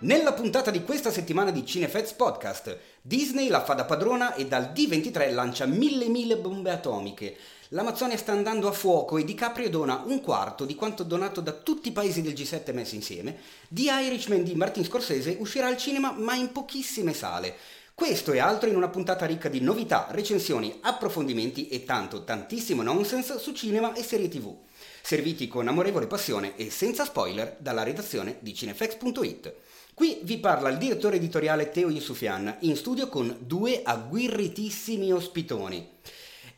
Nella puntata di questa settimana di Cinefets Podcast, Disney la fa da padrona e dal D23 lancia mille mille bombe atomiche. L'Amazzonia sta andando a fuoco e DiCaprio dona un quarto di quanto donato da tutti i paesi del G7 messi insieme. The Irishman di Martin Scorsese uscirà al cinema ma in pochissime sale. Questo e altro in una puntata ricca di novità, recensioni, approfondimenti e tanto, tantissimo nonsense su cinema e serie tv. Serviti con amorevole passione e senza spoiler dalla redazione di cinefx.it. Qui vi parla il direttore editoriale Teo Yusufian, in studio con due agguirritissimi ospitoni.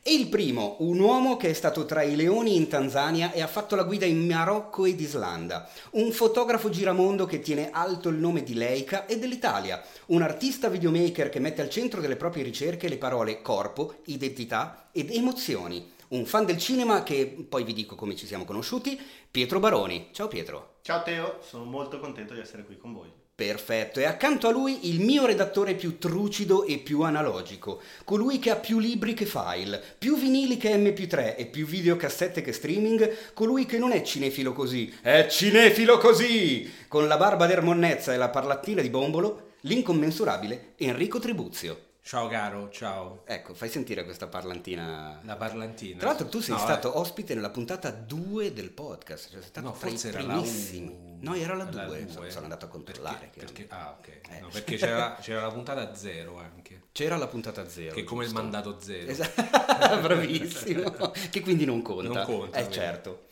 E il primo, un uomo che è stato tra i leoni in Tanzania e ha fatto la guida in Marocco ed Islanda, un fotografo giramondo che tiene alto il nome di Leica e dell'Italia, un artista videomaker che mette al centro delle proprie ricerche le parole corpo, identità ed emozioni, un fan del cinema che poi vi dico come ci siamo conosciuti, Pietro Baroni. Ciao Pietro. Ciao Teo, sono molto contento di essere qui con voi. Perfetto, e accanto a lui il mio redattore più trucido e più analogico, colui che ha più libri che file, più vinili che MP3 e più videocassette che streaming, colui che non è cinefilo così, è cinefilo così! Con la barba d'ermonnezza e la parlattina di bombolo, l'incommensurabile Enrico Tribuzio. Ciao caro, ciao. Ecco, fai sentire questa parlantina. La parlantina. Tra l'altro tu sei no, stato eh. ospite nella puntata 2 del podcast, cioè sei stato no, forse i primissimi. No, era la 2, sono, sono andato a controllare. Perché, perché, ah, ok. Eh. No, perché c'era, c'era, la puntata 0 anche. C'era la puntata 0. Che è come il mandato 0. Esatto, bravissimo. che quindi non conta. Non conta. Eh certo.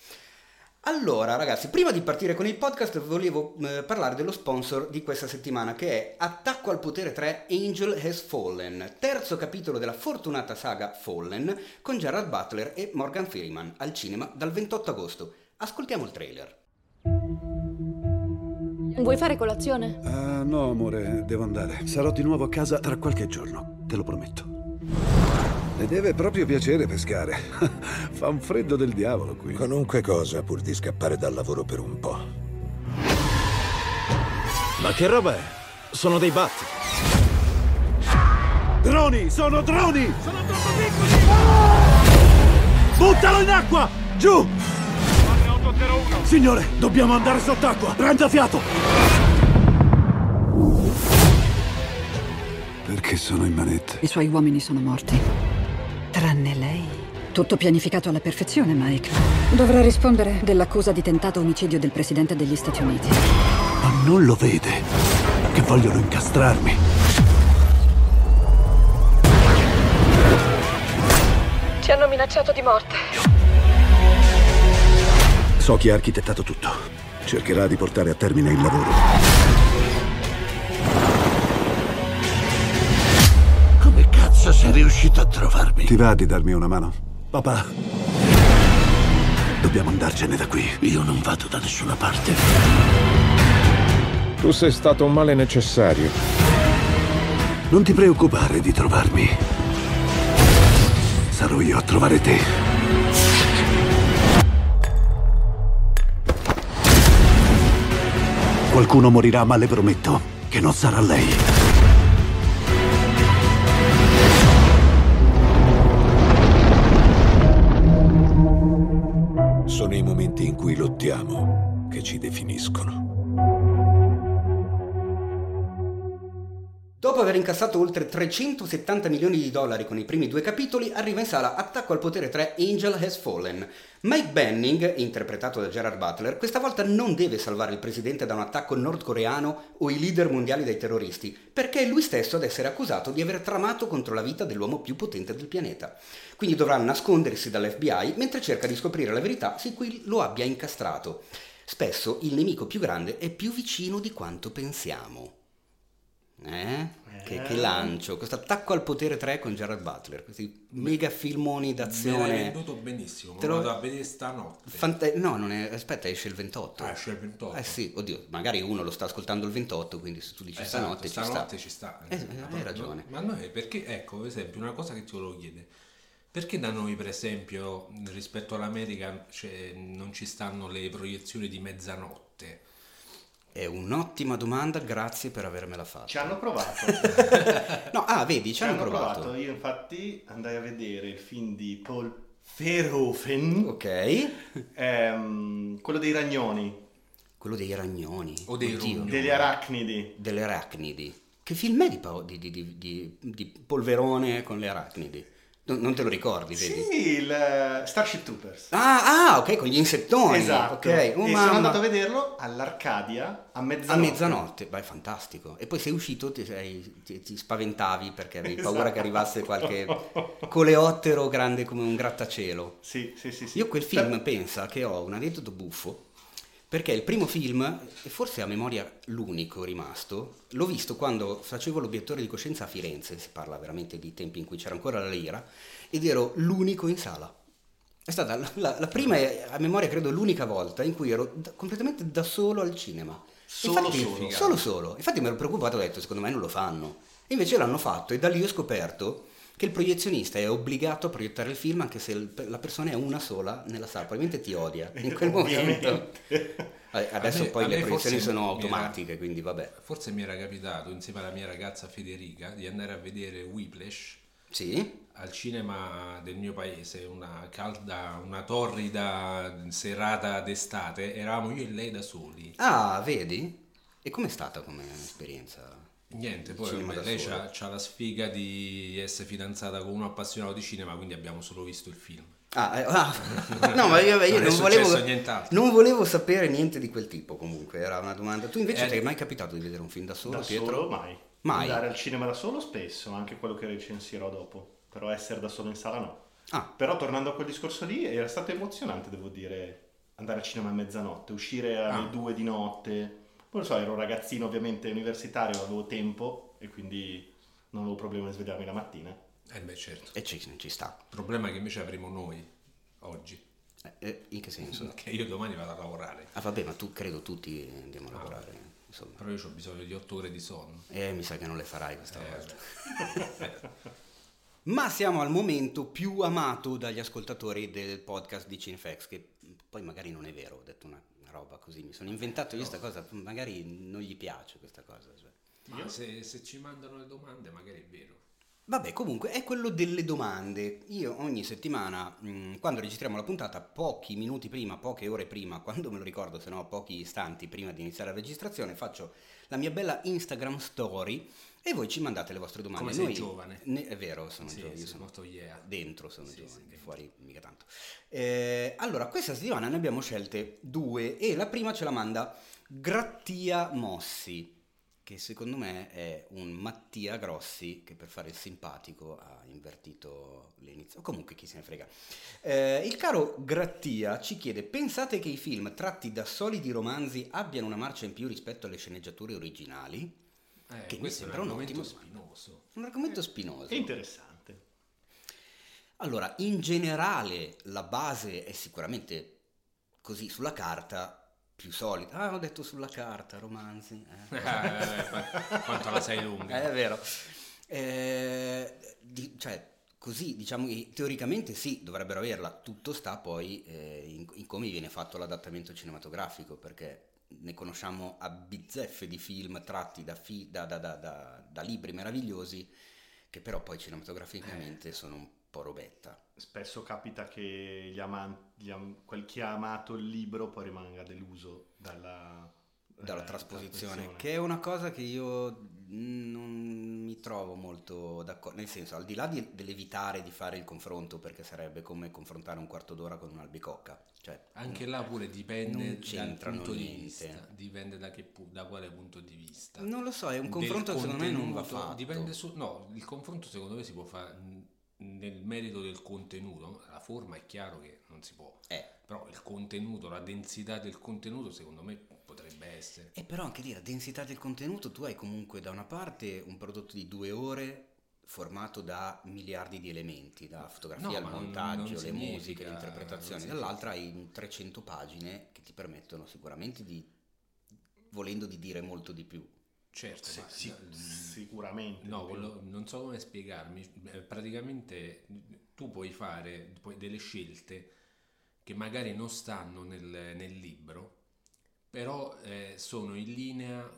Allora, ragazzi, prima di partire con il podcast volevo eh, parlare dello sponsor di questa settimana che è Attacco al potere 3 Angel Has Fallen, terzo capitolo della fortunata saga Fallen con Gerard Butler e Morgan Freeman al cinema dal 28 agosto. Ascoltiamo il trailer. Vuoi fare colazione? Uh, no, amore, devo andare. Sarò di nuovo a casa tra qualche giorno, te lo prometto. Le deve proprio piacere pescare. Fa un freddo del diavolo qui. Qualunque cosa pur di scappare dal lavoro per un po'. Ma che roba è? Sono dei batti. Droni! Sono droni! Sono troppo piccoli! Buttalo in acqua! Giù! Signore, dobbiamo andare sott'acqua! Prenda fiato! Perché sono in manetta? I suoi uomini sono morti. Tranne lei. Tutto pianificato alla perfezione, Mike. Dovrà rispondere dell'accusa di tentato omicidio del presidente degli Stati Uniti. Ma non lo vede che vogliono incastrarmi. Ci hanno minacciato di morte. So chi ha architettato tutto. Cercherà di portare a termine il lavoro. cazzo sei riuscito a trovarmi? Ti va di darmi una mano? Papà, dobbiamo andarcene da qui. Io non vado da nessuna parte. Tu sei stato un male necessario. Non ti preoccupare di trovarmi. Sarò io a trovare te. Qualcuno morirà, ma le prometto che non sarà lei. Sono i momenti in cui lottiamo che ci definiscono. Dopo aver incassato oltre 370 milioni di dollari con i primi due capitoli, arriva in sala Attacco al potere 3 Angel Has Fallen. Mike Benning, interpretato da Gerard Butler, questa volta non deve salvare il presidente da un attacco nordcoreano o i leader mondiali dai terroristi, perché è lui stesso ad essere accusato di aver tramato contro la vita dell'uomo più potente del pianeta. Quindi dovrà nascondersi dall'FBI mentre cerca di scoprire la verità su cui lo abbia incastrato. Spesso il nemico più grande è più vicino di quanto pensiamo. Eh? Che, che, lancio, questo attacco al potere 3 con Gerard Butler, questi mega filmoni d'azione. Me l'hai venduto benissimo, te lo vado a vedere stanotte. Fanta- no, non è, aspetta, esce il 28. Ah, esce il 28. Eh sì, oddio, magari uno lo sta ascoltando il 28, quindi se tu dici esatto, stanotte, stanotte ci sta. Ci sta. Eh, hai ragione. Ma noi perché, ecco, per esempio, una cosa che ti volevo chiedere. Perché da noi, per esempio, rispetto all'America, cioè, non ci stanno le proiezioni di mezzanotte? È un'ottima domanda, grazie per avermela fatta. Ci hanno provato. no, ah, vedi, ci, ci hanno, hanno provato. provato. Io infatti andai a vedere il film di Paul Verhoeven. Ok. Ehm, quello dei ragnoni. quello dei ragnoni. O dei Oddio. rogni. Degli arachnidi. Delle arachnidi. Che film è di, pa- di- di- di- di- di polverone con le arachnidi? Non, te lo ricordi, vedi? Sì, il eh, Starship Troopers. Ah, ah, ok, con gli insettoni. Esatto. Ok, e oh, sono mamma. andato a vederlo all'Arcadia a mezzanotte. A mezzanotte, beh, fantastico. E poi sei uscito, ti, sei- ti- ti spaventavi perché avevi paura Esatto. che arrivasse qualche coleottero grande come un grattacielo. Sì, sì, sì. sì. Io quel film pensa che ho un aneddoto buffo, perché il primo film, e forse a memoria l'unico rimasto, l'ho visto quando facevo l'obiettore di coscienza a Firenze, si parla veramente di tempi in cui c'era ancora la lira, ed ero l'unico in sala. È stata la, la- la prima e a memoria credo l'unica volta in cui ero da- completamente da solo al cinema. Solo Infatti- solo. Solo solo. Infatti mi ero preoccupato, ho detto secondo me non lo fanno. E invece l'hanno fatto e da lì ho scoperto che il proiezionista è obbligato a proiettare il film anche se il- la persona è una sola nella sala, probabilmente ti odia in quel momento. Adesso me- poi le proiezioni sono mi era- automatiche, quindi vabbè. Forse mi era capitato insieme alla mia ragazza Federica di andare a vedere Whiplash Sì? al cinema del mio paese, una calda, una torrida serata d'estate, eravamo io e lei da soli. Ah, vedi? E com'è stata come esperienza? Niente, poi lei c'ha la sfiga di essere fidanzata con uno appassionato di cinema, quindi abbiamo solo visto il film. Ah, eh, ah, no, ma io, io Non non, volevo, non volevo sapere niente di quel tipo comunque, era una domanda. Tu invece Eh, ti è mai capitato di vedere un film da solo, da Pietro? solo mai. Mai? Andare al cinema da solo spesso, anche quello che recensirò dopo. Però essere da solo in sala no. Ah, Però tornando a quel discorso lì, era stato emozionante, devo dire, andare al cinema a mezzanotte, uscire alle Ah. due di notte. Non lo so, ero un ragazzino ovviamente universitario, avevo tempo e quindi non avevo problema di svegliarmi la mattina. Eh beh certo. e ci, ci sta. Il problema è che invece avremo noi oggi, Eh, eh, in che senso? che io domani vado a lavorare, Ah vabbè, ma tu credo tutti andiamo a lavorare, insomma. però io ho bisogno di 8 ore di sonno. Eh, mi sa che non le farai questa Eh, volta. Ma siamo al momento più amato dagli ascoltatori del podcast di Cinefax, che poi magari non è vero, ho detto una roba così, mi sono inventato io questa cosa, magari non gli piace questa cosa. cioè. Ma se, se ci mandano le domande magari è vero. Vabbè, comunque è quello delle domande. Io ogni settimana, mh, quando registriamo la puntata, pochi minuti prima, poche ore prima, quando me lo ricordo, se no pochi istanti prima di iniziare la registrazione, faccio la mia bella Instagram story e voi ci mandate le vostre domande. Come sei Noi- giovane. Ne- è vero, sono Sì, giovane, io sono molto yeah. dentro, sono Sì, giovane, sì, fuori mica tanto. Eh, allora, questa settimana ne abbiamo scelte due e la prima ce la manda Grattia Mossi che secondo me è un Mattia Grossi che per fare il simpatico ha invertito l'inizio. Comunque chi se ne frega. Eh, il caro Grattia ci chiede: pensate che i film tratti da solidi romanzi abbiano una marcia in più rispetto alle sceneggiature originali? Eh, Che mi questo è un sembra un argomento ottimo- spinoso. Un argomento spinoso. È interessante. Allora, in generale la base è sicuramente così sulla carta più solida. Ah, ho detto sulla carta, romanzi. eh. Eh, quanto la sei lunga. Eh, è vero. Eh, di- cioè, così, diciamo, che teoricamente sì, dovrebbero averla. Tutto sta poi eh, in, in come viene fatto l'adattamento cinematografico, perché ne conosciamo a bizzeffe di film tratti da, fi- da- da- da- libri meravigliosi, che però poi cinematograficamente sono un po' robetta. Spesso capita che gli aman- gli am- quel chi ha amato il libro poi rimanga deluso dalla, dalla eh, trasposizione, che è una cosa che io non mi trovo molto d'accordo, nel senso, al di là di- dell'evitare di fare il confronto, perché sarebbe come confrontare un quarto d'ora con un'albicocca, cioè Anche là pure dipende dal punto di vista, dipende da, che da quale punto di vista. non lo so, è un confronto che secondo me non va fatto. Dipende su, no, il confronto secondo me si può fare nel merito del contenuto, la forma è chiaro che non si può, Eh, però il contenuto, la densità del contenuto secondo me potrebbe essere. E però anche lì la densità del contenuto, tu hai comunque da una parte un prodotto di due ore formato da miliardi di elementi, da fotografia No, al montaggio, non le musiche, le interpretazioni, dall'altra hai 300 pagine che ti permettono sicuramente di, volendo di dire molto di più. Certo, Sì, ma- sì, sicuramente. No, quello- non so come spiegarmi. Praticamente tu puoi fare delle scelte che magari non stanno nel, nel libro, però eh, sono in linea,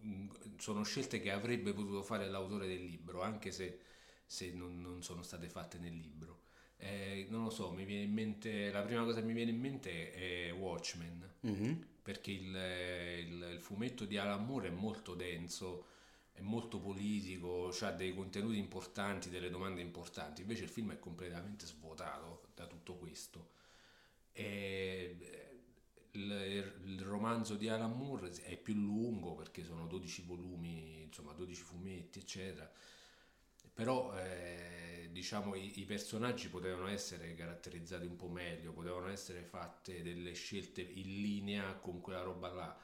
mh, sono scelte che avrebbe potuto fare l'autore del libro, anche se, se non, non sono state fatte nel libro. Eh, non lo so, mi viene in mente, la prima cosa che mi viene in mente è Watchmen, Mhm. perché il, il- il fumetto di Alan Moore è molto denso, è molto politico, ha dei contenuti importanti, delle domande importanti, invece il film è completamente svuotato da tutto questo. E il, il romanzo di Alan Moore è più lungo perché sono 12 volumi, insomma 12 fumetti, eccetera. Però eh, diciamo i, i personaggi potevano essere caratterizzati un po' meglio, potevano essere fatte delle scelte in linea con quella roba là.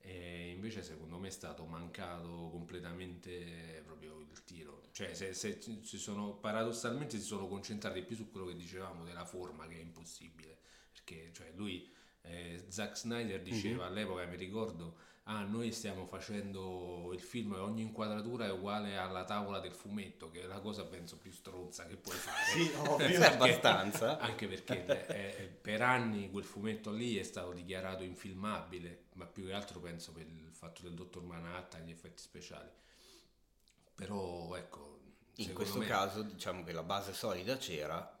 E invece secondo me è stato mancato completamente proprio il tiro. Cioè se, se si sono, paradossalmente si sono concentrati più su quello che dicevamo della forma che è impossibile. Perché cioè, lui, eh, Zack Snyder diceva all'epoca, mi ricordo, ah noi stiamo facendo il film e ogni inquadratura è uguale alla tavola del fumetto, che è la cosa penso più stronza che puoi fare. Sì, ovvio. Abbastanza. Anche perché eh, eh, per anni quel fumetto lì è stato dichiarato infilmabile, ma più che altro penso per il fatto del dottor Manhattan, gli effetti speciali. Però ecco, In questo me- caso diciamo che la base solida c'era,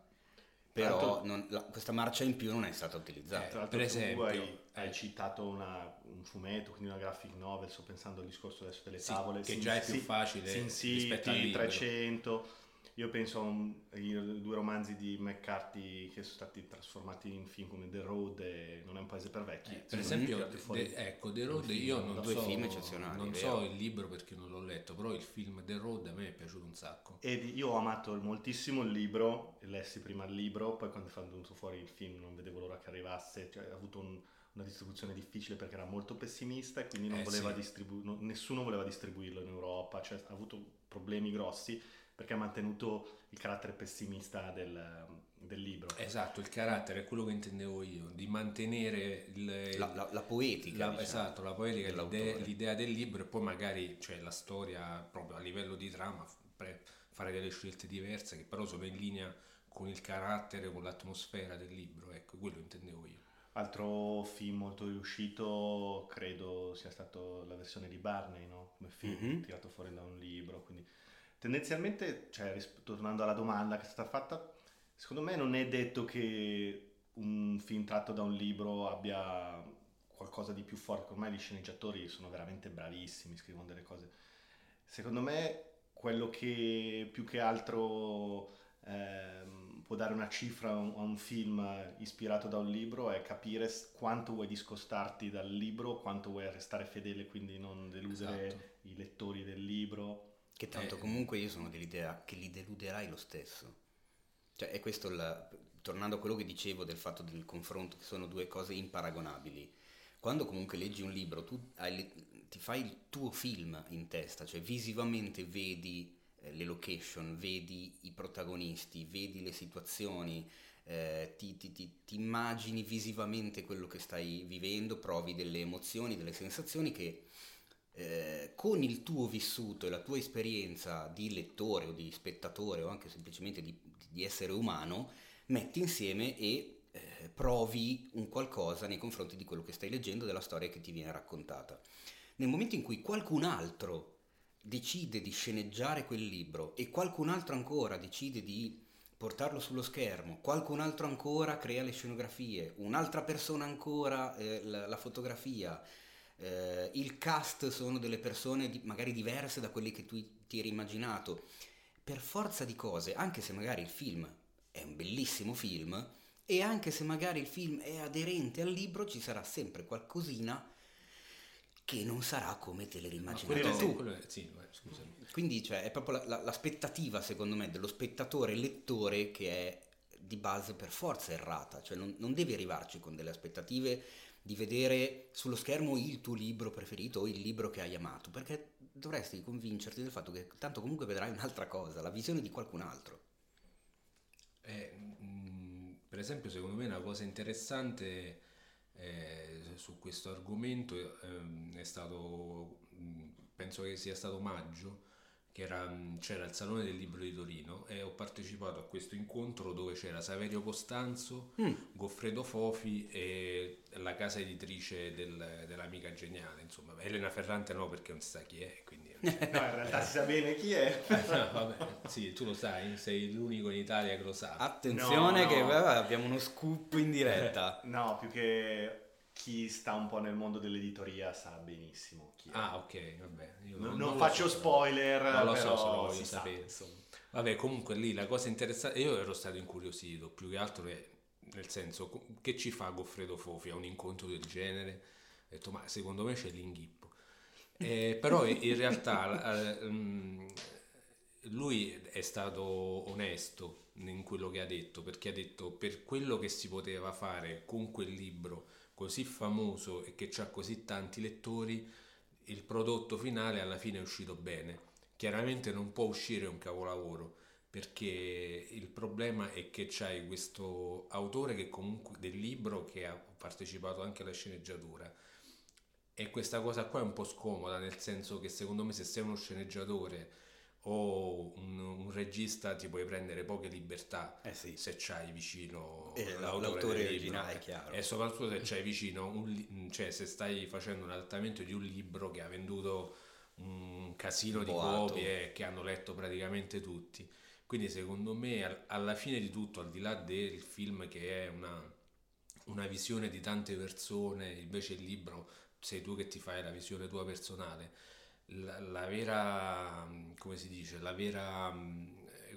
però non- la- questa marcia in più non è stata utilizzata. Eh, per tu esempio, hai, hai eh. citato una- un fumetto, quindi una graphic novel, sto pensando al discorso adesso delle Sì, tavole. che Sin- già è più facile Sin rispetto al City, libro. 300. Io penso a un- ai due romanzi di McCarthy che sono stati trasformati in film come The Road e Non è un paese per vecchi. Eh, per esempio, The- ecco, The Road film, io non due so, film eccezionali, non so il libro perché non l'ho letto, però il film The Road a me è piaciuto un sacco. Ed io ho amato moltissimo il libro, lessi prima il libro, poi quando è venuto fuori il film non vedevo l'ora che arrivasse, cioè, ha avuto un- una distribuzione difficile perché era molto pessimista e quindi non Eh, voleva sì. distribu- non- nessuno voleva distribuirlo in Europa, cioè ha avuto problemi grossi perché ha mantenuto il carattere pessimista del, del libro. Esatto, il carattere è quello che intendevo io, di mantenere il, La, la- la poetica, La- diciamo, esatto, la poetica, l'idea, l'idea del libro e poi magari cioè, la storia proprio a livello di trama, fare delle scelte diverse che però sono in linea con il carattere, con l'atmosfera del libro, ecco, quello intendevo io. Altro film molto riuscito credo sia stato la versione di Barney, no? Come film Mhm. tirato fuori da un libro, quindi tendenzialmente, cioè, tornando alla domanda che è stata fatta, secondo me non è detto che un film tratto da un libro abbia qualcosa di più forte, ormai gli sceneggiatori sono veramente bravissimi, scrivono delle cose. Secondo me quello che più che altro ehm, può dare una cifra a un, a un film ispirato da un libro è capire quanto vuoi discostarti dal libro, quanto vuoi restare fedele, quindi non deludere Esatto. i lettori del libro. Che tanto Eh. comunque io sono dell'idea che li deluderai lo stesso. Cioè, è questo il... Tornando a quello che dicevo del fatto del confronto, che sono due cose imparagonabili. Quando comunque leggi un libro, tu hai ti fai il tuo film in testa, cioè visivamente vedi eh, le location, vedi i protagonisti, vedi le situazioni, eh, ti, ti- ti- ti immagini visivamente quello che stai vivendo, provi delle emozioni, delle sensazioni che eh, con il tuo vissuto e la tua esperienza di lettore o di spettatore o anche semplicemente di, di essere umano, metti insieme e eh, provi un qualcosa nei confronti di quello che stai leggendo, della storia che ti viene raccontata. Nel momento in cui qualcun altro decide di sceneggiare quel libro e qualcun altro ancora decide di portarlo sullo schermo, qualcun altro ancora crea le scenografie, un'altra persona ancora eh, la, la fotografia, eh, il cast sono delle persone di- magari diverse da quelle che tu ti eri immaginato. Per forza di cose, anche se magari il film è un bellissimo film e anche se magari il film è aderente al libro, ci sarà sempre qualcosina che non sarà come te l'eri Ma immaginato tu. è- sì. Quindi cioè, è proprio la- la- l'aspettativa, secondo me, dello spettatore lettore che è di base per forza errata, cioè non, non devi arrivarci con delle aspettative di vedere sullo schermo il tuo libro preferito o il libro che hai amato, perché dovresti convincerti del fatto che tanto comunque vedrai un'altra cosa, la visione di qualcun altro. Eh, mm, per esempio, secondo me una cosa interessante eh, su questo argomento ehm, è stato, mm, penso che sia stato maggio, c'era il Salone del Libro di Torino e ho partecipato a questo incontro dove c'era Saverio Costanzo, Goffredo Fofi e la casa editrice del- dell'amica geniale, insomma, Elena Ferrante no perché non si sa chi è, quindi No, in realtà si sa bene chi è. No, vabbè, sì, tu lo sai, sei l'unico in Italia che lo sa. Attenzione No, che no. eh, abbiamo uno scoop in diretta. No, più che chi sta un po' nel mondo dell'editoria sa benissimo chi è. Ah, ok, vabbè. io non, non non faccio so. spoiler, Non lo so se lo voglio sa, sapere. insomma. Vabbè, comunque lì la cosa interessante, io ero stato incuriosito, più che altro è, nel senso, che ci fa Goffredo Fofi a un incontro del genere? Ho detto, ma secondo me c'è l'inghippo. Eh, però in realtà mm, lui è stato onesto in quello che ha detto, perché ha detto per quello che si poteva fare con quel libro così famoso e che ha così tanti lettori, il prodotto finale alla fine è uscito bene. Chiaramente non può uscire un capolavoro perché il problema è che c'hai questo autore che comunque del libro che ha partecipato anche alla sceneggiatura e questa cosa qua è un po' scomoda nel senso che secondo me se sei uno sceneggiatore o un, un regista ti puoi prendere poche libertà Eh sì. se c'hai vicino Eh, l'autore l'autore originale, è chiaro. e soprattutto se c'hai vicino un cioè se stai facendo un adattamento di un libro che ha venduto un casino di copie che hanno letto praticamente tutti quindi secondo me al- alla fine di tutto al di là del film che è una, una visione di tante persone invece il libro sei tu che ti fai la visione tua personale la, la vera come si dice la vera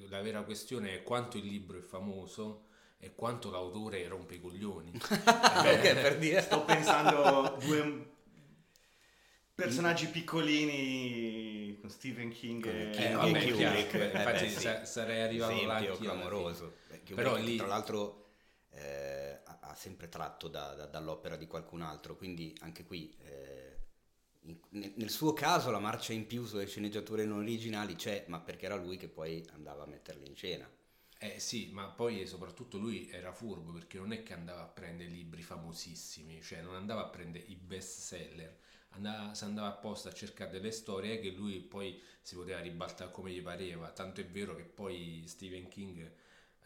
la vera questione è quanto il libro è famoso e quanto l'autore rompe i coglioni ok, per dire. Sto pensando due personaggi piccolini con Stephen King Con e, King Eh, vabbè, Kubrick. chiaro, Eh, infatti beh, sì. sa- sarei arrivato là esempio fine. clamoroso. Beh, Però lì- tra l'altro eh, ha, sempre tratto da- da- dall'opera di qualcun altro, quindi anche qui eh, nel, suo caso la marcia in più sulle sceneggiature non originali c'è, ma perché era lui che poi andava a metterle in scena. Eh sì, ma poi soprattutto lui era furbo perché non è che andava a prendere libri famosissimi, cioè non andava a prendere i best seller, si andava apposta a cercare delle storie che lui poi si poteva ribaltare come gli pareva, tanto è vero che poi Stephen King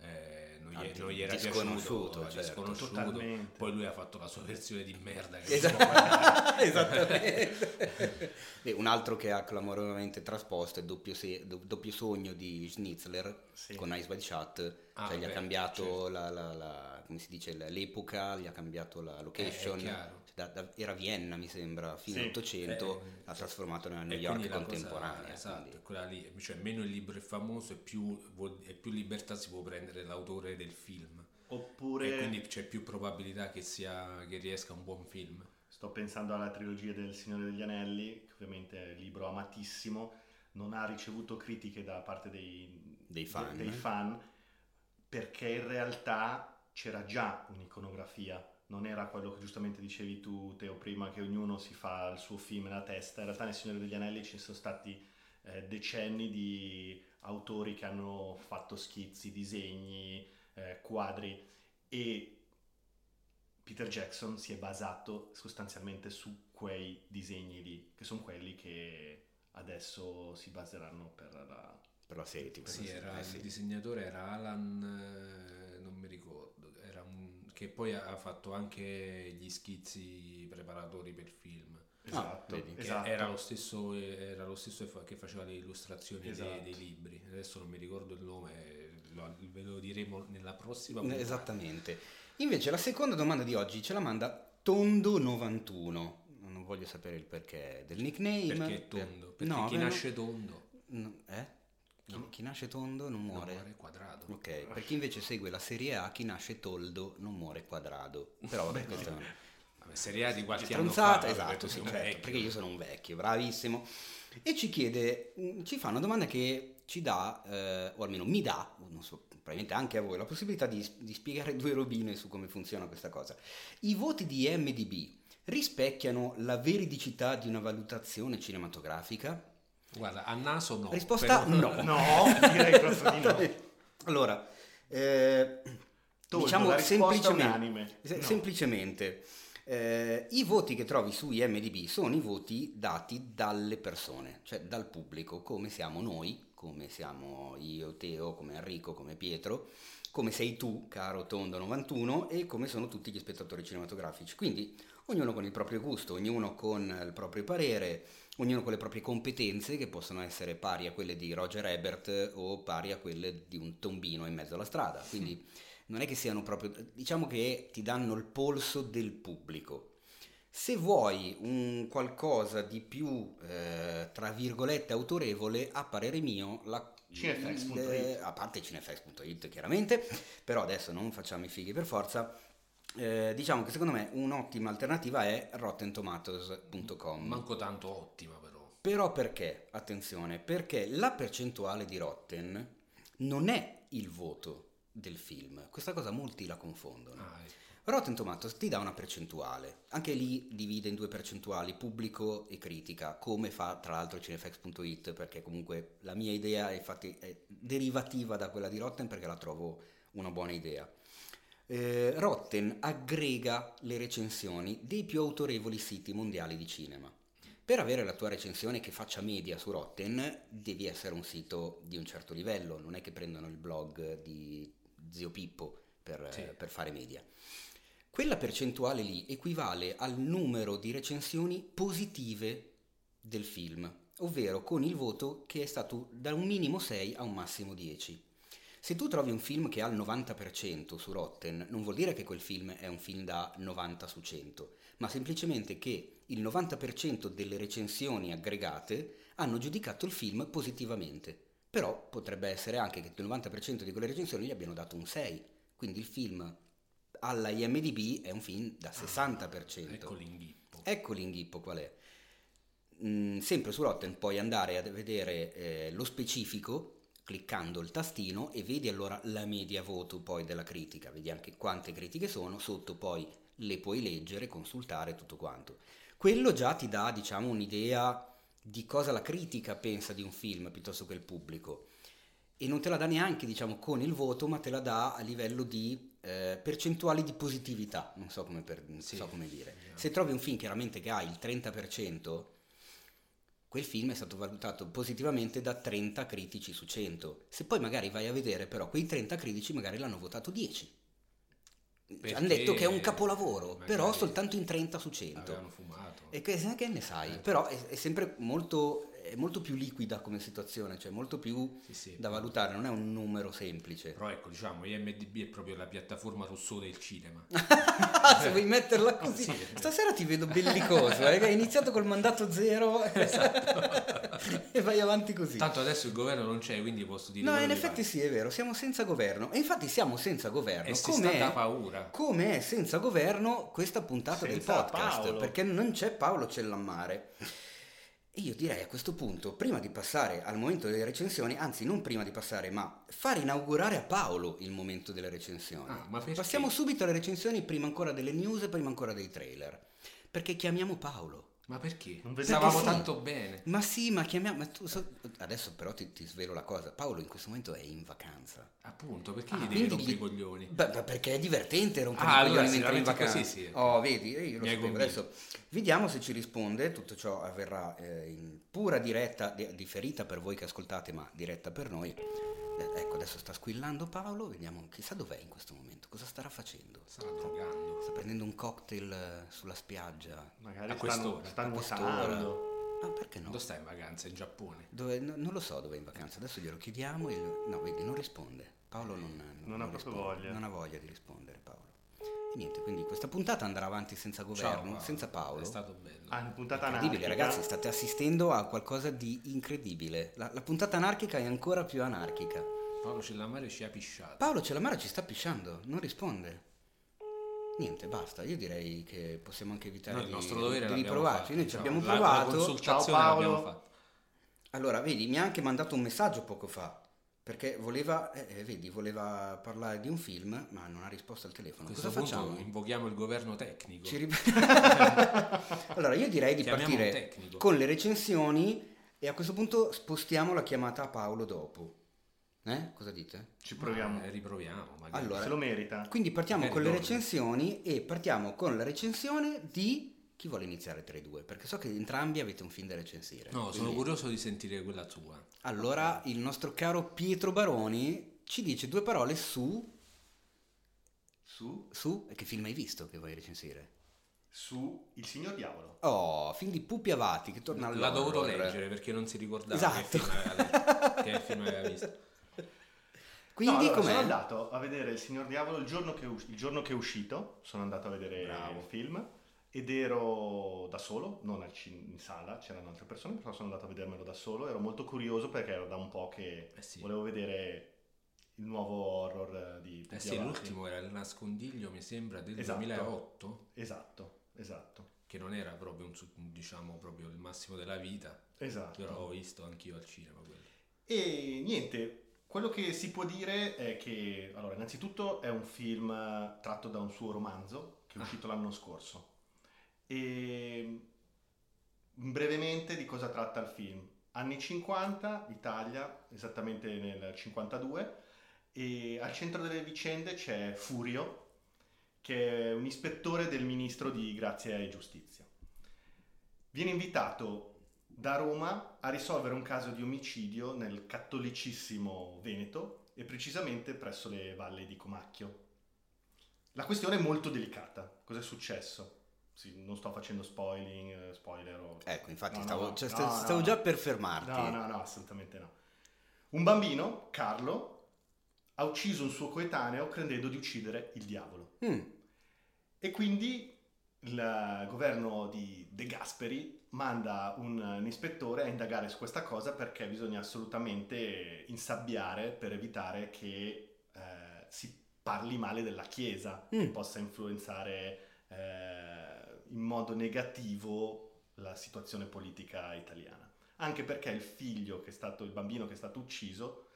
eh, non, gli, Anzi, non gli era disconosciuto, piaciuto, certo, disconosciuto, poi lui ha fatto la sua versione di merda. che Esatto. Esattamente. Beh, un altro che ha clamorosamente trasposto è Doppio, Se- Do- Doppio Sogno di Schnitzler Sì. con Ice White Shut, Ah, cioè gli ha cambiato certo. la, la- la- come si dice, l'epoca, gli ha cambiato la location, Eh, è chiaro. Cioè, da- da- era Vienna mi sembra, fino Sì. all'Ottocento, Eh, l'ha trasformato nella New York la cosa- contemporanea. esatto, quella lì, cioè meno il libro è famoso e più, vuol- e più libertà si può prendere l'autore del film. Oppure E quindi c'è più probabilità che, sia, che riesca un buon film. sto pensando alla trilogia del Signore degli Anelli, che ovviamente è un libro amatissimo, non ha ricevuto critiche da parte dei, Dei fan. dei fan, perché in realtà c'era già un'iconografia, non era quello che giustamente dicevi tu Teo prima, che ognuno si fa il suo film nella testa, in realtà nel Signore degli Anelli ci sono stati eh, decenni di autori che hanno fatto schizzi, disegni, eh, quadri e Peter Jackson si è basato sostanzialmente su quei disegni lì, che sono quelli che adesso si baseranno per la... per la serie TV. Sì, era, Eh, il sì. disegnatore era Alan, eh, non mi ricordo, che poi ha fatto anche gli schizzi preparatori per il film. Esatto, vedi. Esatto. Era lo stesso, era lo stesso che fa- che faceva le illustrazioni dei- Esatto. dei, libri. Adesso non mi ricordo il nome, lo, ve lo diremo nella prossima puntata. Esattamente. Invece la seconda domanda di oggi ce la manda Tondo91. Non voglio sapere il perché del nickname. Perché è tondo? Perché No, chi nasce tondo no, eh? Chi, No. chi nasce tondo non muore. muore quadrato. Ok, per chi invece segue la serie A, chi nasce toldo non muore quadrado. Però vabbè, questa è una Vabbè, Serie A di qualche anno fa. esatto, sì, certo, perché io sono un vecchio, bravissimo. E ci chiede, mm, ci fa una domanda che ci dà, eh, o almeno mi dà, non so, probabilmente anche a voi, la possibilità di, di spiegare due robine su come funziona questa cosa. I voti di MDB rispecchiano la veridicità di una valutazione cinematografica? Guarda, a naso no. Risposta però- no. No, direi proprio di no. Allora, eh, diciamo semplicemente, No. semplicemente eh, i voti che trovi su IMDB sono i voti dati dalle persone, cioè dal pubblico, come siamo noi, come siamo io, Teo, come Enrico, come Pietro, come sei tu, caro Tondo 91, e come sono tutti gli spettatori cinematografici. Quindi ognuno con il proprio gusto, ognuno con il proprio parere, ognuno con le proprie competenze che possono essere pari a quelle di Roger Ebert o pari a quelle di un tombino in mezzo alla strada. Quindi non è che siano proprio, diciamo che ti danno il polso del pubblico. Se vuoi un qualcosa di più, eh, tra virgolette, autorevole, a parere mio, la Cinefx.it. il- a parte cinefx.it chiaramente, però adesso non facciamo i fighi per forza, eh, diciamo che secondo me un'ottima alternativa è rottentomatoes.com. Manco tanto ottima però. Però perché? Attenzione, perché la percentuale di Rotten non è il voto del film. Questa cosa molti la confondono. Ah, ecco. Rotten Tomatoes ti dà una percentuale, anche lì divide in due percentuali, pubblico e critica, come fa tra l'altro cinefx.it, perché comunque la mia idea è, infatti, è derivativa da quella di Rotten perché la trovo una buona idea. Eh, Rotten aggrega le recensioni dei più autorevoli siti mondiali di cinema. Per avere la tua recensione che faccia media su Rotten devi essere un sito di un certo livello, non è che prendono il blog di Zio Pippo per, Sì. per fare media. Quella percentuale lì equivale al numero di recensioni positive del film, ovvero con il voto che è stato da un minimo 6 a un massimo 10. Se tu trovi un film che ha il 90% su Rotten, non vuol dire che quel film è un film da 90 su 100, ma semplicemente che il 90% delle recensioni aggregate hanno giudicato il film positivamente. Però potrebbe essere anche che il 90% di quelle recensioni gli abbiano dato un 6, quindi il film alla IMDB è un film da 60%. Ecco l'inghippo. Ecco l'inghippo qual è. Mm, sempre su Rotten puoi andare a vedere eh, lo specifico cliccando il tastino e vedi allora la media voto poi della critica, vedi anche quante critiche sono, sotto poi le puoi leggere, consultare tutto quanto. Quello già ti dà, diciamo, un'idea di cosa la critica pensa di un film piuttosto che il pubblico e non te la dà neanche diciamo con il voto ma te la dà a livello di eh, percentuali di positività non so come, per- non Sì. so come dire se trovi un film chiaramente che ha il 30% quel film è stato valutato positivamente da 30 critici su 100 se poi magari vai a vedere però quei 30 critici magari l'hanno votato 10 Ci Perché hanno detto che è un capolavoro però soltanto in 30 su 100 Avevano fumato. e che, che ne sai, Eh. però è, è sempre molto, è molto più liquida come situazione, cioè molto più Sì, sì. da valutare, non è un numero semplice. Però ecco, diciamo, IMDB è proprio la piattaforma rosso del cinema. Se vuoi metterla così, Sì. stasera ti vedo bellicoso, eh, hai iniziato col mandato zero e vai avanti così. Tanto adesso il governo non c'è, quindi posso dire No, in effetti sì, è vero, siamo senza governo. E infatti siamo senza governo. E come sta da è- paura. come è senza governo questa puntata del Senza podcast, Paolo. perché non c'è Paolo Cellammare. E io direi a questo punto, prima di passare al momento delle recensioni, anzi non prima di passare, ma fare inaugurare a Paolo il momento delle recensioni. Ah, ma? Passiamo subito alle recensioni, prima ancora delle news e prima ancora dei trailer. Perché chiamiamo Paolo. Ma perché? Non Perché sì. tanto bene. Ma sì, ma chiamiamo... ma tu so- adesso però ti, ti svelo la cosa. Paolo in questo momento è in vacanza. Appunto, perché Ah, gli devi rompere i coglioni? Beh, beh, perché è divertente rompere Ah, i allora coglioni sì, mentre in vacanza. così, sì. Oh, vedi, eh, io lo sapevo. Adesso vediamo se ci risponde. Tutto ciò avverrà eh, in pura diretta, di- differita per voi che ascoltate, ma diretta per noi. Eh, ecco, adesso sta squillando Paolo. Vediamo, chissà dov'è in questo momento. Cosa starà facendo? Starà drogando. Sta prendendo un cocktail eh, sulla spiaggia. Magari A quest'ora, sta nuotando. Ah, perché no? Dove stai in vacanza? In Giappone? Dove- no- non lo so dove è in vacanza, adesso glielo chiediamo e no, vedi, non risponde. Paolo non, Non ha proprio risponde, voglia. Non ha voglia di rispondere Paolo. Niente, quindi questa puntata andrà avanti senza governo, Paolo. senza Paolo. È stato bello. Ah, puntata Incredibile, anarchica. ragazzi, state assistendo a qualcosa di incredibile. La, la puntata anarchica è ancora più anarchica. Paolo Cellamare ci ha pisciato. Paolo Celamara ci sta pisciando, non risponde. Niente, basta. Io direi che possiamo anche evitare Noi il di, nostro dovere di riprovarci. fatto, Noi ci diciamo. abbiamo La- La, provato. consultazione Ciao, Paolo. Allora, vedi, mi ha anche mandato un messaggio poco fa. Perché voleva, eh, eh, vedi, voleva parlare di un film, ma non ha risposto al A telefono. questo Cosa punto facciamo? invochiamo il governo tecnico. Ci rip- allora, io direi di Chiamiamo partire con le recensioni e a questo punto spostiamo la chiamata a Paolo dopo. Eh? Cosa dite? Ci proviamo. Eh, riproviamo. Magari. Allora, Se lo merita. Quindi partiamo Magari con le recensioni e partiamo con la recensione di... Chi vuole iniziare tra i due? Perché so che entrambi avete un film da recensire. No, sono Quindi- curioso di sentire quella tua. Allora, il nostro caro Pietro Baroni ci dice due parole su... Su? Su? E che film hai visto che vuoi recensire? su Il Signor Diavolo. Oh, film di Pupi Avati che torna L'ha dovuto all'horror. leggere perché non si ricordava Esatto. che film aveva, che film aveva visto. Quindi no, allora, com'è? sono andato a vedere Il Signor Diavolo il giorno, che il giorno che è uscito, sono andato a vedere Bravo. il film ed ero da solo, non al cin- in sala, c'erano altre persone, però sono andato a vedermelo da solo, ero molto curioso perché era da un po' che Eh sì. volevo vedere il nuovo horror di Pupi Eh sì, l'ultimo era il nascondiglio, mi sembra, del Esatto. 2008, Esatto, esatto, che non era proprio, un, diciamo, proprio il massimo della vita, esatto. però ho visto anch'io al cinema quello. E niente, quello che si può dire è che, allora, innanzitutto è un film tratto da un suo romanzo che è uscito l'anno scorso. E brevemente di cosa tratta il film? Anni 50, Italia, esattamente nel 52, e al centro delle vicende c'è Furio, che è un ispettore del ministro di Grazia e Giustizia. Viene invitato da Roma a risolvere un caso di omicidio nel cattolicissimo Veneto e precisamente presso le valli di Comacchio. La questione è molto delicata. Cos'è successo? Sì, non sto facendo spoiling, eh, spoiler o... Ecco, infatti No, stavo, no, cioè, no, sta- no, stavo già per fermarti. No, no, no, assolutamente no. Un bambino, Carlo, ha ucciso un suo coetaneo credendo di uccidere il diavolo. Mm, E quindi il governo di De Gasperi manda un, un ispettore a indagare su questa cosa perché bisogna assolutamente insabbiare per evitare che eh, si parli male della Chiesa, che Mm. possa influenzare eh, in modo negativo la situazione politica italiana. Anche perché il figlio che è stato, il bambino che è stato ucciso,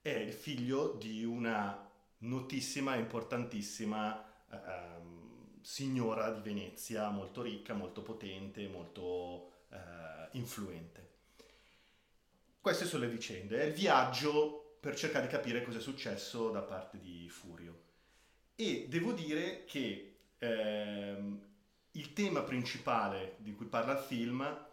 è il figlio di una notissima e importantissima ehm, signora di Venezia, molto ricca, molto potente, molto eh, influente. Queste sono le vicende, è il viaggio per cercare di capire cosa è successo da parte di Furio. E devo dire che ehm, il tema principale di cui parla il film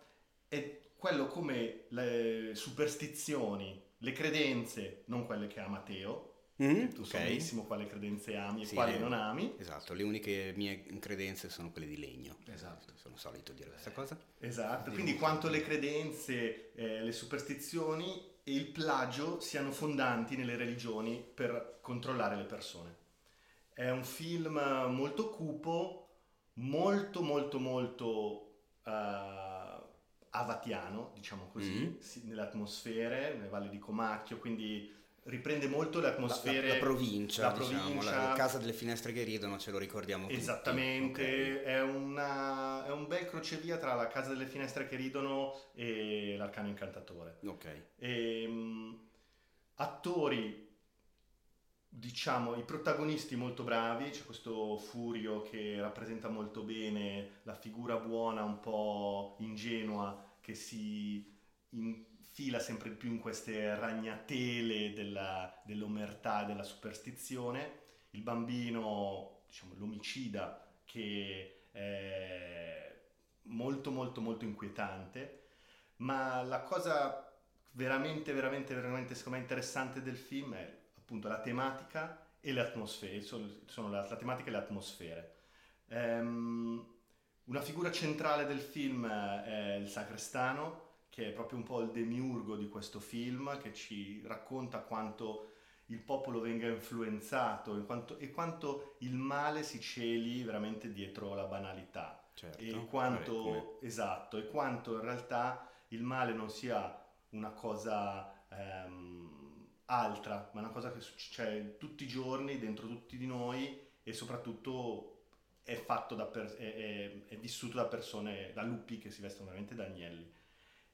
è quello come le superstizioni, le credenze, non quelle che ama Teo, mm, tu ok. sai benissimo quale credenze ami e Sì, quali le- non ami. Esatto, le uniche mie credenze sono quelle di legno. Esatto. Sono solito dire questa cosa. Esatto, Di quindi quanto le credenze, eh, le superstizioni e il plagio siano fondanti nelle religioni per controllare le persone. È un film molto cupo, molto molto molto eh, avatiano, diciamo così, Mm. sì, nelle atmosfere, nelle valli di Comacchio, quindi riprende molto le La, atmosfere... la- la provincia, la diciamo, provincia. la casa delle finestre che ridono, ce lo ricordiamo. Esattamente, Ok. è, una- è un bel crocevia tra la casa delle finestre che ridono e l'arcano incantatore. Ok. E, mh, attori, diciamo, i protagonisti molto bravi, c'è questo Furio che rappresenta molto bene la figura buona, un po' ingenua, che si infila sempre più in queste ragnatele della, dell'omertà e della superstizione. Il bambino, diciamo, l'omicida, che è molto molto molto inquietante, ma la cosa veramente veramente veramente secondo me interessante del film è appunto la tematica e le atmosfere, sono, la, la tematica e le atmosfere. Ehm, una figura centrale del film è il sacrestano, che è proprio un po' il demiurgo di questo film, che ci racconta quanto il popolo venga influenzato e quanto, e quanto il male si celi veramente dietro la banalità Certo. e quanto esatto e quanto in realtà il male non sia una cosa ehm, altra ma una cosa che succede tutti i giorni dentro tutti di noi e soprattutto è fatto da per- è, è- è vissuto da persone da lupi che si vestono veramente da agnelli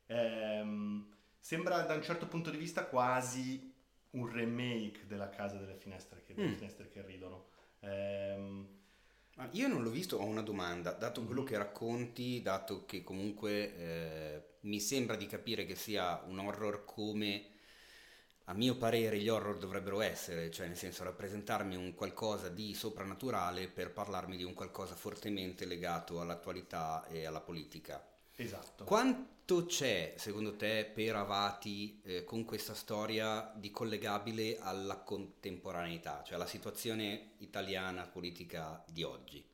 Ehm, sembra da un certo punto di vista quasi un remake della casa delle finestre che, delle Mm. finestre che ridono Ehm, io non l'ho visto, ho una domanda. Dato quello Mhm. che racconti, dato che comunque eh, mi sembra di capire che sia un horror come a mio parere gli horror dovrebbero essere, cioè nel senso rappresentarmi un qualcosa di soprannaturale per parlarmi di un qualcosa fortemente legato all'attualità e alla politica. esatto Quanto c'è, secondo te, per Avati eh, con questa storia di collegabile alla contemporaneità, cioè alla situazione italiana politica di oggi?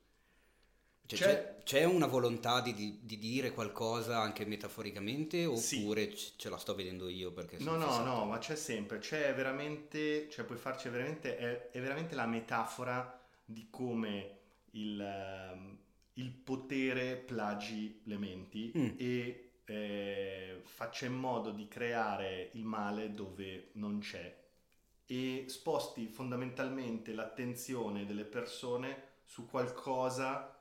Cioè, C'è- c'è, c'è una volontà di, di- di dire qualcosa anche metaforicamente Sì. oppure c- ce la sto vedendo io perché No, no, fissato? no, ma c'è sempre, c'è veramente, cioè puoi farci veramente, è, è veramente la metafora di come il, ehm, il potere plagi le menti Mm. e eh, faccia in modo di creare il male dove non c'è e sposti fondamentalmente l'attenzione delle persone su qualcosa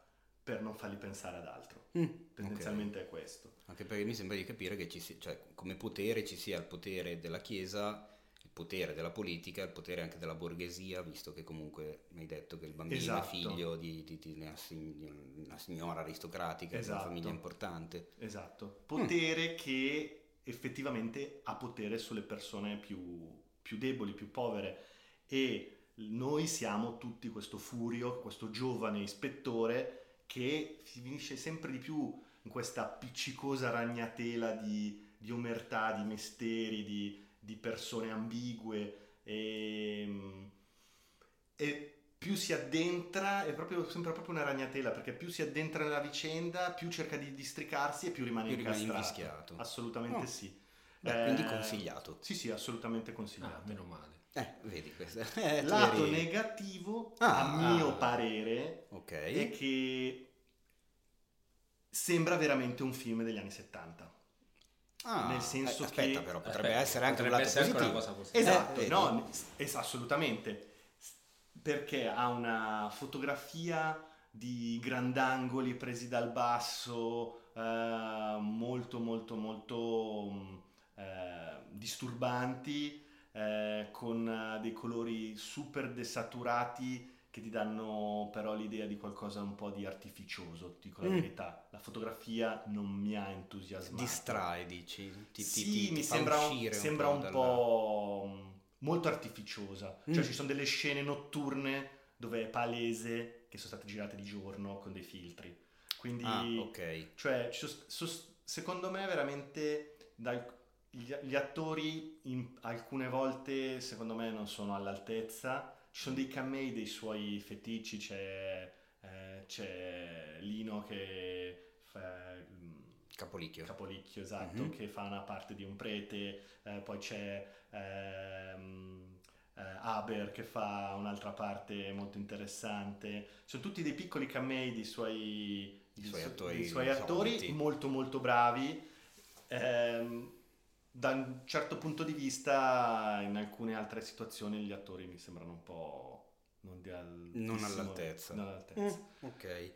per non farli pensare ad altro. Mm, Tendenzialmente è questo. Anche perché mi sembra di capire che ci sia, cioè, come potere ci sia il potere della Chiesa, il potere della politica, il potere anche della borghesia, visto che comunque mi hai detto che il bambino Esatto. è figlio di, di- di una, di una signora aristocratica, di una Esatto. famiglia importante. Esatto, potere che effettivamente ha potere sulle persone più, più deboli, più povere e noi siamo tutti questo furio, questo giovane ispettore che finisce sempre di più in questa appiccicosa ragnatela di, di omertà, di misteri, di, di persone ambigue e, e più si addentra, è proprio, sembra proprio una ragnatela, perché più si addentra nella vicenda, più cerca di districarsi e più rimane Più rimane incastrato. invischiato. Assolutamente Oh. sì. Beh, Eh, quindi consigliato. Sì, sì, assolutamente Ah, consigliato. meno male. Eh, vedi questo. Eh, Lato eri- negativo, Ah. a mio Ah. parere, Ok. è che sembra veramente un film degli anni 70. Ah, nel senso eh, aspetta, che- però potrebbe Aspetta, essere anche un lato positivo. una cosa positiva. Esatto, vedi? no, es- assolutamente. Perché ha una fotografia di grandangoli presi dal basso, eh, molto, molto, molto mh, eh, disturbanti, eh, con eh, dei colori super desaturati che ti danno però l'idea di qualcosa un po' di artificioso, ti dico la Mm. verità. La fotografia non mi ha entusiasmato. Distrae, dici? Ti, Sì, ti- ti mi fa sembra, un, sembra un po' mh, molto artificiosa. Cioè Mm. ci sono delle scene notturne dove è palese che sono state girate di giorno con dei filtri. Quindi, Ah, ok. cioè, ci sono- sos- secondo me veramente dal- gli, gli attori in alcune volte secondo me non sono all'altezza. Ci sono dei camei dei suoi feticci, c'è, eh, c'è Lino che fa... mm, Capolicchio. Capolicchio, esatto, Mhm. che fa una parte di un prete, eh, poi c'è ehm, eh, Aber che fa un'altra parte molto interessante. Sono tutti dei piccoli camei dei suoi, suoi su- attori dei suoi attori soliti. molto molto bravi. Ehm, da un certo punto di vista, in alcune altre situazioni gli attori mi sembrano un po' non, Non all'altezza. non all'altezza. Mm, ok.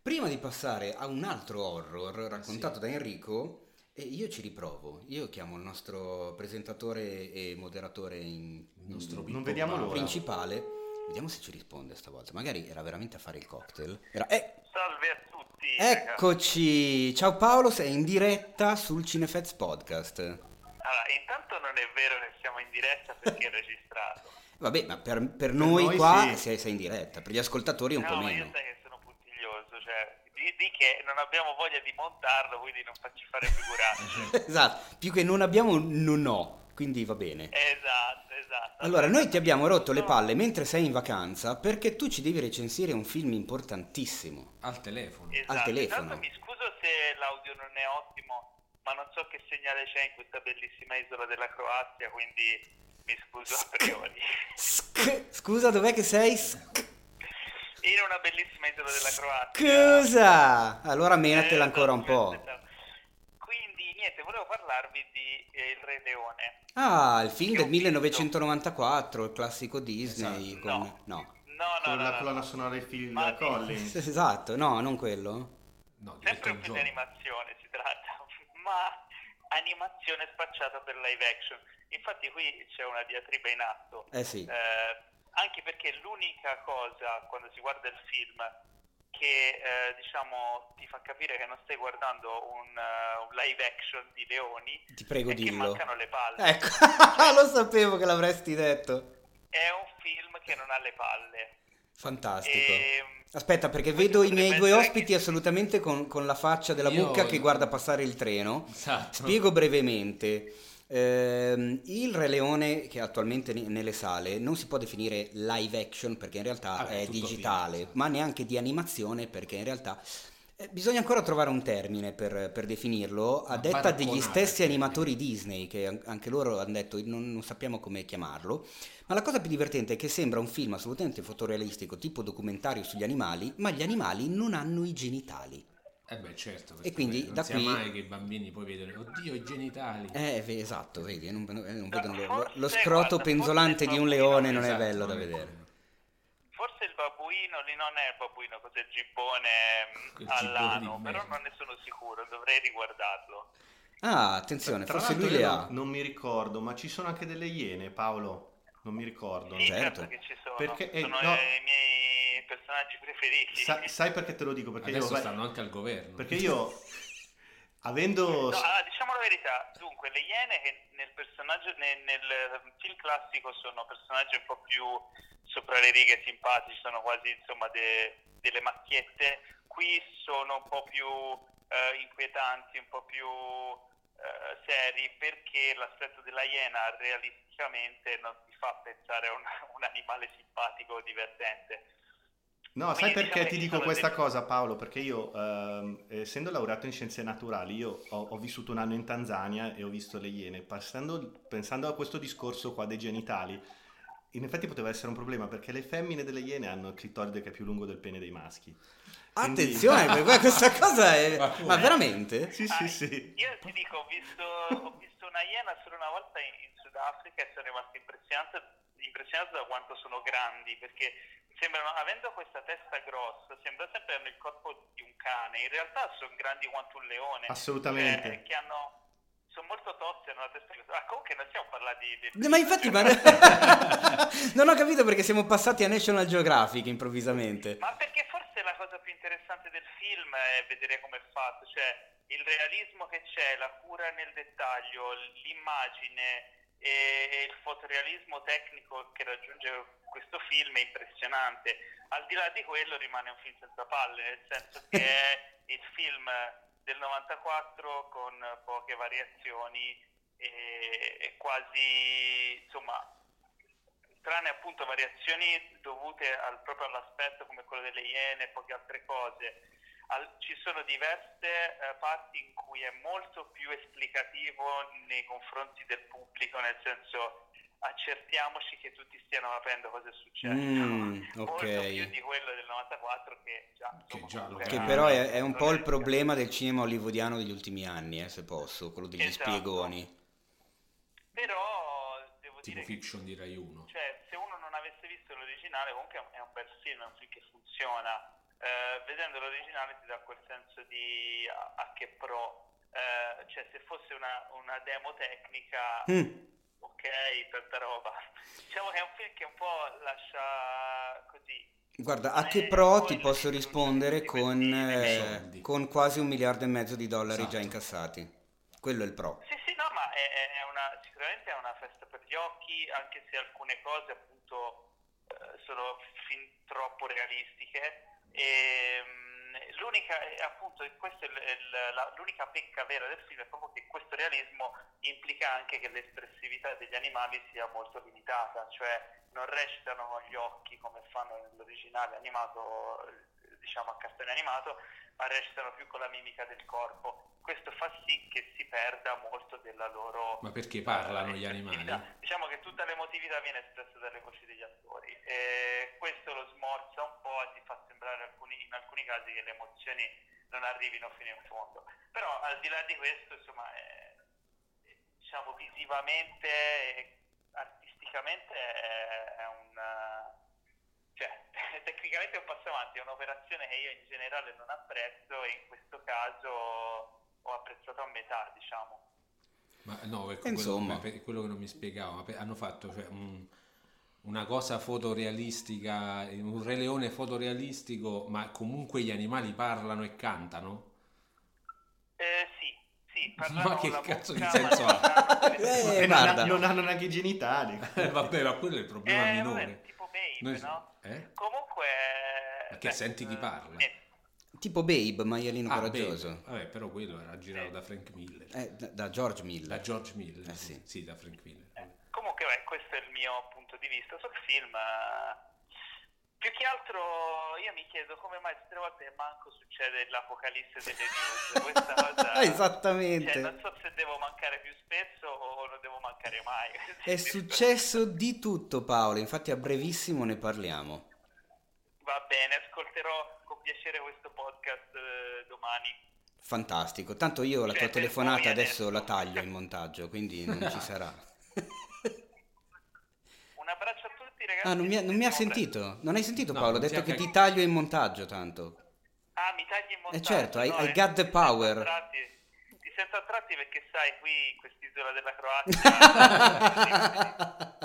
Prima di passare a un altro horror raccontato Sì. da Enrico, eh, io ci riprovo. Io chiamo il nostro presentatore e moderatore in, Il nostro Non vediamo l'ora. principale. Vediamo se ci risponde stavolta. Magari era veramente a fare il cocktail. Era- eh, Salve a tutti. eccoci! Ciao Paolo, sei in diretta sul Cinefets Podcast. Allora, intanto non è vero che siamo in diretta perché è registrato. Vabbè, ma per, per noi, noi qua sì. sei, sei in diretta, per gli ascoltatori un no, po' ma io meno. sai che sono puntiglioso, cioè, di, di che non abbiamo voglia di montarlo, quindi non facci fare figuracce. esatto, più che non abbiamo, non ho, quindi va bene. esatto, esatto. Allora, noi ti abbiamo rotto le palle mentre sei in vacanza perché tu ci devi recensire un film importantissimo. Al telefono. Esatto. al telefono. Intanto mi scuso se l'audio non è ottimo, ma non so che segnale c'è in questa bellissima isola della Croazia, quindi mi scuso a priori. Sc- scusa, dov'è che sei? Sc- In una bellissima isola della Croazia. Scusa! Allora menatela Eh, ancora un esatto, po'. mi aspettavo. Quindi niente, volevo parlarvi di eh, Il Re Leone. Ah, il film del ho visto. 1994, il classico Disney. Esatto. con... No. no. No, no, Con no, la no, colonna no. sonora dei film Ma- Collins. Esatto, no, non quello. No, Sempre un film di animazione si tratta, ma animazione spacciata per live action. Infatti qui c'è una diatriba in atto. Eh sì. Eh, anche perché l'unica cosa quando si guarda il film che eh, diciamo ti fa capire che non stai guardando un, eh, un live action di leoni Ti prego, è che dillo. mancano le palle. Ecco, lo sapevo che l'avresti detto. È un film che non ha le palle. Fantastico. E, Aspetta, perché vedo i miei due ospiti assolutamente con, con la faccia della Io- mucca che guarda passare il treno. Esatto. Spiego brevemente. Ehm, il Re Leone che attualmente ne- nelle sale non si può definire live action perché in realtà Ah, è digitale, finto, sì. ma neanche di animazione perché in realtà eh, bisogna ancora trovare un termine per, per definirlo, a detta degli stessi animatori Disney, che an- anche loro hanno detto non, non sappiamo come chiamarlo, ma la cosa più divertente è che sembra un film assolutamente fotorealistico, tipo documentario sugli animali, ma gli animali non hanno i genitali. Eh beh, certo, E perché quindi non da sia qui- mai che i bambini poi vedono, oddio, i genitali. Eh, esatto, vedi, non, non vedono lo, lo scroto penzolante di un leone, non è Esatto, bello da vedere. Babbuino lì non è il babbuino, cos'è il gibbone all'ano, di però non ne sono sicuro, dovrei riguardarlo. Ah, attenzione, Tra forse lui le ha. non, non mi ricordo, ma ci sono anche delle iene, Paolo. Non mi ricordo. Sì, Certo. certo, che ci sono, Perché- eh, sono no. i miei personaggi preferiti. Sa- sai perché te lo dico? Perché Adesso io, stanno anche al governo. perché io avendo... No, allora, diciamo la verità, dunque le iene che nel personaggio nel, nel film classico sono personaggi un po' più sopra le righe simpatici, sono quasi insomma de- delle macchiette, qui sono un po' più eh, inquietanti, un po' più eh, seri perché l'aspetto della iena realisticamente non ti fa pensare a un, un animale simpatico o divertente. No, Quindi sai diciamo perché che ti dico questa dei- cosa Paolo? Perché io, ehm, essendo laureato in scienze naturali, io ho, ho vissuto un anno in Tanzania e ho visto le iene. Passando- pensando a questo discorso qua dei genitali, in effetti poteva essere un problema perché le femmine delle iene hanno il clitoride che è più lungo del pene dei maschi. Quindi- Attenzione, que- questa cosa è... Ma? Ma veramente? Sì, sì, sì. Io ti dico, ho visto, ho visto una iena solo una volta in, in Sudafrica e sono rimasto impressionato, impressionato da quanto sono grandi, perché sembrano, avendo questa testa grossa, sembra sempre hanno il corpo di un cane, in realtà sono grandi quanto un leone. Assolutamente. Cioè, che hanno, sono molto tozzi, hanno la testa grossa. Ah, comunque non stiamo parlando di... di- Ma infatti, ma... non ho capito perché siamo passati a National Geographic improvvisamente. Ma perché forse la cosa più interessante del film è vedere come è fatto, cioè il realismo che c'è, la cura nel dettaglio, l'immagine e e il fotorealismo tecnico che raggiunge questo film è impressionante. Al di là di quello rimane un film senza palle, nel senso che è il film del 94 con poche variazioni e, quasi, insomma, tranne appunto variazioni dovute al- proprio all'aspetto come quello delle iene e poche altre cose. Al- ci sono diverse eh, parti in cui è molto più esplicativo nei confronti del pubblico, nel senso accertiamoci che tutti stiano capendo cosa è successo. Mm, Molto ok. più di quello del 94 che già, Che già lo Che però è, è un po' il problema del cinema hollywoodiano degli ultimi anni, eh, se posso, quello degli Esatto. spiegoni. Però devo Tipo dire che fiction di Rai 1. cioè, se uno non avesse visto l'originale, comunque è un, è un bel film, è un film che funziona. Eh, vedendo l'originale ti dà quel senso di a, a che pro. Eh, cioè, se fosse una, una demo tecnica, Mm. Ok, tanta roba. Diciamo che è un film che un po' lascia così. Guarda, a che pro ti posso rispondere con, eh, con quasi un miliardo e mezzo di dollari già Esatto. incassati. Quello è il pro. Sì, sì, no, ma è, è- una, sicuramente è una festa per gli occhi, anche se alcune cose appunto eh, sono fin troppo realistiche. E, mm, l'unica, eh, appunto, il- la- l'unica pecca vera del film è proprio che questo realismo implica anche che l'espressività degli animali sia molto limitata, cioè non recitano con gli occhi come fanno nell'originale animato, eh, diciamo a cartone animato, ma recitano più con la mimica del corpo. Questo fa sì che si perda molto della loro Ma perché parlano gli eh, animali? Diciamo che tutta l'emotività viene espressa dalle voci degli attori e questo lo smorza un po' e ti fa sembrare alcuni- in alcuni casi che le emozioni non arrivino fino in fondo. Però al di là di questo, insomma, è- è, diciamo visivamente e artisticamente è, è un cioè, tecnicamente è un passo avanti, è un'operazione che io in generale non apprezzo e in questo caso ho apprezzato a metà, diciamo. Ma no, ecco, Insomma. quello, per- quello che non mi spiegavo, hanno fatto cioè, un- una cosa fotorealistica, un Re Leone fotorealistico, ma comunque gli animali parlano e cantano? Eh, sì, sì, parlano Ma che la cazzo di bocca, senso ma ha? non hanno le- Eh, E non, guarda. non hanno neanche i genitali. Eh, vabbè, ma quello è il problema Eh, vabbè, minore. tipo Babe, Noi- no? eh? Comunque... Ma che senti chi parla? eh, Tipo Babe, maialino Ah, coraggioso. Babe. Vabbè, però quello era girato da Frank Miller. Eh, da, da George Miller. Da George Miller. Eh, sì. sì. da Frank Miller. Comunque, beh, questo è il mio punto di vista sul film. eh, Più che altro io mi chiedo come mai tutte le volte manco succede l'apocalisse delle news. Questa cosa... Ah, Esattamente. Cioè, non so se devo mancare più spesso o non devo mancare mai. È successo di tutto Paolo, infatti a brevissimo ne parliamo. Va bene, ascolterò piacere questo podcast eh, domani. Fantastico, tanto io la tua Cioè, per telefonata adesso adesso. la taglio in montaggio, quindi non ci sarà. Un abbraccio a tutti ragazzi. Ah, non mi, ha- non mi ha sentito? Non hai sentito No, Paolo? Ho detto che ti taglio in montaggio tanto. Ah, mi tagli in montaggio. Eh certo, hai- no, hai eh, got the power. tratti- Ti sento a tratti perché sai, qui in quest'isola della Croazia...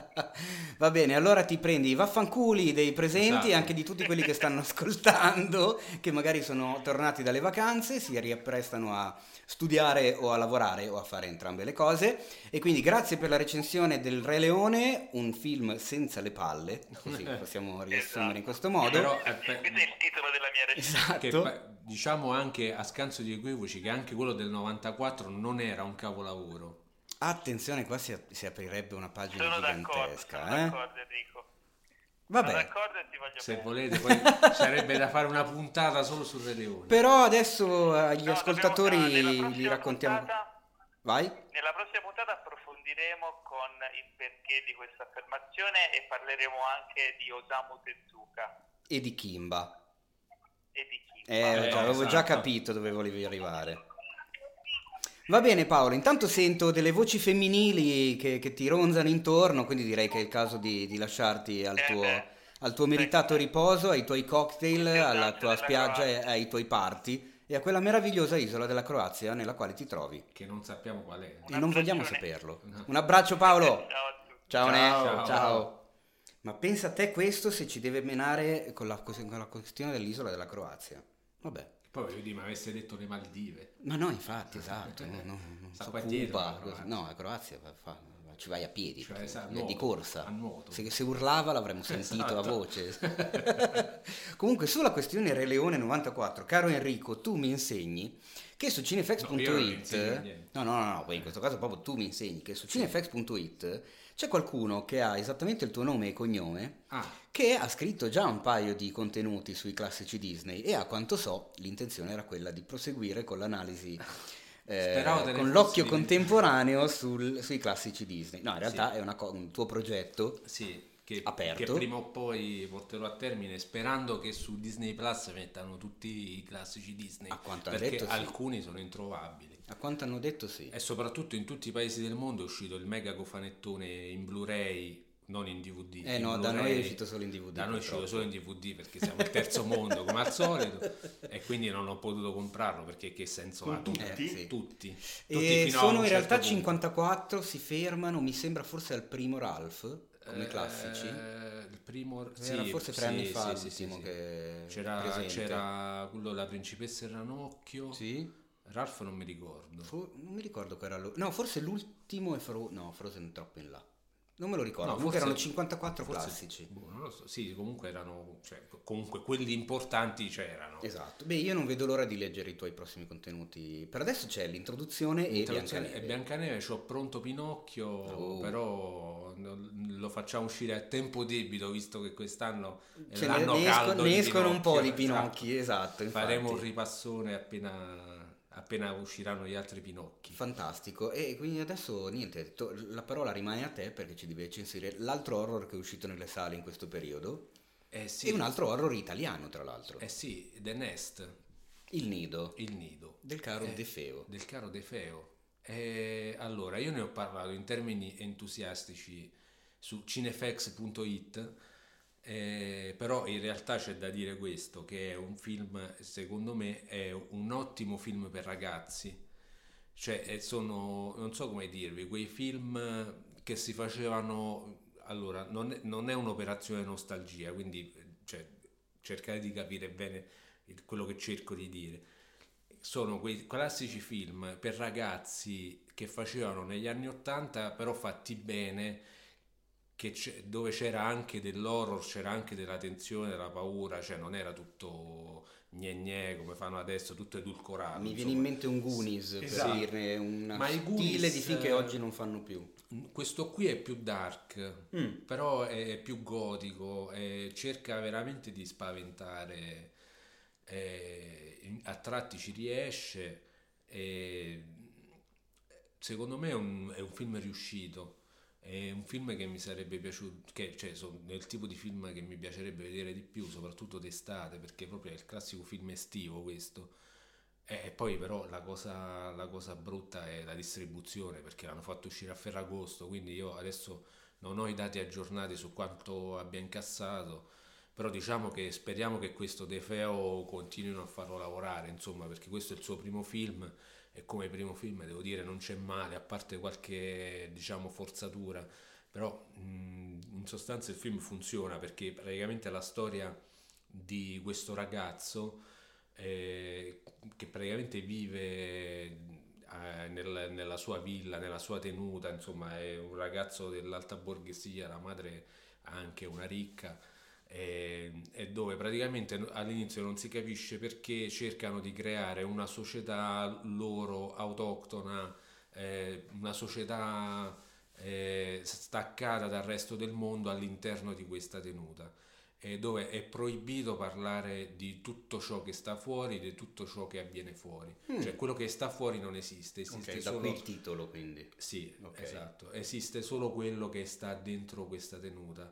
Va bene, allora ti prendi i vaffanculi dei presenti e Esatto. anche di tutti quelli che stanno ascoltando, che magari sono tornati dalle vacanze, si riapprestano a studiare o a lavorare o a fare entrambe le cose. E quindi grazie per la recensione del Re Leone, un film senza le palle, così possiamo riassumere in questo modo. Però, eh, Questo è il titolo della mia recensione. che Esatto. diciamo anche a scanso di equivoci che anche quello del 94 non era un capolavoro. Attenzione, qua si, si aprirebbe una pagina Sono d'accordo, gigantesca. sono eh? d'accordo Enrico. Vabbè. Sono d'accordo e ti voglio Se bene. volete, poi sarebbe da fare una puntata solo sul Re Leone. Però adesso agli No, ascoltatori dobbiamo- raccontiamo. puntata- Vai? Nella prossima puntata approfondiremo con il perché di questa affermazione e parleremo anche di Osamu Tezuka E di Kimba. e di Kim. Eh, Eh, già- avevo già esatto. capito dove volevi arrivare. Va bene Paolo, intanto sento delle voci femminili che, che ti ronzano intorno, quindi direi che è il caso di, di lasciarti al Eh, tuo, beh. al tuo meritato riposo, ai tuoi cocktail, Esatto, alla tua della spiaggia e ai tuoi party e a quella meravigliosa isola della Croazia nella quale ti trovi. Che non sappiamo qual è. E non vogliamo saperlo. Un abbraccio Paolo! Ciao a tutti. Ciao, Ne. Ciao. ciao. Ma pensa a te questo se ci deve menare con la, con la questione dell'isola della Croazia. Vabbè. Poi voglio dire, ma avesse detto le Maldive. Ma no, infatti, esatto. No, no, non so qua Cuba, dietro, Croazia. no, la Croazia fa- fa- ci vai a piedi, Cioè, a è di nuoto, corsa. a nuoto. Se, se urlava l'avremmo sentito a Esatto. voce. Comunque, sulla questione Re Leone 94, caro Enrico, tu mi insegni che su cinefx.it, no, no, no, no, poi in questo caso proprio tu mi insegni che su cinefx.it c'è qualcuno che ha esattamente il tuo nome e cognome Ah, che ha scritto già un paio di contenuti sui classici Disney e a quanto so l'intenzione era quella di proseguire con l'analisi eh, con l'occhio dimenticato. contemporaneo sul- sui classici Disney. No, in realtà Sì. è co- un tuo progetto. sì, che, Aperto. che prima o poi porterò a termine sperando che su Disney Plus mettano tutti i classici Disney. A quanto hanno perché detto, sì. alcuni sono introvabili. A quanto hanno detto sì. E soprattutto in tutti i paesi del mondo è uscito il mega cofanettone in Blu-ray, non in DVD. Eh in no, da noi è uscito solo in DVD. Da noi è uscito solo in DVD perché siamo il terzo mondo come al solito e quindi non ho potuto comprarlo perché che senso Con ha? tutti? Eh, sì. Tutti. Tutti E sono in certo realtà punto. 54, si fermano, mi sembra forse al primo Ralph, come Eh, classici. il primo Era sì, forse tre sì, anni fa sì, sì, sì. che c'era, c'era quello la principessa e ranocchio. Sì? Ralph non mi ricordo. Fu- non mi ricordo che era l'ultimo. No, forse l'ultimo è Fro- No, Frozen è troppo in là. Non me lo ricordo. No, Comunque forse- erano 54 forse- classici. boh, non lo so. Sì, comunque erano, cioè, comunque quelli importanti c'erano. Esatto. Beh, io non vedo l'ora di leggere i tuoi prossimi contenuti. Per adesso c'è l'introduzione e Introduzione- Biancaneve. E Biancaneve c'ho pronto Pinocchio, Oh. però lo facciamo uscire a tempo debito visto che quest'anno è ne, l'anno ne caldo ne escono un po' di esatto. Pinocchi, esatto. infatti. Faremo un ripassone appena, appena usciranno gli altri Pinocchi. Fantastico. E quindi adesso niente, to- la parola rimane a te perché ci devi recensire l'altro horror che è uscito nelle sale in questo periodo. Eh sì, E un altro horror italiano, tra l'altro. Eh sì, The Nest, Il nido il nido. del caro Eh, De Feo. Del caro De Feo. Eh, allora, io ne ho parlato in termini entusiastici su cinefx.it, eh, però in realtà c'è da dire questo, che è un film, secondo me, è un ottimo film per ragazzi. Cioè, eh, sono, non so come dirvi, quei film che si facevano... Allora, non è, non è un'operazione nostalgia, quindi cioè, cercate di capire bene quello che cerco di dire sono quei classici film per ragazzi che facevano negli anni 80 però fatti bene dove c'era anche dell'horror, c'era anche della tensione, della paura, cioè non era tutto gne gne come fanno adesso, tutto edulcorato. Mi viene insomma. in mente un Goonies, Esatto. per dirne un stile Goonies, di film che eh, oggi non fanno più. Questo qui è più dark, Mm. però è più gotico e cerca veramente di spaventare. in- a tratti ci riesce e secondo me è un, è un film riuscito. È un film che mi sarebbe piaciuto, che cioè, sono nel tipo di film che mi piacerebbe vedere di più, soprattutto d'estate, perché proprio è il classico film estivo questo. E poi però la cosa, la cosa brutta è la distribuzione perché l'hanno fatto uscire a Ferragosto, quindi io adesso non ho i dati aggiornati su quanto abbia incassato, però diciamo che speriamo che questo De Feo continuino a farlo lavorare, insomma, perché questo è il suo primo film e come primo film devo dire non c'è male, a parte qualche diciamo forzatura, però in sostanza il film funziona perché praticamente la storia di questo ragazzo eh, che praticamente vive eh, nel- nella sua villa, nella sua tenuta, insomma è un ragazzo dell'alta borghesia, la madre anche una ricca e, e dove praticamente all'inizio non si capisce perché cercano di creare una società loro autoctona, eh, una società eh, staccata dal resto del mondo all'interno di questa tenuta eh, dove è proibito parlare di tutto ciò che sta fuori, di tutto ciò che avviene fuori. Mm. Cioè quello che sta fuori non esiste, esiste Ok, da solo... il titolo quindi. Sì, Ok. esatto, esiste solo quello che sta dentro questa tenuta.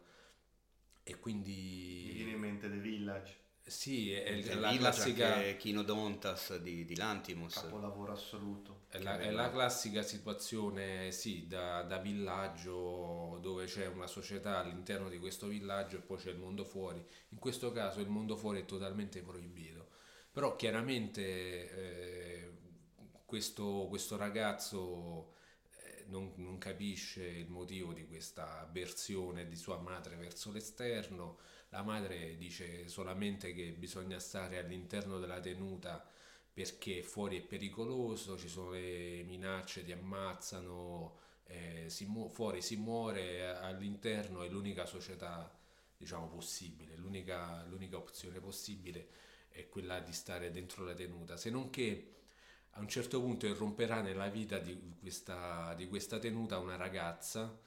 E Mi quindi... viene in mente The Village, Sì, è, è Il la Village, classica... anche Kino Dontas di, di Lantimos. capolavoro assoluto. È la, è la classica situazione, sì, da, da villaggio dove c'è una società all'interno di questo villaggio e poi c'è il mondo fuori. In questo caso il mondo fuori è totalmente proibito. Però chiaramente eh, questo, questo ragazzo eh, non, non capisce il motivo di questa avversione di sua madre verso l'esterno. La madre dice solamente che bisogna stare all'interno della tenuta perché fuori è pericoloso, ci sono le minacce, ti ammazzano, eh, si mu- fuori si muore, all'interno è l'unica società diciamo possibile, l'unica, l'unica opzione possibile è quella di stare dentro la tenuta, se non che a un certo punto irromperà nella vita di questa, di questa tenuta una ragazza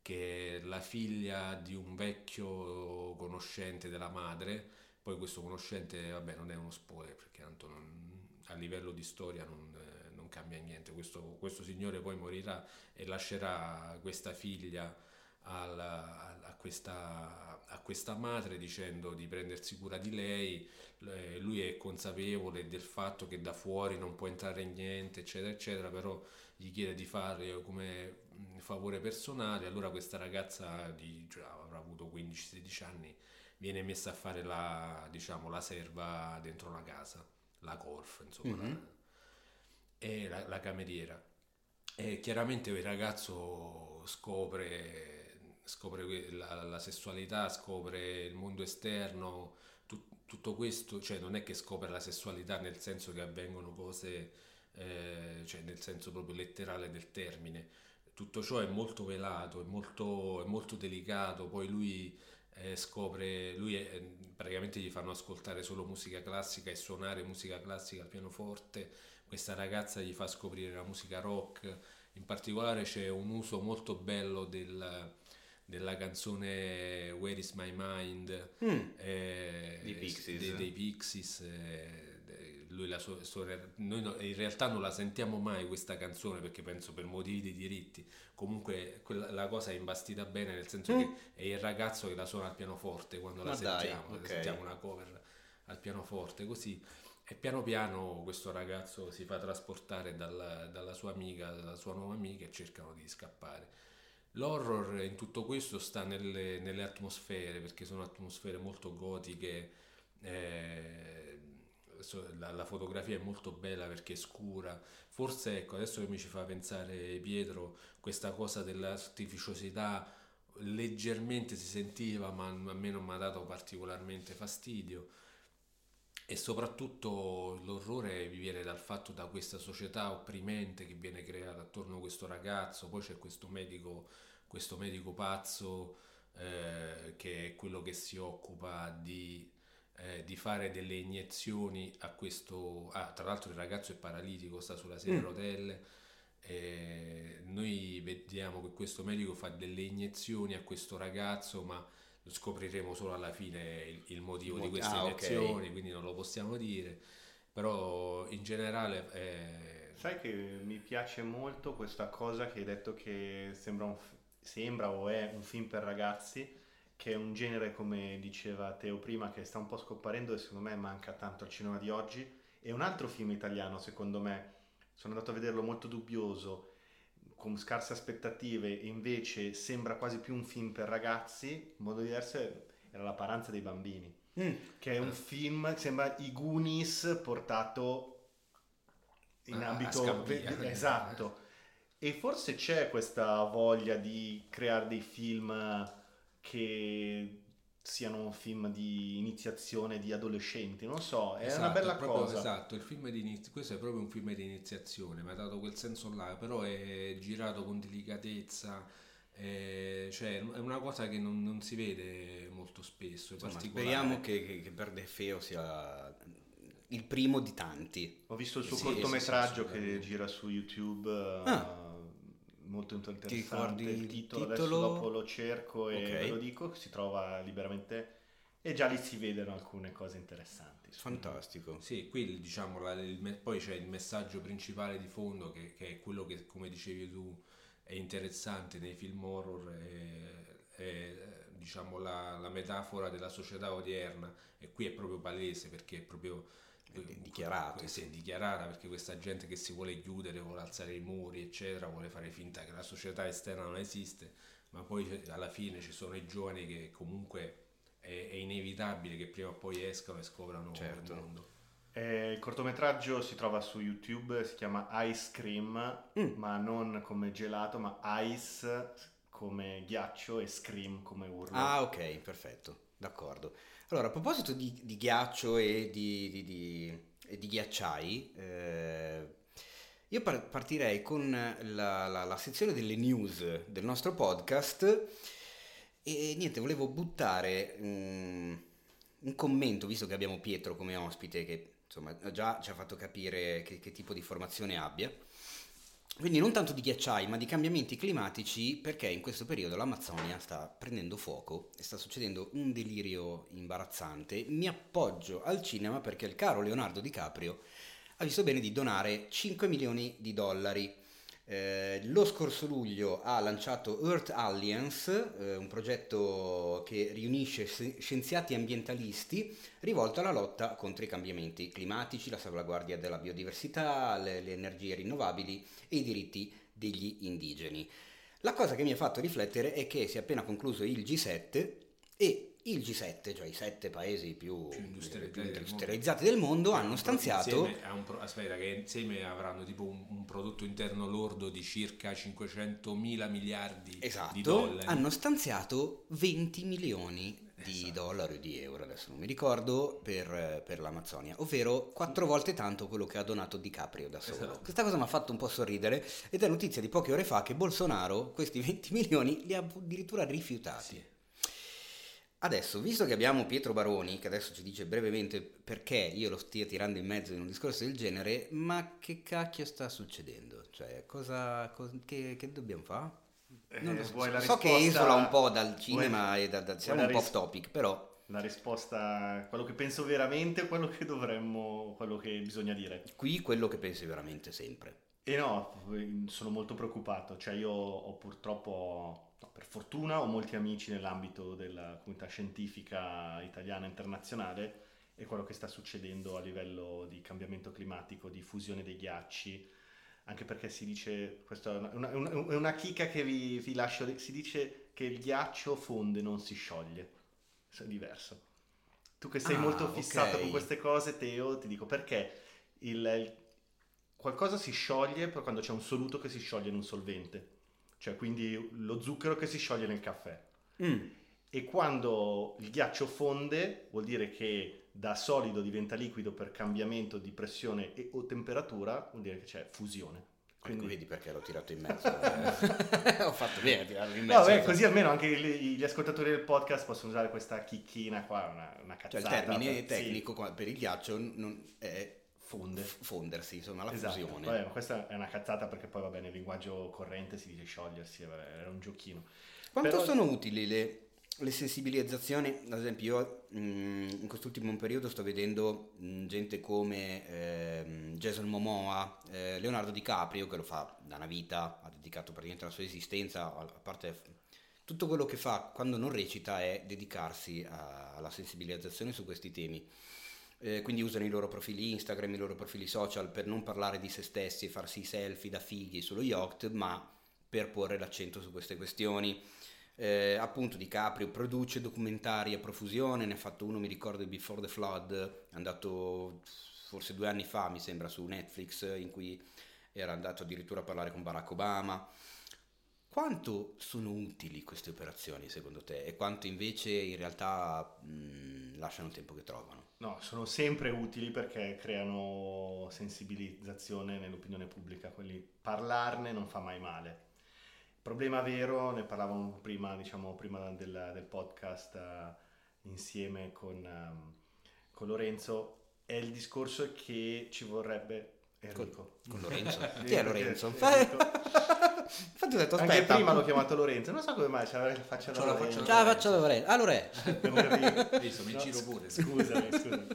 che è la figlia di un vecchio conoscente della madre, poi questo conoscente, vabbè, non è uno spoiler perché tanto non- a livello di storia non, non cambia niente. Questo, questo signore poi morirà e lascerà questa figlia alla- a, questa, a questa madre dicendo di prendersi cura di lei. Eh, Lui è consapevole del fatto che da fuori non può entrare niente, eccetera, eccetera, però gli chiede di fare come mh, favore personale. Allora questa ragazza di, cioè, avrà avuto 15-16 anni viene messa a fare la, diciamo, la serva dentro una casa, la golf, insomma, Mhm. la- e la, la cameriera. E chiaramente il ragazzo scopre, scopre la, la sessualità, scopre il mondo esterno, tu- tutto questo, cioè non è che scopre la sessualità nel senso che avvengono cose, eh, cioè nel senso proprio letterale del termine. Tutto ciò è molto velato, è molto, è molto delicato, poi lui eh, scopre, lui è- praticamente gli fanno ascoltare solo musica classica e suonare musica classica al pianoforte, questa ragazza gli fa scoprire la musica rock, in particolare c'è un uso molto bello del- della canzone Where is my mind Mm. eh, Dei Pixies. dei, dei Pixies, eh, lui la sua storia- noi no- in realtà non la sentiamo mai questa canzone perché penso per motivi di diritti comunque quella- la cosa è imbastita bene nel senso Mm. che è il ragazzo che la suona al pianoforte quando la Ma dai, sentiamo, ok. sentiamo una cover al pianoforte così e piano piano questo ragazzo si fa trasportare dalla, dalla sua amica, dalla sua nuova amica e cercano di scappare. L'horror in tutto questo sta nelle, nelle atmosfere, perché sono atmosfere molto gotiche, eh, la, la fotografia è molto bella perché è scura. Forse, ecco, adesso che mi ci fa pensare Pietro, questa cosa dell'artificiosità leggermente si sentiva, ma a me non mi ha dato particolarmente fastidio. E soprattutto l'orrore vi viene dal fatto da questa società opprimente che viene creata attorno a questo ragazzo, poi c'è questo medico questo medico pazzo eh, che è quello che si occupa di, eh, di fare delle iniezioni a questo... Ah, tra l'altro il ragazzo è paralitico, sta sulla sedia a Mm. rotelle. e noi vediamo che questo medico fa delle iniezioni a questo ragazzo, ma scopriremo solo alla fine il, il motivo di queste ah, ok. iniezioni, quindi non lo possiamo dire. Però in generale eh, Sai che mi piace molto questa cosa che hai detto che sembra, un sembra o è un film per ragazzi, che è un genere, come diceva Teo prima, che sta un po' scomparendo e secondo me manca tanto al cinema di oggi. E un altro film italiano, secondo me, sono andato a vederlo molto dubbioso, con scarse aspettative, e invece sembra quasi più un film per ragazzi, in modo diverso, era La paranza dei bambini Mm. che è un film, sembra i Goonies portato in A- a ambito Scampia. ve- esatto. E forse c'è questa voglia di creare dei film che siano film di iniziazione di adolescenti, non so, è una Esatto, bella proprio- cosa. Esatto, il film di iniz- questo è proprio un film di iniziazione, mi ha dato quel senso là, però è girato con delicatezza, eh, cioè è una cosa che non, non si vede molto spesso. è Insomma, speriamo che, che, che Per De Feo sia il primo di tanti. Ho visto il suo Sì, cortometraggio che gira su YouTube, Ah. Molto interessante. ricordi il il titolo, titolo? adesso dopo lo cerco e Ok. ve lo dico, si trova liberamente e già lì si vedono alcune cose interessanti. Fantastico. Sì, qui diciamo, la- il poi c'è il messaggio principale di fondo che, che è quello che, come dicevi tu, è interessante nei film horror, è, è, diciamo la, la metafora della società odierna e qui è proprio palese perché è proprio È dichiarato. Sì, è dichiarata perché questa gente che si vuole chiudere, vuole alzare i muri, eccetera, vuole fare finta che la società esterna non esiste, ma poi alla fine ci sono i giovani che comunque è, è inevitabile che prima o poi escano e scoprano Certo. il mondo. Eh, il cortometraggio si trova su YouTube, si chiama Ice Cream, Mm. ma non come gelato, ma Ice come ghiaccio e Scream come urlo. Ah, ok, perfetto, d'accordo. Allora, a proposito di, di ghiaccio e di, di- e di ghiacciai, eh, io par- partirei con la, la- la sezione delle news del nostro podcast e niente, volevo buttare mm, un commento, visto che abbiamo Pietro come ospite, che insomma già ci ha fatto capire che, che tipo di formazione abbia. Quindi non tanto di ghiacciai, ma di cambiamenti climatici, perché in questo periodo l'Amazzonia sta prendendo fuoco e sta succedendo un delirio imbarazzante. Mi appoggio al cinema perché il caro Leonardo DiCaprio ha visto bene di donare 5 milioni di dollari. Eh, lo scorso luglio ha lanciato Earth Alliance, eh, un progetto che riunisce sci- scienziati ambientalisti rivolto alla lotta contro i cambiamenti climatici, la salvaguardia della biodiversità, le, le energie rinnovabili e i diritti degli indigeni. La cosa che mi ha fatto riflettere è che si è appena concluso il G7 e il G7, cioè i sette paesi più, Più industrializzati più del industrializzati del mondo, hanno stanziato un aspetta, che insieme avranno tipo un, un prodotto interno lordo di circa 500 mila miliardi di Esatto, dollari. hanno stanziato 20 milioni di Esatto. dollari o di euro, adesso non mi ricordo, per, per l'Amazzonia, ovvero quattro volte tanto quello che ha donato DiCaprio da solo. Esatto. Questa cosa mi ha fatto un po' sorridere ed è notizia di poche ore fa che Bolsonaro questi 20 milioni li ha addirittura rifiutati. Sì. Adesso, visto che abbiamo Pietro Baroni, che adesso ci dice brevemente perché io lo stia tirando in mezzo in un discorso del genere, ma che cacchio sta succedendo? Cioè, cosa, cos- che, che dobbiamo fare? Non lo Eh, so, vuoi la so che esula un po' dal vuoi- cinema e da, da- siamo un po' ris- off topic, però La risposta, quello che penso veramente, quello che dovremmo, quello che bisogna dire. qui quello che pensi veramente sempre. E no, sono molto preoccupato, cioè io ho purtroppo, no, per fortuna, ho molti amici nell'ambito della comunità scientifica italiana e internazionale e quello che sta succedendo a livello di cambiamento climatico, di fusione dei ghiacci, anche perché si dice, questa è una, una- una- chicca che vi, vi lascio, si dice che il ghiaccio fonde, non si scioglie, è diverso. Tu che sei Ah, molto fissato ok. con queste cose, Teo, ti dico perché il, il- qualcosa si scioglie quando c'è un soluto che si scioglie in un solvente, cioè quindi lo zucchero che si scioglie nel caffè. Mm, E quando il ghiaccio fonde vuol dire che da solido diventa liquido per cambiamento di pressione e o temperatura, vuol dire che c'è fusione. Quindi vedi perché l'ho tirato in mezzo. eh. Ho fatto bene a tirarlo in mezzo. No, beh, così almeno anche gli, gli ascoltatori del podcast possono usare questa chicchina qua, una, una Cioè cazzata. il termine Sì, tecnico qua per il ghiaccio non è fonde. fondersi, insomma, la Esatto. fusione. Vabbè, ma questa è una cazzata perché poi vabbè nel linguaggio corrente si dice sciogliersi, vabbè, era un giochino. Quanto Però- sono utili le, le sensibilizzazioni? Ad esempio, io mh, in quest'ultimo periodo sto vedendo mh, gente come ehm, Jason Momoa, eh, Leonardo DiCaprio, che lo fa da una vita, ha dedicato praticamente la sua esistenza, a, a parte tutto quello che fa quando non recita è dedicarsi a- alla sensibilizzazione su questi temi. Eh, quindi usano i loro profili Instagram, i loro profili social per non parlare di se stessi e farsi i selfie da fighi sullo yacht, ma per porre l'accento su queste questioni. Eh, appunto DiCaprio produce documentari a profusione, ne ha fatto uno, mi ricordo, Before the Flood, è andato forse due anni fa, mi sembra, su Netflix, in cui era andato addirittura a parlare con Barack Obama. Quanto sono utili queste operazioni secondo te e quanto invece in realtà mh, lasciano il tempo che trovano? No, sono sempre utili perché creano sensibilizzazione nell'opinione pubblica, quindi parlarne non fa mai male. Il problema vero, ne parlavamo prima, diciamo, prima del, del podcast eh, insieme con, ehm, con Lorenzo, è il discorso che ci vorrebbe... Enrico. Con Lorenzo? Sì, Chi è Lorenzo? Enrico. Infatti ho detto Anche aspetta. prima l'ho chiamato Lorenzo, non so come mai c'aveva la faccia da Lorenzo. faccia Ciao, faccio da Lorenzo. Allora, Abbiamo capito. Visto, mi No, giro pure. Scusami, scusami.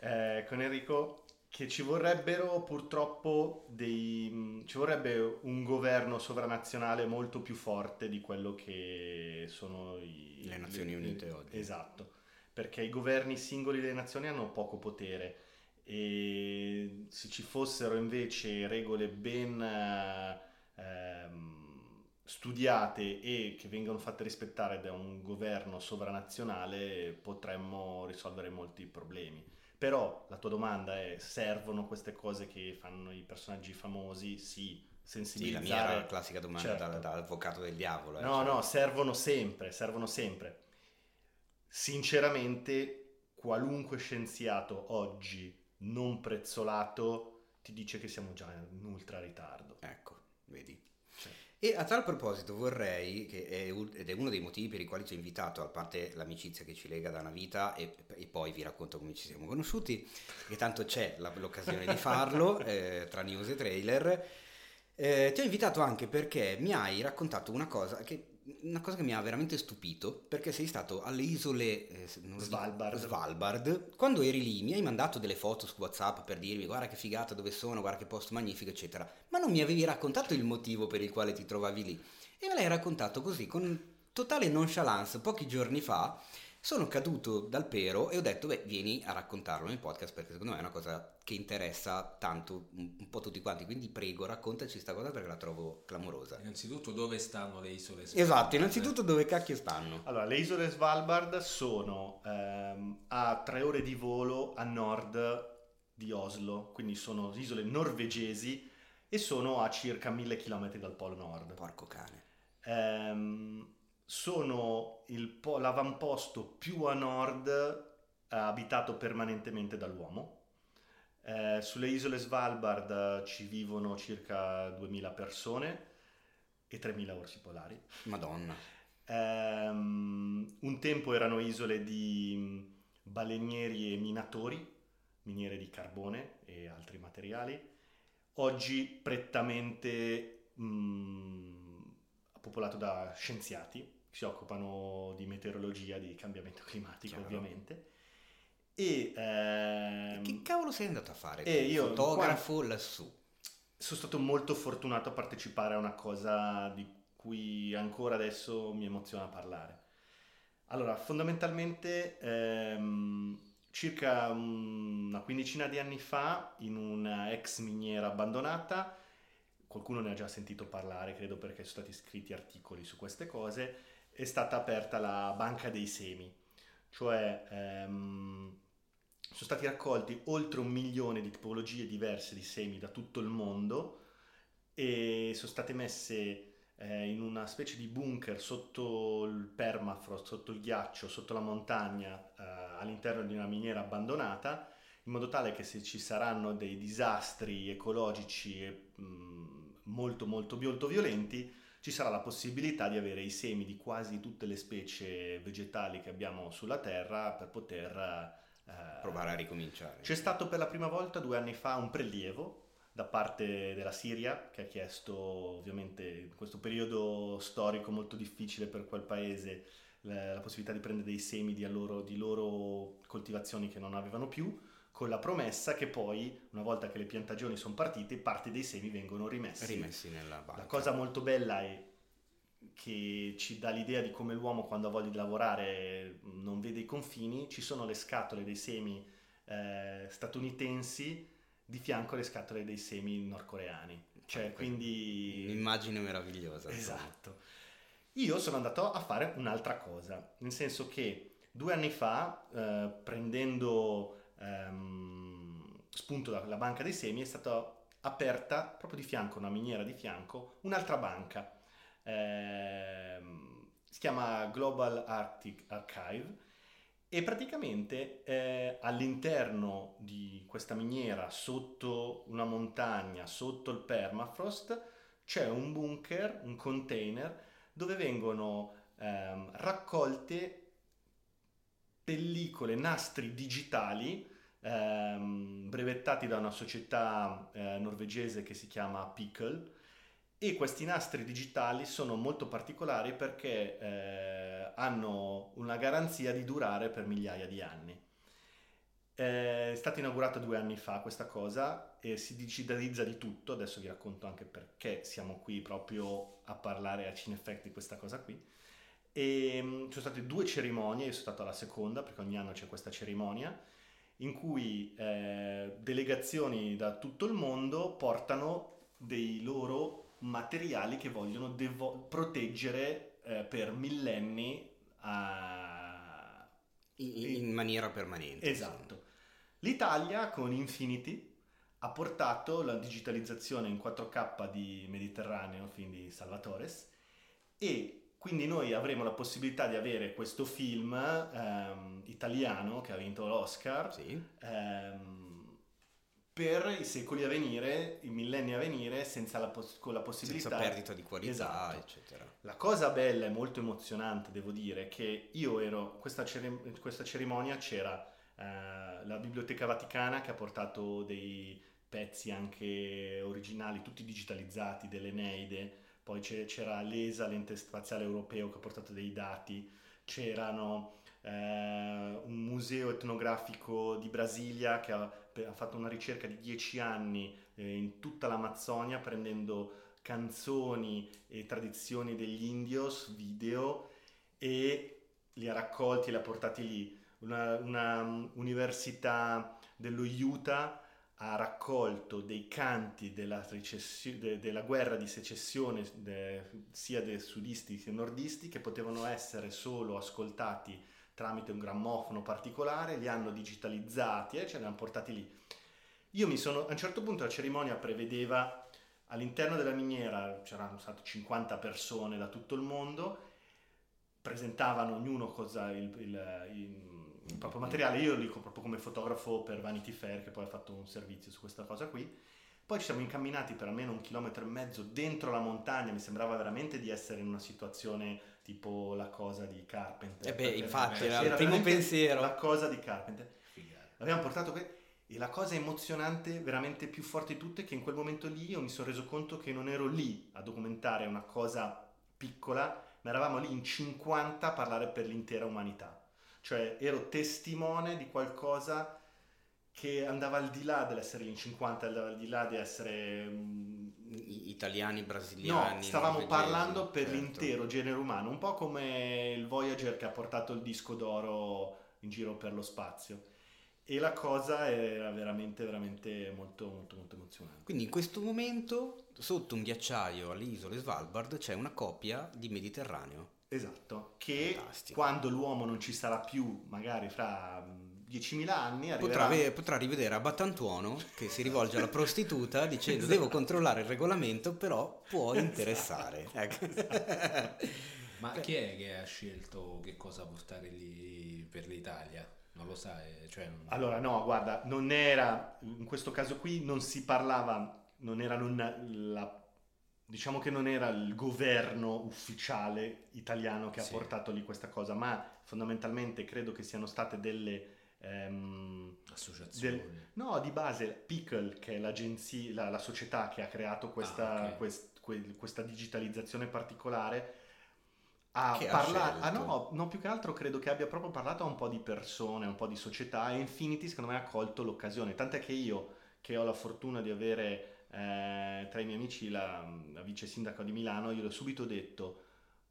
Eh, con Enrico che ci vorrebbero purtroppo dei ci vorrebbe un governo sovranazionale molto più forte di quello che sono i, Le Nazioni Unite oggi. Esatto, perché i governi singoli delle nazioni hanno poco potere e se ci fossero invece regole ben eh, ehm, studiate e che vengono fatte rispettare da un governo sovranazionale potremmo risolvere molti problemi. Però la tua domanda è, servono queste cose che fanno i personaggi famosi? Sì, sì, la sensibilizzare. mia era la classica domanda Certo. da, da avvocato del diavolo. eh, No, cioè. no, servono sempre, servono sempre. Sinceramente, qualunque scienziato oggi non prezzolato ti dice che siamo già in ultra ritardo. Ecco, vedi. E a tal proposito vorrei, che è, ed è uno dei motivi per i quali ci ho invitato, a parte l'amicizia che ci lega da una vita e, e poi vi racconto come ci siamo conosciuti, che tanto c'è la- l'occasione di farlo eh, tra news e trailer, eh, ti ho invitato anche perché mi hai raccontato una cosa che, una cosa che mi ha veramente stupito, perché sei stato alle isole eh, Svalbard. Svalbard. Quando eri lì mi hai mandato delle foto su WhatsApp per dirmi guarda che figata dove sono, guarda che posto magnifico, eccetera. Ma non mi avevi raccontato il motivo per il quale ti trovavi lì. E me l'hai raccontato così, con totale nonchalance, pochi giorni fa. Sono caduto dal pero e ho detto, beh, vieni a raccontarlo nel podcast perché secondo me è una cosa che interessa tanto un po' tutti quanti. Quindi prego, raccontaci sta cosa perché la trovo clamorosa. Innanzitutto dove stanno le isole? Esatto, innanzitutto dove cacchio stanno? Allora, le isole Svalbard sono ehm, a tre ore di volo a nord di Oslo, quindi sono isole norvegesi e sono a circa mille chilometri dal polo nord. Porco cane. Ehm, sono il po- l'avamposto più a nord eh, abitato permanentemente dall'uomo. Eh, sulle isole Svalbard eh, ci vivono circa 2000 persone e 3000 orsi polari. Madonna. Ehm, un tempo erano isole di mh, balenieri e minatori, miniere di carbone e altri materiali. Oggi prettamente mh, popolato da scienziati si occupano di meteorologia, di cambiamento climatico Chiaro. ovviamente. E ehm, Che cavolo sei andato a fare? Tu, io- fotografo lassù. sono stato molto fortunato a partecipare a una cosa di cui ancora adesso mi emoziona parlare. Allora, fondamentalmente, ehm, circa un- una quindicina di anni fa, in una ex miniera abbandonata, qualcuno ne ha già sentito parlare, credo perché sono stati scritti articoli su queste cose, è stata aperta la banca dei semi, cioè ehm, sono stati raccolti oltre un milione di tipologie diverse di semi da tutto il mondo e sono state messe eh, in una specie di bunker sotto il permafrost, sotto il ghiaccio, sotto la montagna, eh, all'interno di una miniera abbandonata, in modo tale che se ci saranno dei disastri ecologici e mh, molto molto molto violenti, ci sarà la possibilità di avere i semi di quasi tutte le specie vegetali che abbiamo sulla Terra per poter eh, Provare a ricominciare. C'è stato per la prima volta due anni fa un prelievo da parte della Siria che ha chiesto ovviamente in questo periodo storico molto difficile per quel paese la, la possibilità di prendere dei semi di loro, di loro coltivazioni che non avevano più con la promessa che poi una volta che le piantagioni sono partite parte dei semi vengono rimessi. Rimessi nella banca. La cosa molto bella è che ci dà l'idea di come l'uomo quando ha voglia di lavorare non vede i confini, ci sono le scatole dei semi eh, statunitensi di fianco alle scatole dei semi nordcoreani. Cioè, quindi... Un'immagine meravigliosa. Esatto. Io sono andato a fare un'altra cosa, nel senso che due anni fa, eh, prendendo ehm, spunto dalla banca dei semi, è stata aperta proprio di fianco, una miniera di fianco, un'altra banca. Ehm, si chiama Global Arctic Archive e praticamente eh, all'interno di questa miniera, sotto una montagna, sotto il permafrost, c'è un bunker, un container, dove vengono ehm, raccolte pellicole, nastri digitali ehm, brevettati da una società eh, norvegese che si chiama Pickle e questi nastri digitali sono molto particolari perché eh, hanno una garanzia di durare per migliaia di anni. È stata inaugurata due anni fa questa cosa e si digitalizza di tutto, adesso vi racconto anche perché siamo qui proprio a parlare a Cinefect di questa cosa qui. E mm, ci sono state due cerimonie, io sono stato alla seconda perché ogni anno c'è questa cerimonia in cui eh, delegazioni da tutto il mondo portano dei loro materiali che vogliono devo- proteggere eh, per millenni a... in, in maniera permanente. Esatto. L'Italia con Infinity ha portato la digitalizzazione in 4K di Mediterraneo, quindi Salvatores, e quindi noi avremo la possibilità di avere questo film ehm, italiano che ha vinto l'Oscar sì. ehm, per i secoli a venire, i millenni a venire, senza la, pos- con la possibilità... Senza perdita di qualità, Esatto. eccetera. La cosa bella e molto emozionante, devo dire, che io ero, questa, cere- questa cerimonia c'era eh, la Biblioteca Vaticana che ha portato dei pezzi anche originali, tutti digitalizzati, dell'Eneide, poi c'era l'ESA, l'ente spaziale europeo, che ha portato dei dati, c'erano eh, un museo etnografico di Brasilia che ha, ha fatto una ricerca di dieci anni eh, in tutta l'Amazzonia prendendo canzoni e tradizioni degli indios, video, e li ha raccolti e li ha portati lì. Una, una um, università dello Utah ha raccolto dei canti della, recessio- de- della guerra di secessione de- sia dei sudisti che nordisti che potevano essere solo ascoltati tramite un grammofono particolare, li hanno digitalizzati e ce li hanno portati lì. Io mi sono, a un certo punto la cerimonia prevedeva all'interno della miniera, c'erano state 50 persone da tutto il mondo, presentavano ognuno cosa il, il, il proprio materiale, io lo dico proprio come fotografo per Vanity Fair che poi ha fatto un servizio su questa cosa qui. Poi ci siamo incamminati per almeno un chilometro e mezzo dentro la montagna, mi sembrava veramente di essere in una situazione tipo la cosa di Carpenter. Eh beh, infatti, c'era era il primo pensiero. La cosa di Carpenter. L'abbiamo portato qui e la cosa emozionante, veramente più forte di tutte, è che in quel momento lì io mi sono reso conto che non ero lì a documentare una cosa piccola, ma eravamo lì in 50 a parlare per l'intera umanità. Cioè ero testimone di qualcosa che andava al di là dell'essere in 50, andava al di là di essere... mm, I- Italiani, brasiliani. No, stavamo parlando per certo. l'intero genere umano, un po' come il Voyager che ha portato il disco d'oro in giro per lo spazio. E la cosa era veramente, veramente molto, molto, molto emozionante. Quindi in questo momento, sotto un ghiacciaio alle isole Svalbard, c'è una coppia di Mediterraneo. Esatto, che Fantastico. quando l'uomo non ci sarà più, magari fra mm, 10.000 anni, Potrà, arriverà... ave- potrà rivedere Abbattantuono che si rivolge alla prostituta dicendo devo controllare il regolamento, però può interessare. Ecco. Ma chi è che ha scelto che cosa portare lì per l'Italia? Non lo sai, cioè Allora, no, guarda, non era, in questo caso qui non si parlava, non era non la diciamo che non era il governo ufficiale italiano che Sì. ha portato lì questa cosa, ma fondamentalmente credo che siano state delle... ehm, Associazioni. del- no, di base Pickle, che è l'agenzia, la, la società che ha creato questa, Ah, ok. quest- que- questa digitalizzazione particolare, a ha parlare... Ah, no, no, più che altro credo che abbia proprio parlato a un po' di persone, a un po' di società e Infinity secondo me ha colto l'occasione, tant'è che io che ho la fortuna di avere eh, tra i miei amici la, la vice sindaco di Milano, io l'ho subito detto,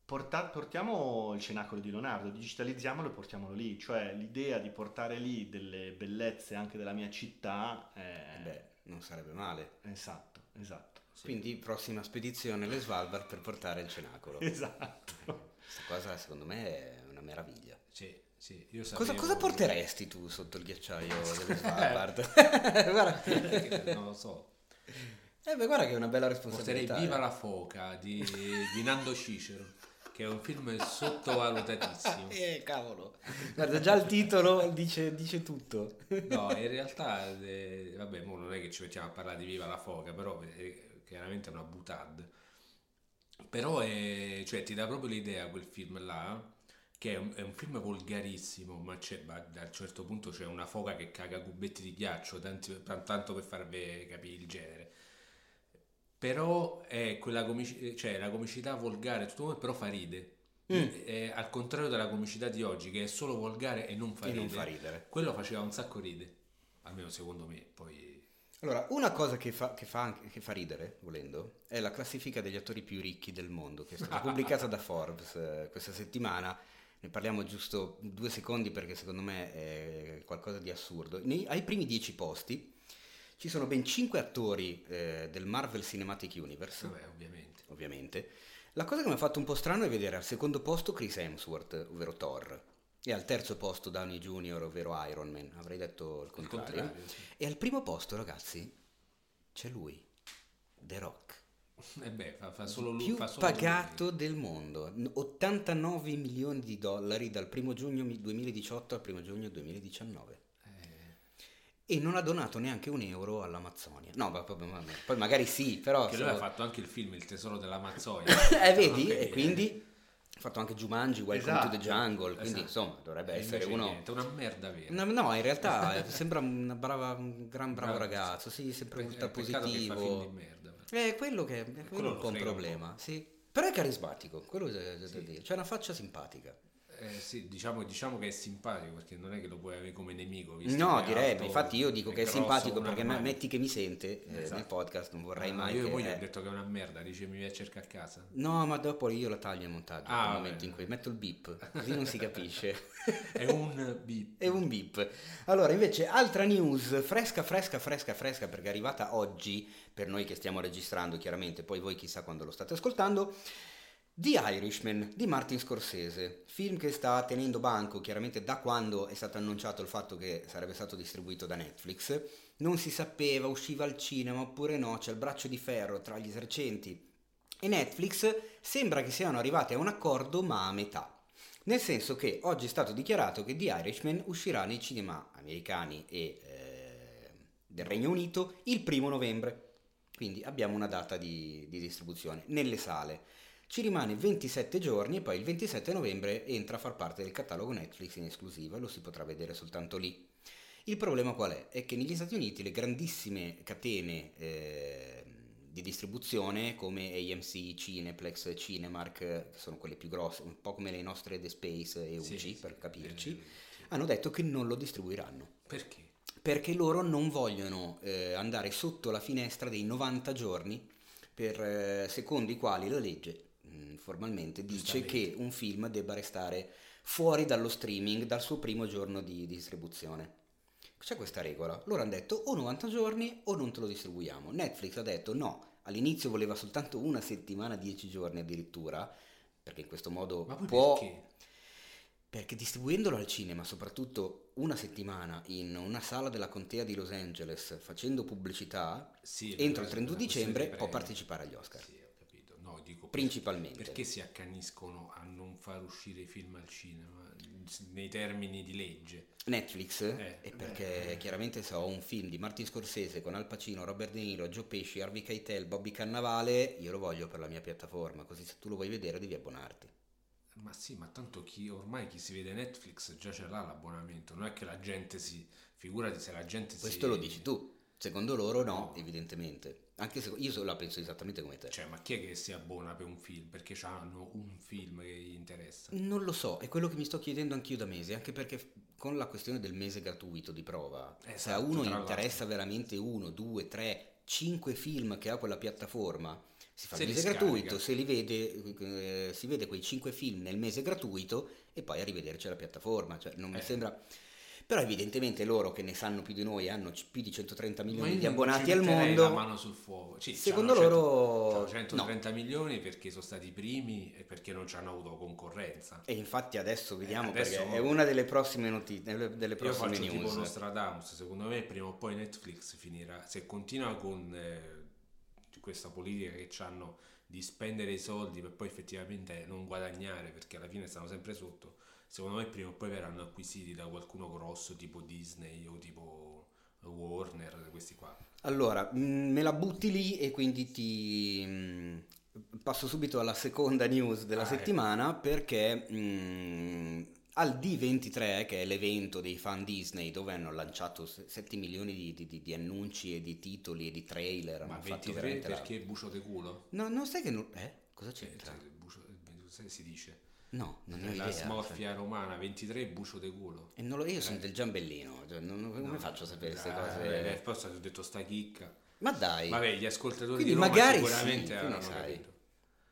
porta- portiamo il cenacolo di Leonardo, digitalizziamolo e portiamolo lì, cioè l'idea di portare lì delle bellezze anche della mia città, Eh è... beh, non sarebbe male. esatto, esatto, Quindi prossima spedizione alle Svalbard per portare il cenacolo. esatto. Questa cosa secondo me è una meraviglia. Sì, sì, io Cosa, cosa porteresti tu sotto il ghiacciaio delle Svalbard? guarda. non lo so. Eh beh, guarda che è una bella Porterei responsabilità. Viva eh. la foca di, di Nando Cicero, che è un film sottovalutatissimo. Eh, cavolo. Guarda, già il titolo dice, dice tutto. No, in realtà, eh, vabbè, mo non è che ci mettiamo a parlare di Viva la foca, però è chiaramente è una butad. Però è, cioè, ti dà proprio l'idea quel film là, che è un, è un film volgarissimo, ma, c'è, ma a un certo punto c'è una foca che caga cubetti di ghiaccio, tanti- tan- tanto per farvi capire il genere. Però è quella comici- cioè, la comicità volgare, tutto, però fa ride. Mm. È al contrario della comicità di oggi, che è solo volgare e non fa E ridere. non fa ridere. Quello faceva un sacco ride, almeno secondo me. Poi Allora, una cosa che fa, che fa anche- che fa ridere, volendo, è la classifica degli attori più ricchi del mondo, che è stata pubblicata da Forbes eh, questa settimana. Ne parliamo giusto due secondi perché secondo me è qualcosa di assurdo. Nei- ai primi dieci posti ci sono ben cinque attori eh, del Marvel Cinematic Universe, vabbè, ovviamente. ovviamente. La cosa che mi ha fatto un po' strano è vedere al secondo posto Chris Hemsworth, ovvero Thor, e al terzo posto Downey Jr., ovvero Iron Man. Avrei detto il Il contrario. contrario, sì. E al primo posto, ragazzi, c'è lui, The Rock. E beh, fa, fa solo lui. più fa solo pagato del mondo, N- 89 milioni di dollari dal primo giugno mi- 2018 al primo giugno 2019. lui. E non ha donato neanche un euro all'Amazzonia. No, ma- ma- poi magari sì, però... Che lui sono- ha fatto anche il film Il tesoro dell'Amazzonia. eh, vedi? Anche E quindi ha fatto anche Jumanji, Welcome Esatto, to the Jungle, quindi esatto. insomma dovrebbe E essere uno... niente, una merda vera. No, no, in realtà eh, sembra una brava, un gran bravo Bravo, ragazzo, sì, sempre Pe- ultra è peccato che fa film positivo. di merda. È quello che è quello Quello un po' un problema, sì. Però è carismatico, quello c'è da Sì. dire. C'è una faccia simpatica. Eh, sì, diciamo, diciamo che è simpatico perché non è che lo puoi avere come nemico. No, è direi, alto, infatti io dico che è simpatico perché mano. metti che mi sente eh, Esatto. nel podcast, non vorrei Ah, mai io che... poi gli ho detto che è una merda, dice mi viene a cercare a casa. No, ma dopo io la taglio in montaggio, Ah, nel momento in cui metto il beep, così non si capisce. È un beat. È un beep. Allora, invece, altra news fresca, fresca, fresca, fresca, perché è arrivata oggi, per noi che stiamo registrando chiaramente, poi voi chissà quando lo state ascoltando, The Irishman di Martin Scorsese, film che sta tenendo banco chiaramente da quando è stato annunciato il fatto che sarebbe stato distribuito da Netflix. Non si sapeva, usciva al cinema oppure no, c'è il braccio di ferro tra gli esercenti e Netflix sembra che siano arrivati a un accordo ma a metà. Nel senso che oggi è stato dichiarato che The Irishman uscirà nei cinema americani e eh, del Regno Unito il primo novembre. Quindi abbiamo una data di, di distribuzione nelle sale. Ci rimane 27 giorni e poi il 27 novembre entra a far parte del catalogo Netflix in esclusiva e lo si potrà vedere soltanto lì. Il problema qual è? È che negli Stati Uniti le grandissime catene eh, di distribuzione come AMC, Cineplex, Cinemark, che sono quelle più grosse, un po' come le nostre The Space e UG Sì, sì. per capirci, Eh, sì. hanno detto che non lo distribuiranno Perché? perché loro non vogliono eh, andare sotto la finestra dei 90 giorni per, eh, secondo i quali la legge formalmente dice che un film debba restare fuori dallo streaming dal suo primo giorno di distribuzione. C'è questa regola. Loro hanno detto o 90 giorni o non te lo distribuiamo. Netflix ha detto no, all'inizio voleva soltanto una settimana, 10 giorni addirittura, perché in questo modo Ma può... perché? Perché distribuendolo al cinema, soprattutto una settimana in una sala della contea di Los Angeles, facendo pubblicità, Sì, entro il è 31 una questione dicembre di può partecipare agli Oscar. Sì, ho capito. No, No, dico principalmente. Perché si accaniscono a non far uscire i film al cinema nei termini di legge? Netflix? Eh. È perché chiaramente se ho un film di Martin Scorsese con Al Pacino, Robert De Niro, Joe Pesci, Harvey Keitel, Bobby Cannavale, io lo voglio per la mia piattaforma, così se tu lo vuoi vedere devi abbonarti. Ma sì, ma tanto chi ormai chi si vede Netflix già ce l'ha l'abbonamento, non è che la gente si figurati se la gente Questo si lo dici tu, secondo loro no, evidentemente. Anche se io la penso esattamente come te. Cioè, ma chi è che si abbona per un film? Perché hanno un film che gli interessa? Non lo so, è quello che mi sto chiedendo anch'io da mesi, anche perché con la questione del mese gratuito di prova, se a Esatto, uno interessa veramente uno, due, tre, cinque film che ha quella piattaforma, si fa Se il mese gratuito, se li vede, eh, si vede quei cinque film nel mese gratuito e poi a rivederci la piattaforma, cioè non mi Eh. sembra... Però evidentemente loro che ne sanno più di noi hanno più di 130 Ma milioni io di abbonati al mondo. la mano sul fuoco. Sì, Secondo loro 100 130 milioni perché sono stati i primi e perché non ci hanno avuto concorrenza. E infatti adesso vediamo Eh, adesso- perché è una delle prossime notizie, delle, delle Io prossime faccio tipo news. Nostradamus, secondo me prima o poi Netflix finirà, se continua con eh, questa politica che hanno di spendere i soldi per poi effettivamente non guadagnare perché alla fine stanno sempre sotto, secondo me prima o poi verranno acquisiti da qualcuno grosso tipo Disney o tipo Warner, questi qua. Allora, mh, me la butti lì e quindi ti mh, passo subito alla seconda news della Ah, ecco. settimana perché mh, al D23, che è l'evento dei fan Disney dove hanno lanciato 7 milioni di, di- di- di annunci e di titoli e di trailer, Ma hanno fatto 23 veramente la- perché bucio de culo? No, non sai che... non- Eh? Cosa c'entra? cioè, bucio- si dice? No, non ne ho La idea. smorfia romana 23 bucio de culo. E non lo- io sono del Giambellino, cioè, non- non- come faccio a sapere queste Eh, cose? eh, poi ti ho detto sta chicca. Ma dai, Vabbè, gli ascoltatori Quindi di Roma magari sicuramente sì, avranno sai. capito.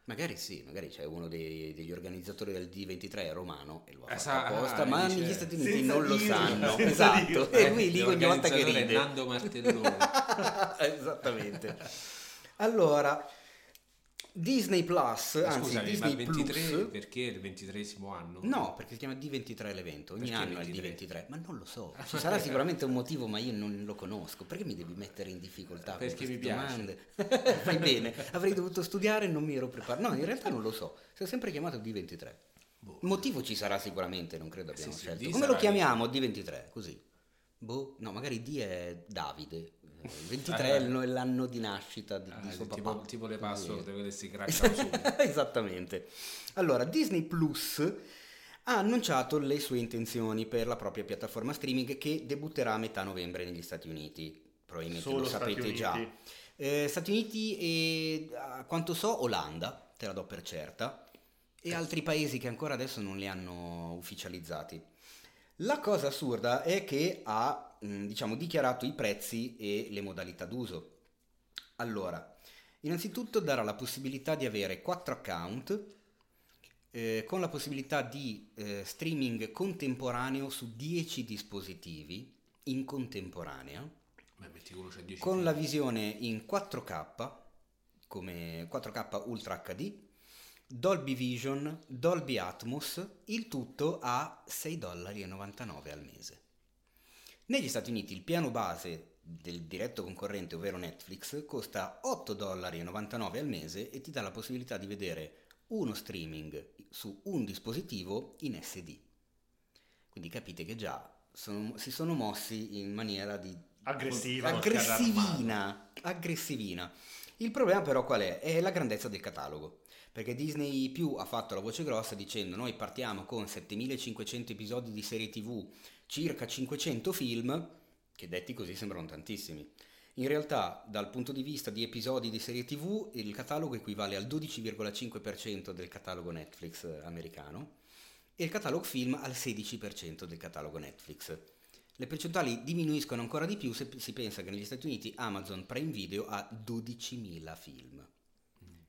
magari sì, magari c'è uno dei- degli organizzatori del D23 è romano e lo ha Eh, fatto apposta, ah, ma dice- negli Stati Uniti non lo sanno. Esatto, e lui lì ogni volta che ride. Nando Martellone. Esattamente. Allora, Disney Plus, anzi Scusami, ma Disney il 23 Plus... perché è il ventitresimo anno? No, perché si chiama D23 l'evento, ogni Perché anno è il 23? D23, ma non lo so, ci sarà sicuramente un motivo ma io non lo conosco, perché mi devi mettere in difficoltà con Perché mi piace. domande? Fai bene, avrei dovuto studiare e non mi ero preparato, no in realtà non lo so, si è sempre chiamato D23, il motivo ci sarà sicuramente, non credo abbiamo Boh. Sì, sì, scelto, D come lo chiamiamo D23, così? Boh, no magari D è Davide, il 23 è Ah. il- l'anno di nascita di, Ah, di suo tipo, papà. tipo le password, quelle che si craccano subito. Esattamente. Allora, Disney Plus ha annunciato le sue intenzioni per la propria piattaforma streaming che debutterà a metà novembre negli Stati Uniti. Probabilmente Solo lo Stati sapete già. Uniti. Eh, Stati Uniti e a quanto so Olanda, te la do per certa, e altri paesi che ancora adesso non li hanno ufficializzati. La cosa assurda è che ha, mh, diciamo, dichiarato i prezzi e le modalità d'uso. Allora, innanzitutto darà la possibilità di avere 4 account eh, con la possibilità di eh, streaming contemporaneo su 10 dispositivi in contemporanea Beh, metti che uno c'ha 10 con la visione in 4K come 4K Ultra HD Dolby Vision, Dolby Atmos, il tutto a 6,99 dollari al mese. Negli Stati Uniti il piano base del diretto concorrente, ovvero Netflix, costa 8,99 dollari al mese e ti dà la possibilità di vedere uno streaming su un dispositivo in SD. Quindi capite che già sono- si sono mossi in maniera di Aggressiva. aggressivina, aggressivina. Il problema però qual è? È la grandezza del catalogo. Perché Disney più ha fatto la voce grossa dicendo noi partiamo con 7500 episodi di serie tv, circa 500 film, che detti così sembrano tantissimi. In realtà, dal punto di vista di episodi di serie tv, il catalogo equivale al 12,5% del catalogo Netflix eh, americano e il catalogo film al 16% del catalogo Netflix. Le percentuali diminuiscono ancora di più se si pensa che negli Stati Uniti Amazon Prime Video ha 12.000 film.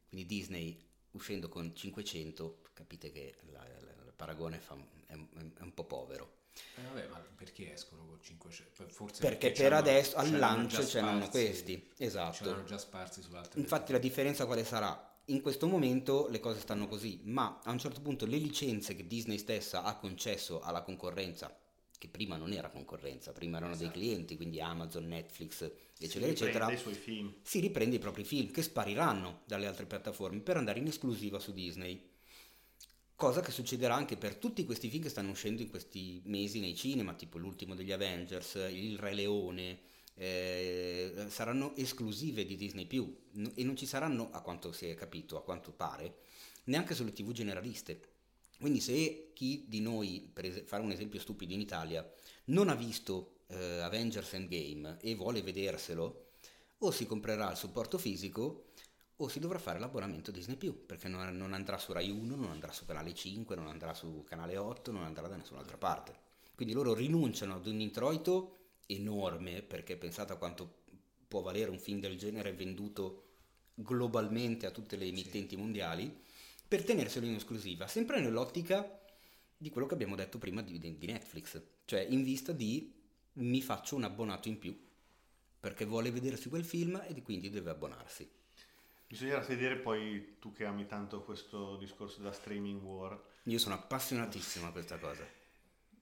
Quindi Disney uscendo con 500, capite che la- la- il paragone fa- è, è un po' povero. Eh, vabbè, ma perché escono con 500? Forse Perché, per c'hanno- adesso al lancio c'erano questi. Esatto. C'erano già sparsi su altre Infatti la differenza quale sarà? In questo momento le cose stanno così, ma a un certo punto le licenze che Disney stessa ha concesso alla concorrenza, che prima non era concorrenza, prima erano Esatto. dei clienti, quindi Amazon, Netflix, eccetera, eccetera, i suoi film. si riprende i propri film che spariranno dalle altre piattaforme per andare in esclusiva su Disney. Cosa che succederà anche per tutti questi film che stanno uscendo in questi mesi nei cinema, tipo l'ultimo degli Avengers, Il Re Leone, eh, saranno esclusive di Disney e non ci saranno, a quanto si è capito, a quanto pare, neanche sulle tv generaliste. Quindi se chi di noi, per es- fare un esempio stupido in Italia, non ha visto eh, Avengers Endgame e vuole vederselo, o si comprerà il supporto fisico o si dovrà fare l'abbonamento Disney perché non, non andrà su Rai 1, non andrà su Canale 5, non andrà su Canale 8, non andrà da nessun'altra parte. Quindi loro rinunciano ad un introito enorme, perché pensate a quanto può valere un film del genere venduto globalmente a tutte le emittenti mondiali, per tenerselo in esclusiva, sempre nell'ottica di quello che abbiamo detto prima di, di Netflix, cioè in vista di mi faccio un abbonato in più, perché vuole vedersi quel film e di quindi deve abbonarsi. Bisognerà vedere poi, tu che ami tanto questo discorso della streaming war, Io sono appassionatissimo a questa cosa.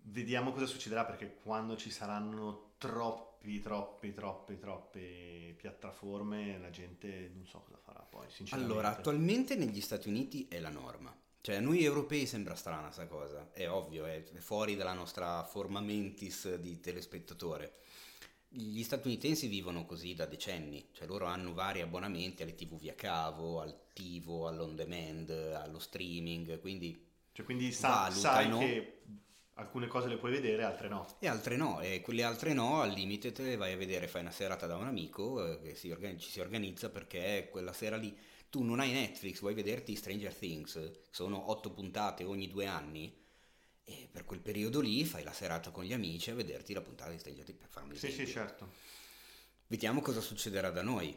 vediamo cosa succederà perché quando ci saranno troppi, troppi, troppi, troppe piattaforme, la gente non so cosa farà poi, sinceramente. Allora, attualmente negli Stati Uniti è la norma. Cioè, a noi europei sembra strana sta cosa, è ovvio, è fuori dalla nostra forma mentis di telespettatore. Gli statunitensi vivono così da decenni, cioè loro hanno vari abbonamenti alle tv via cavo, al TiVo, all'on demand, allo streaming, quindi Cioè, quindi sa- sai che alcune cose le puoi vedere, altre no. e altre no, e quelle altre no, al limite te le vai a vedere, fai una serata da un amico eh, che si organ- ci si organizza perché quella sera lì tu non hai Netflix, vuoi vederti Stranger Things, sono otto puntate ogni due anni e per quel periodo lì fai la serata con gli amici a vederti la puntata di Stranger Things per fare un Sì, sì, certo. Vediamo cosa succederà da noi,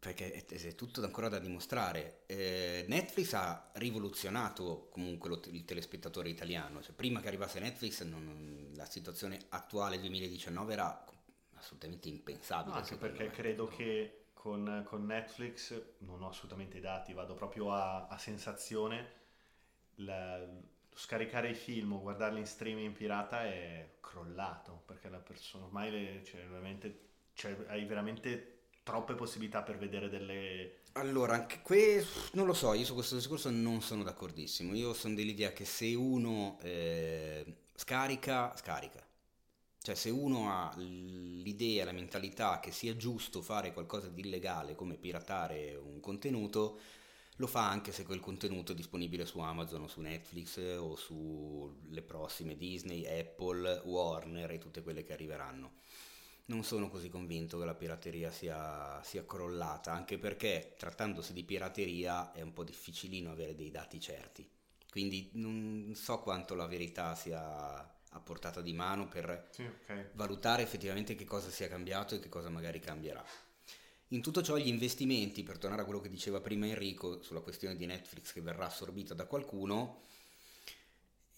perché è, è tutto ancora da dimostrare. Eh, Netflix ha rivoluzionato comunque lo- il telespettatore italiano, cioè, prima che arrivasse Netflix non- la situazione attuale 2019 era assolutamente impensabile. No, anche perché me. credo che con, con Netflix, non ho assolutamente i dati, vado proprio a, a sensazione, la- scaricare i film o guardarli in streaming pirata è crollato, perché la persona ormai le- cioè, veramente, cioè, hai veramente troppe possibilità per vedere delle... Allora, anche que- non lo so, io su questo discorso non sono d'accordissimo. Io sono dell'idea che se uno eh, scarica, scarica. Cioè, se uno ha l'idea, la mentalità che sia giusto fare qualcosa di illegale come piratare un contenuto, lo fa anche se quel contenuto è disponibile su Amazon o su Netflix o sulle prossime Disney, Apple, Warner e tutte quelle che arriveranno. Non sono così convinto che la pirateria sia, sia crollata, anche perché trattandosi di pirateria è un po' difficilino avere dei dati certi. Quindi non so quanto la verità sia a portata di mano per Sì, ok. valutare effettivamente che cosa sia cambiato e che cosa magari cambierà. In tutto ciò gli investimenti, per tornare a quello che diceva prima Enrico sulla questione di Netflix che verrà assorbita da qualcuno,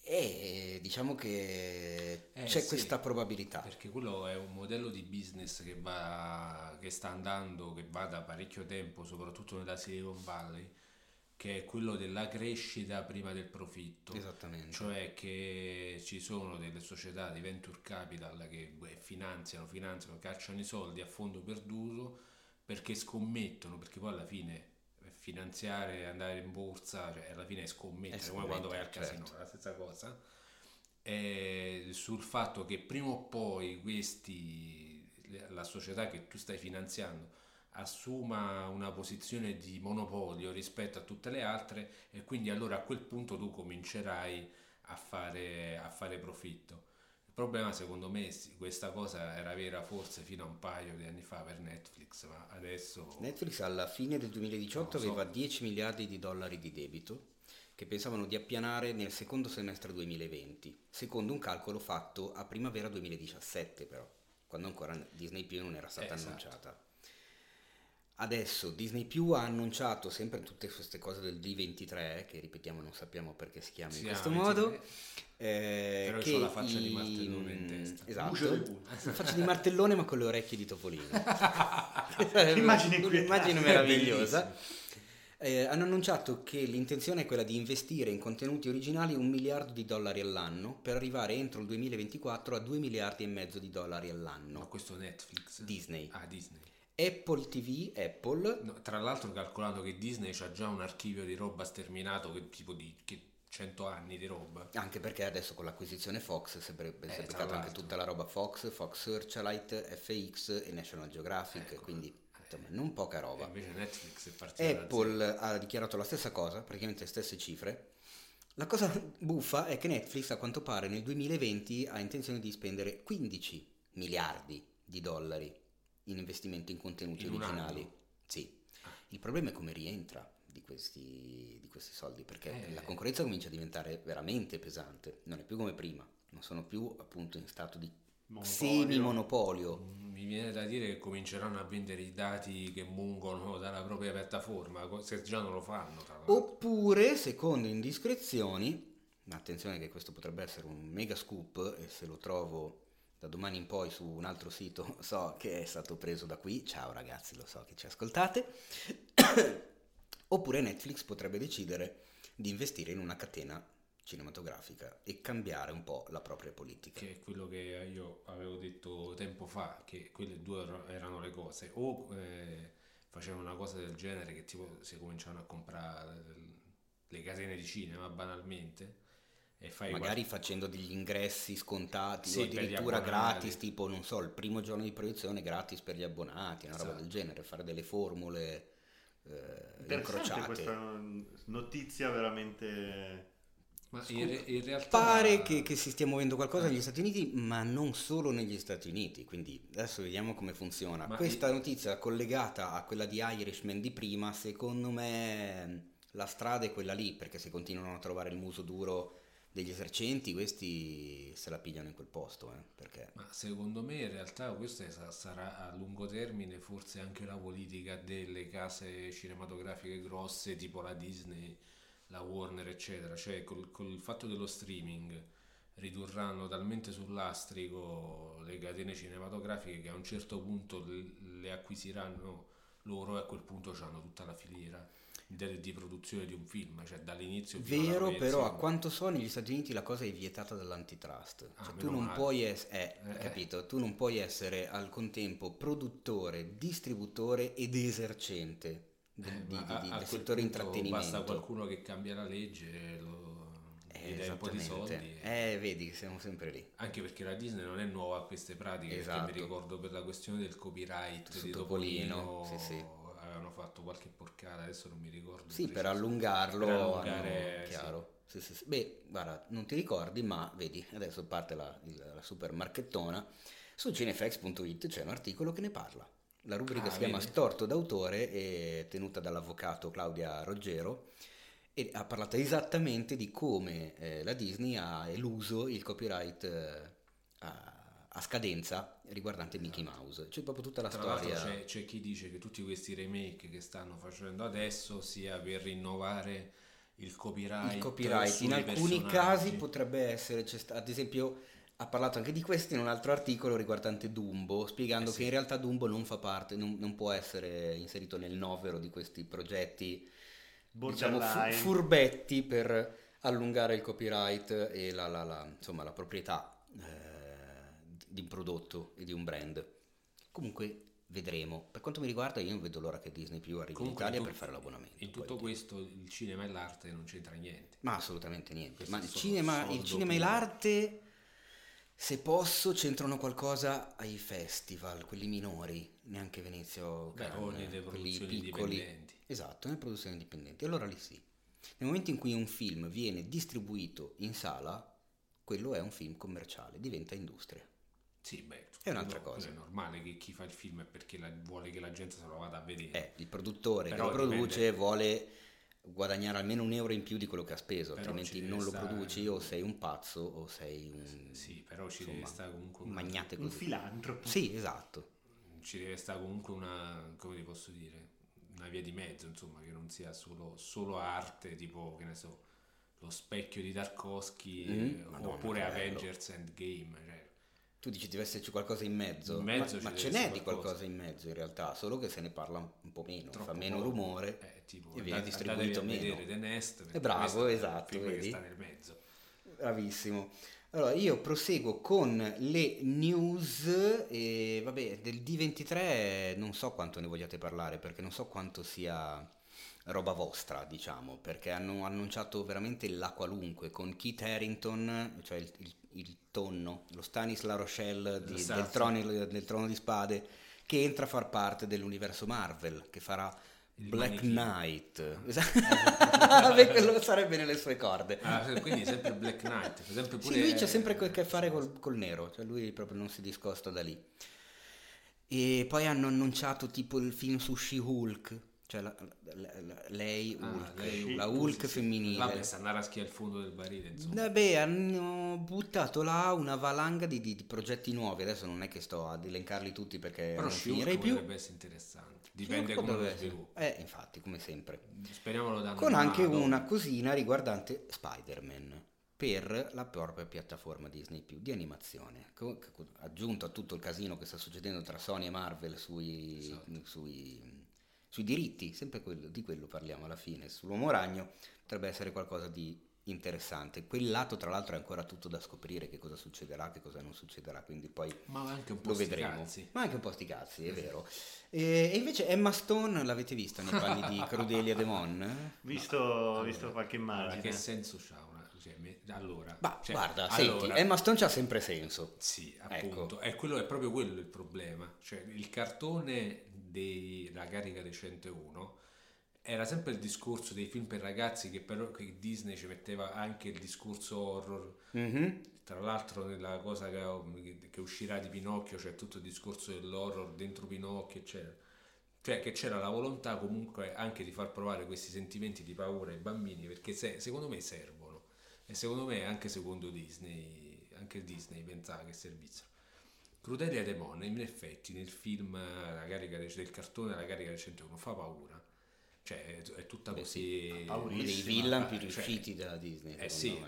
e diciamo che Eh, c'è sì, questa probabilità. Perché quello è un modello di business che, va, che sta andando, che va da parecchio tempo, soprattutto nella Silicon Valley, che è quello della crescita prima del profitto. Esattamente. Cioè che ci sono delle società di venture capital che finanziano, finanziano, cacciano i soldi a fondo perduto perché scommettono, perché poi alla fine eh, finanziare, andare in borsa, cioè alla fine è scommettere, È come quando vai al casino, certo. è la stessa cosa eh, sul fatto che prima o poi questi, la società che tu stai finanziando assuma una posizione di monopolio rispetto a tutte le altre e quindi allora a quel punto tu comincerai a fare, a fare profitto. Il problema secondo me questa cosa era vera forse fino a un paio di anni fa per Netflix, ma adesso... Netflix alla fine del 2018 Non lo so. aveva 10 miliardi di dollari di debito che pensavano di appianare nel secondo semestre 2020, secondo un calcolo fatto a primavera 2017 però, quando ancora Disney Più non era stata Eh, esatto. Adesso Disney Più ha annunciato sempre tutte queste cose del D23, che ripetiamo non sappiamo perché si chiama in Si questo modo. sì. eh, Però che la faccia di i- martellone in testa. Esatto, la faccia di martellone ma con le orecchie di topolino. Immagine inquietante. meravigliosa. Eh, hanno annunciato che l'intenzione è quella di investire in contenuti originali un miliardo di dollari all'anno per arrivare entro il 2024 a 2 miliardi e mezzo di dollari all'anno. No, questo Netflix. Disney. Ah, Disney. Apple TV, Apple, No, tra l'altro calcolando che Disney ha già un archivio di roba sterminato che tipo di che 100 anni di roba. anche perché adesso con l'acquisizione Fox si è Eh, beccato anche tutta la roba Fox, Fox Searchlight, FX e National Geographic, Ecco. quindi insomma non poca E roba. invece Netflix è zero. Apple ha dichiarato la stessa cosa, praticamente le stesse cifre. La cosa buffa è che Netflix a quanto pare nel 2020 ha intenzione di spendere 15 miliardi di dollari in investimenti in contenuti In originali. Sì. Il problema è come rientra di questi, di questi soldi, perché Eh. la concorrenza comincia a diventare veramente pesante, non è più come prima, non sono più appunto in stato di Monopolio. semi-monopolio. Mi viene da dire che cominceranno a vendere i dati che mungono dalla propria piattaforma, se già non lo fanno. Tra l'altro. Oppure, secondo indiscrezioni, ma attenzione che questo potrebbe essere un mega scoop e se lo trovo da domani in poi su un altro sito so che è stato preso da qui, ciao ragazzi, lo so che ci ascoltate, oppure Netflix potrebbe decidere di investire in una catena cinematografica e cambiare un po' la propria politica. Che è quello che io avevo detto tempo fa, che quelle due erano le cose. O eh, facevano una cosa del genere che tipo si cominciano a comprare le catene di cinema banalmente e fai Magari facendo degli ingressi scontati Sì, o addirittura gratis, tipo, non so, il primo giorno di proiezione gratis per gli abbonati, una roba Esatto. del genere, fare delle formule eh, incrociate. questa notizia veramente... Ma in, re- in realtà Pare che, che si stia muovendo qualcosa Eh. negli Stati Uniti, ma non solo negli Stati Uniti, quindi adesso vediamo come funziona. Ma Questa i- notizia collegata a quella di Irishman di prima, secondo me la strada è quella lì, perché se continuano a trovare il muso duro degli esercenti, questi se la pigliano in quel posto, eh, perché... Ma secondo me in realtà questa sa- sarà a lungo termine forse anche la politica delle case cinematografiche grosse tipo la Disney, la Warner eccetera, cioè col, col fatto dello streaming ridurranno talmente sul lastrico le catene cinematografiche che a un certo punto le, acquisiranno loro e a quel punto hanno tutta la filiera di produzione di un film, cioè dall'inizio fino Vero, però a quanto so negli Stati Uniti la cosa è vietata dall'antitrust. Ah, Cioè, tu non male. puoi essere, Eh. capito? Tu non puoi essere al contempo produttore, distributore ed esercente del, Eh, di- di- di- del settore intrattenimento. Basta qualcuno che cambia la legge e lo, Eh, dai un po' di soldi. e- Eh, vedi che siamo sempre lì. Anche perché la Disney non è nuova a queste pratiche, Esatto. mi ricordo per la questione del copyright Su di Topolino, Topolino, sì, sì. Fatto qualche porcata, adesso non mi ricordo. Sì, per allungarlo. Per allungare, hanno- chiaro. Sì, sì, sì. Beh, guarda, non ti ricordi, ma vedi, adesso parte la, la super marchettona. Su cinefx.it c'è un articolo che ne parla. La rubrica Ah, si chiama vedi? Storto d'autore, è tenuta dall'avvocato Claudia Roggero e ha parlato esattamente di come eh, la Disney ha eluso il copyright eh, a, a scadenza riguardante Mickey Mouse. C'è proprio tutta la Tra storia. c'è, c'è chi dice che tutti questi remake che stanno facendo adesso sia per rinnovare il copyright. il copyright in alcuni personaggi. casi potrebbe essere c'è sta- ad esempio ha parlato anche di questo in un altro articolo riguardante Dumbo spiegando Eh sì. che in realtà Dumbo non fa parte non, non può essere inserito nel novero di questi progetti diciamo fu- furbetti per allungare il copyright e la, la- la- insomma, la proprietà eh, di un prodotto e di un brand comunque vedremo per quanto mi riguarda io non vedo l'ora che Disney più arrivi Comunque in Italia in per fare l'abbonamento In tutto questo il cinema e l'arte non c'entra niente. ma assolutamente niente. Ma il cinema, il cinema e l'arte, se posso, c'entrano qualcosa ai festival, quelli minori, neanche Venezia o Cannes, quelli piccoli. indipendenti. Esatto, nelle produzioni indipendenti. Allora lì sì. Nel momento in cui un film viene distribuito in sala, quello è un film commerciale, diventa industria. Sì, beh, È un'altra cosa. È normale che chi fa il film è perché la- vuole che la gente se lo vada a vedere. Eh, il produttore Però che lo produce dipende- vuole guadagnare almeno un euro in più di quello che ha speso, Però altrimenti non lo stare- produci o sei un pazzo o sei un, Sì, però ci insomma, deve stare comunque un magnate Un così. filantropo. Sì, esatto. ci deve stare comunque una, come ti posso dire, una via di mezzo, insomma, che non sia solo, solo arte, tipo, che ne so, lo specchio di Tarkovsky Mm, eh, oppure. Avengers Endgame, cioè, Tu dici deve esserci qualcosa in mezzo, In mezzo ma, ma ce n'è di qualcosa. in mezzo in realtà, solo che se ne parla un po' meno, Troppo fa meno rumore Eh, tipo, e viene andate- distribuito andatevi a meno. vedere The Nest, È bravo, è esatto, che sta nel mezzo. Bravissimo. Allora, io proseguo con le news e vabbè, del D23 non so quanto ne vogliate parlare perché non so quanto sia roba vostra, diciamo, perché hanno annunciato veramente la qualunque con Keith Harrington, cioè il, il- il tonno, lo Stanis La Rochelle di- Esatto. del, trono, del Trono di Spade, che entra a far parte dell'universo Marvel, che farà Il Black. Knight. Esatto. Beh, quello sarebbe nelle sue corde. Ah, quindi sempre Black Knight, per esempio pure... Sì, lui c'ha sempre a che fare col, col nero, cioè lui proprio non si discosta da lì. E poi hanno annunciato tipo il film su She-Hulk, cioè la- la- la- lei Ah, Hulk, lei la Hulk, sì, femminile. Vabbè, sta andare a schiare il fondo del barile, insomma. Vabbè, hanno buttato là una valanga di, di- di progetti nuovi. Adesso non è che sto ad elencarli tutti perché Però non finirei più. potrebbe essere interessante, dipende She-Hulk come lo sviluppa. Eh, infatti, come sempre. Speriamo lo danno Con anche mano. una cosina riguardante Spider-Man per la propria piattaforma Disney di animazione. Aggiunto a tutto il casino che sta succedendo tra Sony e Marvel sui, Esatto. sui- sui diritti, sempre quello- di quello parliamo alla fine. Sull'uomo ragno potrebbe essere qualcosa di interessante. Quel lato, tra l'altro, è ancora tutto da scoprire: che cosa succederà, che cosa non succederà. Quindi poi Ma anche un po' lo vedremo. cazzi. Ma anche un po' sti cazzi, è vero. E, e invece Emma Stone l'avete vista nei panni di Crudelia Demon? Visto, Allora, visto qualche allora, immagine. che senso c'ha una... Cioè, allora... Ma cioè, guarda, allora, senti, Emma Stone c'ha sempre senso. Sì, Ecco. appunto, è, quello, è proprio quello il problema. Cioè, il cartone della carica recente 1 era sempre il discorso dei film per ragazzi che però che Disney ci metteva anche il discorso horror. Mhm. Tra l'altro nella cosa che, che uscirà di Pinocchio c'è tutto il discorso dell'horror dentro Pinocchio, eccetera. Cioè che c'era la volontà comunque anche di far provare questi sentimenti di paura ai bambini perché se- secondo me servono e secondo me anche secondo Disney, anche Disney pensava che servissero. Crudelia e Demone in effetti nel film eh, la carica del cartone La carica recente non fa paura. Cioè è, è tutta Beh, così Uno dei paurissima, villain più cioè, riusciti della Disney, eh sì,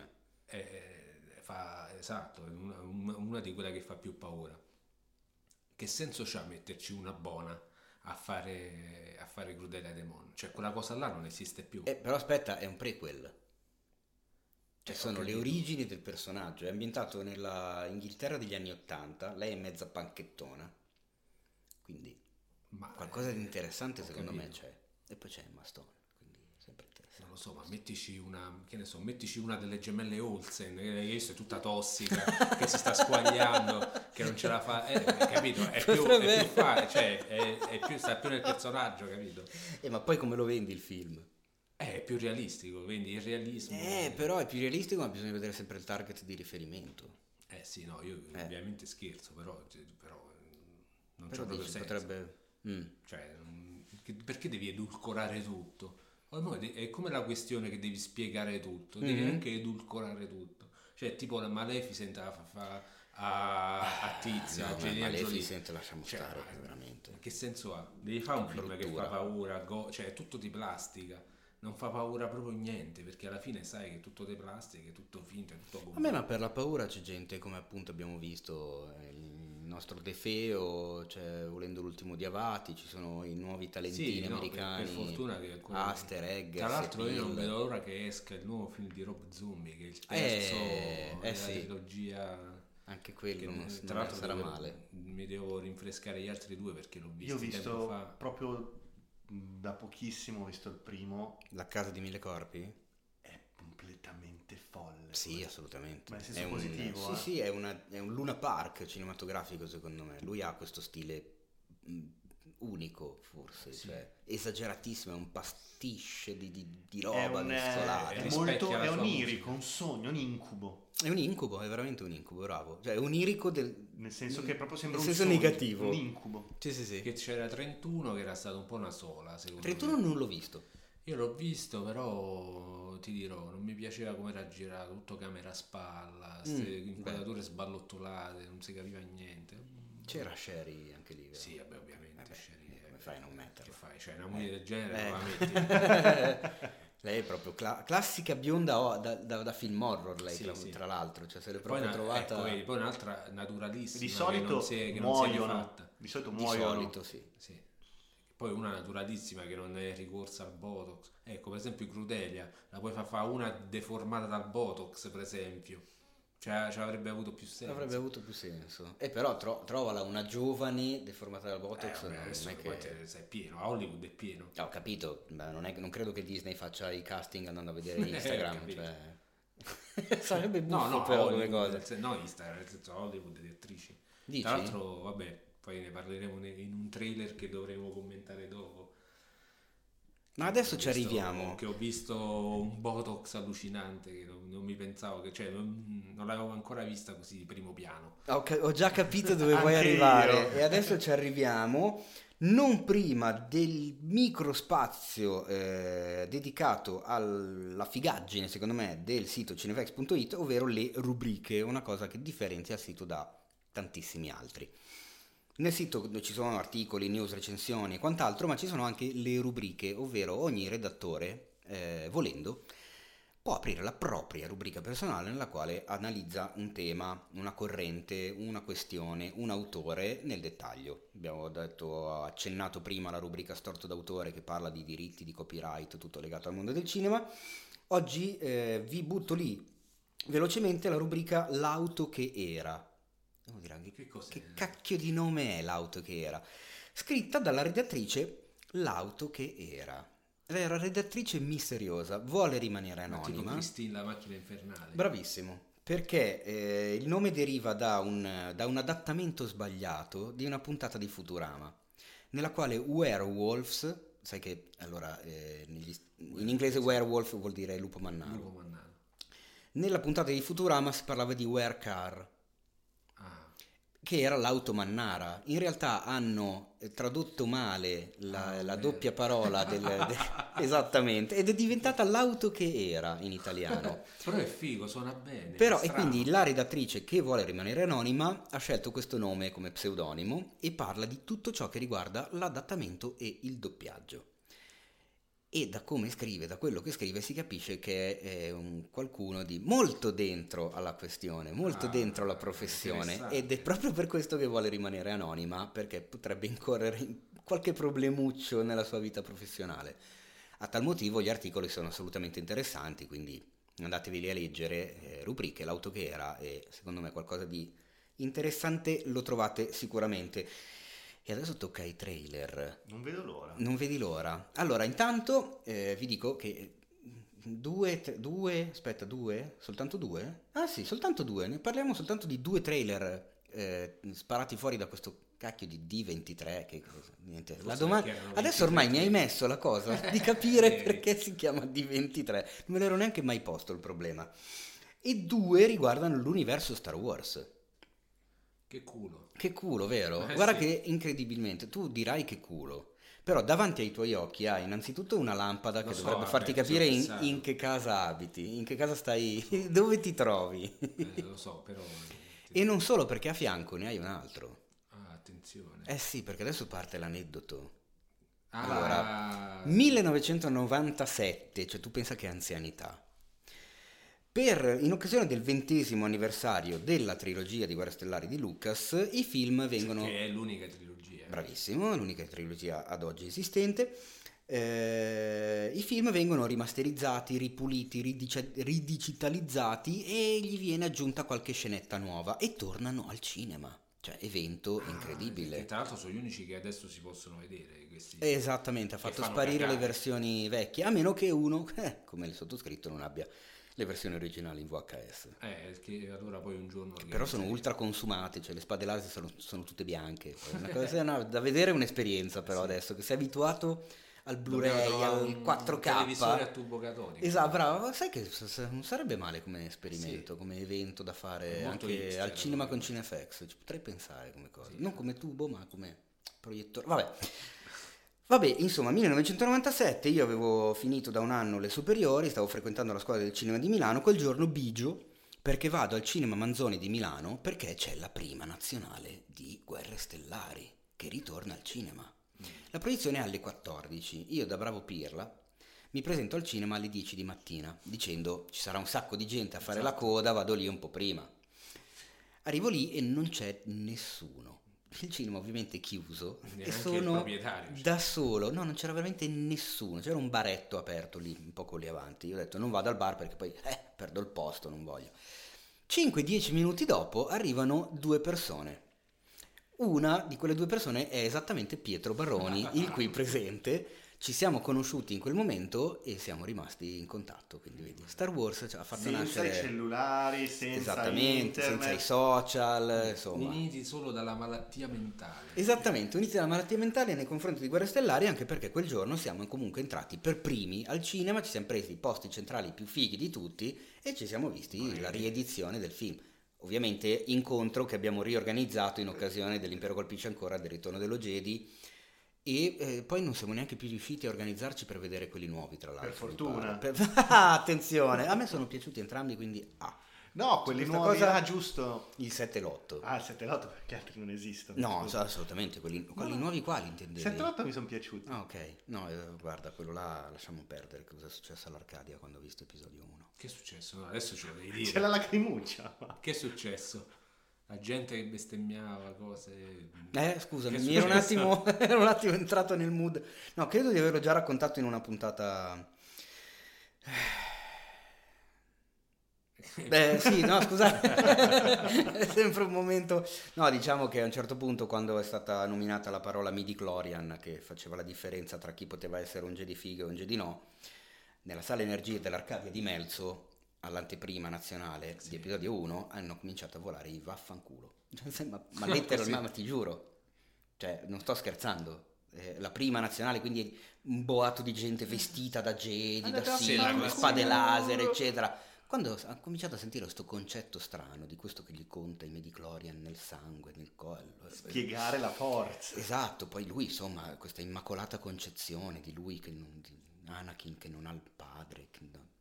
eh, fa, esatto, è una, una- di quelle che fa più paura. Che senso c'ha metterci una buona a fare, a fare Crudelia Demon? Cioè quella cosa là non esiste più. Eh, però aspetta, è un prequel. Cioè Eh, sono le origini del personaggio. È ambientato nella Inghilterra degli anni Ottanta. Lei è mezza panchettona. Quindi Ma, qualcosa di eh, interessante secondo me capito. c'è. E poi c'è Emma Stone. Quindi sempre interessante. Non lo so, ma mettici una, che ne so, mettici una delle gemelle Olsen, che adesso è tutta tossica, che si sta squagliando, che non ce la fa, eh, capito? È più, è più fa- cioè, è, è più, sta più nel personaggio, capito? Eh, ma poi come lo vendi il film? È più realistico, quindi il realismo... Eh, però è più realistico, ma bisogna vedere sempre il target di riferimento. Eh sì, no, io Eh. ovviamente scherzo, però, cioè, però eh, non c'è Però proprio dici, senso. potrebbe... Mm. Cioè, mm, perché devi edulcorare tutto? Ormai è come la questione che devi spiegare tutto, devi Mhm. anche edulcorare tutto. Cioè, tipo la Maleficent a, fa- a, a Tizia, No, ma Angelina Jolie. Maleficent lasciamo Cioè, stare, veramente. Che senso ha? Devi fare un film che fa paura, go- cioè è tutto di plastica. Non fa paura proprio niente, perché alla fine sai che è tutto di plastica, è tutto finto, è tutto A me ma per la paura c'è gente come appunto abbiamo visto eh, il nostro De Feo, cioè volendo l'ultimo di Avati, ci sono i nuovi talentini Sì, no, per- americani. per fortuna che ancora- Aster, Eggers, Tra l'altro io non vedo l'ora che esca il nuovo film di Rob Zombie, che è il Eh, terzo eh della sì. trilogia. Anche quello che, non, eh, non tra l'altro sarà devo- male. Mi devo rinfrescare gli altri due perché l'ho visto Io ho tempo visto fa. proprio da pochissimo, ho visto il primo, La casa di mille corpi? è completamente folle. Sì, assolutamente. Ma È un, positivo, Sì, eh? sì, è, una- è un Luna Park cinematografico secondo me. Lui ha questo stile mh, unico forse, Sì. cioè, esageratissimo, è un pastiche di, di- di È, roba un, mescolata. è rispecchia molto, è onirico, musica. un sogno, un incubo. È un incubo, è veramente un incubo, bravo. Cioè, è onirico del... Nel senso che proprio sembra nel un senso sogno, negativo. un incubo. Sì, sì, sì. Che c'era 31 che era stata un po' una sola, secondo 31 me. non l'ho visto. Io l'ho visto, però ti dirò, non mi piaceva come era girato, tutto camera a spalla, Mm, inquadrature sballottolate, non si capiva niente. C'era Sherry anche lì. vero? Sì, vabbè, ovviamente. Vabbè, Sherry, come eh, fai a non Che metterlo? fai? Cioè, una moglie Eh. del genere Eh. non la metti. Lei è proprio cla- classica bionda o- da, da- da film horror, lei, Sì, tra, sì. tra l'altro. Cioè, se l'è Poi, proprio una- trovata ecco, poi un'altra naturalissima Di che solito non si è, che non si è muoiono. rifatta. Di solito di muoiono. solito, sì. Sì. Poi una naturalissima che non è ricorsa al Botox. Ecco, per esempio Crudelia, la puoi far fare una deformata dal Botox, per esempio. Cioè, ci avrebbe avuto più senso. Avrebbe avuto più senso. E però tro- trovala una giovane deformata dal Eh, Botox. vabbè, non è che... te- sei pieno, a Hollywood è pieno. Ah, Ho capito, ma non, è- non credo che Disney faccia i casting andando a vedere Instagram. capito. cioè... Sarebbe buffo No, no, però come Hollywood, cosa. nel sen- no, Instagram, nel senso Hollywood di attrici. Dici? Tra l'altro, vabbè, poi ne parleremo in un trailer che dovremo commentare dopo. Ma adesso ci arriviamo. Che ho visto un Botox allucinante che non, non mi pensavo che, cioè, non, non l'avevo ancora vista così di primo piano. Ho, ca- ho già capito dove vuoi arrivare io. e adesso ci arriviamo non prima del microspazio eh, dedicato alla figaggine, secondo me, del sito cinevex.it, ovvero le rubriche, una cosa che differenzia il sito da tantissimi altri. Nel sito ci sono articoli, news, recensioni e quant'altro, ma ci sono anche le rubriche, ovvero ogni redattore, eh, volendo, può aprire la propria rubrica personale nella quale analizza un tema, una corrente, una questione, un autore nel dettaglio. Abbiamo detto, accennato prima la rubrica Storto d'autore che parla di diritti, di copyright, tutto legato al mondo del cinema. Oggi eh, vi butto lì velocemente la rubrica L'auto che era. Devo dire, che, Che cos'è? che cacchio di nome è l'auto che era? Scritta dalla redattrice L'auto che era. Era redattrice misteriosa, vuole rimanere Ma tipo anonima. Christine la macchina infernale. Bravissimo, perché eh, il nome deriva da un, da un adattamento sbagliato di una puntata di Futurama, nella quale werewolves, sai che allora eh, negli- in inglese werewolf vuol dire lupo mannaro, Lupo Mannaro. nella puntata di Futurama si parlava di werecar, che era l'auto mannara. In realtà hanno eh, tradotto male la, Ah, la doppia parola del, de- esattamente ed è diventata l'auto che era in italiano. però è figo, suona bene. Però, e quindi la redattrice che vuole rimanere anonima ha scelto questo nome come pseudonimo e parla di tutto ciò che riguarda l'adattamento e il doppiaggio. E da come scrive, da quello che scrive, si capisce che è un qualcuno di molto dentro alla questione, molto Ah, dentro alla professione. Ed è proprio per questo che vuole rimanere anonima, perché potrebbe incorrere in qualche problemuccio nella sua vita professionale. A tal motivo gli articoli sono assolutamente interessanti, quindi andateveli a leggere, eh, rubriche, l'auto che era e secondo me qualcosa di interessante lo trovate sicuramente. E adesso tocca ai trailer. Non vedo l'ora. Non vedi l'ora. Allora, intanto eh, vi dico che due, tre- due, aspetta, due? Soltanto due? Ah sì, soltanto due. Ne parliamo soltanto di due trailer eh, sparati fuori da questo cacchio di D23. Che, niente. La domanda... Adesso ormai 23 mi hai messo la cosa di capire perché si chiama D23. Non me l'ero neanche mai posto il problema. E due riguardano l'universo Star Wars. Che culo. Che culo, vero? Eh, Guarda sì. che incredibilmente, tu dirai che culo. Però davanti ai tuoi occhi hai innanzitutto una lampada Lo che so, dovrebbe vabbè, farti ho capire in, in che casa abiti, in che casa stai, dove ti trovi. Eh, lo so, però... e non solo perché a fianco ne hai un altro. Ah, attenzione. Eh sì, perché adesso parte l'aneddoto. Ah, allora, 1997, cioè tu pensa che anzianità. Per, in occasione del ventesimo anniversario della trilogia di Guerre Stellari di Lucas, i film vengono... Che è l'unica trilogia. Bravissimo, è l'unica trilogia ad oggi esistente. Eh, I film vengono rimasterizzati, ripuliti, ridici- ridigitalizzati e gli viene aggiunta qualche scenetta nuova e tornano al cinema. Cioè, evento Ah, incredibile. Che tra l'altro sono gli unici che adesso si possono vedere. Questi. Esattamente, ha fatto sparire le cagare. versioni vecchie, a meno che uno, eh, come il sottoscritto, non abbia le versioni originali in VHS. Eh, che allora poi un giorno... Però sono ultra consumate, cioè le spade laser sono, sono tutte bianche. Cosa- no, da vedere è un'esperienza però Sì. adesso, che sei abituato al Blu-ray, al un televisore a 4K. tubo catodico. Esatto, bravo, sai che non sarebbe male come esperimento, Sì. come evento da fare molto anche hipster, al cinema con. Cinefx, ci potrei pensare come cosa, Sì. non come tubo ma come proiettore. Vabbè. Vabbè, insomma, 1997 io avevo finito da un anno le superiori, stavo frequentando la scuola del cinema di Milano, quel giorno bigio perché vado al cinema Manzoni di Milano perché c'è la prima nazionale di Guerre Stellari che ritorna al cinema. La proiezione è alle 14. Io da bravo pirla mi presento al cinema alle 10 di mattina dicendo ci sarà un sacco di gente a fare la coda, vado lì un po' prima. Arrivo lì e non c'è nessuno. Il cinema ovviamente è chiuso e Neanche sono proprietario, da solo. No, non c'era veramente nessuno. C'era un baretto aperto lì, un poco lì avanti. Io ho detto non vado al bar perché poi eh, perdo il posto, non voglio. 5-10 minuti dopo arrivano due persone. Una di quelle due persone è esattamente Pietro Barroni, il qui presente. Ci siamo conosciuti in quel momento e siamo rimasti in contatto. Quindi vedi, Star Wars ci ha fatto Senza nascere... i cellulari, senza Esattamente, internet. senza i social, insomma. Uniti solo dalla malattia mentale. Esattamente, uniti alla malattia mentale nei confronti di Guerre Stellari, anche perché quel giorno siamo comunque entrati per primi al cinema, ci siamo presi i posti centrali più fighi di tutti e ci siamo visti la riedizione del film. Ovviamente incontro che abbiamo riorganizzato in occasione dell'Impero colpisce ancora del ritorno dello Jedi e eh, poi non siamo neanche più riusciti a organizzarci per vedere quelli nuovi, tra l'altro. Per fortuna. Per- attenzione, a me sono piaciuti entrambi, quindi ah. No, quelli Questa nuovi, cosa- ah giusto. Il 7 e l'8. Ah, il 7 e l'8 perché altri non esistono. No, scusa. assolutamente, quelli, quelli No. nuovi quali intendevi? 7 e l'8 mi sono piaciuti. Ah, ok. No, eh, guarda, quello là lasciamo perdere. Cosa è successo all'Arcadia quando ho visto episodio 1? Che è successo? No, adesso ce lo devi dire. C'è la lacrimuccia. Che è successo? La gente che bestemmiava, cose... Eh, scusami, mi ero un, attimo, ero un attimo entrato nel mood. No, credo di averlo già raccontato in una puntata... Beh, sì, no, scusate, è sempre un momento... No, diciamo che a un certo punto, quando è stata nominata la parola midi-chlorian, che faceva la differenza tra chi poteva essere un Jedi figo e un Jedi no, nella sala energie dell'Arcadia di Melzo, all'anteprima nazionale di episodio 1, hanno cominciato a volare i vaffanculo. Cioè, ma, ma letteralmente, ma ti giuro, cioè, non sto scherzando. Eh, la prima nazionale, quindi un boato di gente vestita da Jedi, da Andate a Sith, spade laser, eccetera. Quando ha cominciato a sentire questo concetto strano di questo che gli conta i midichlorian nel sangue, nel collo. Spiegare la forza. Esatto, poi lui, insomma, questa immacolata concezione di lui, che non, di Anakin che non ha il padre. che non- eh,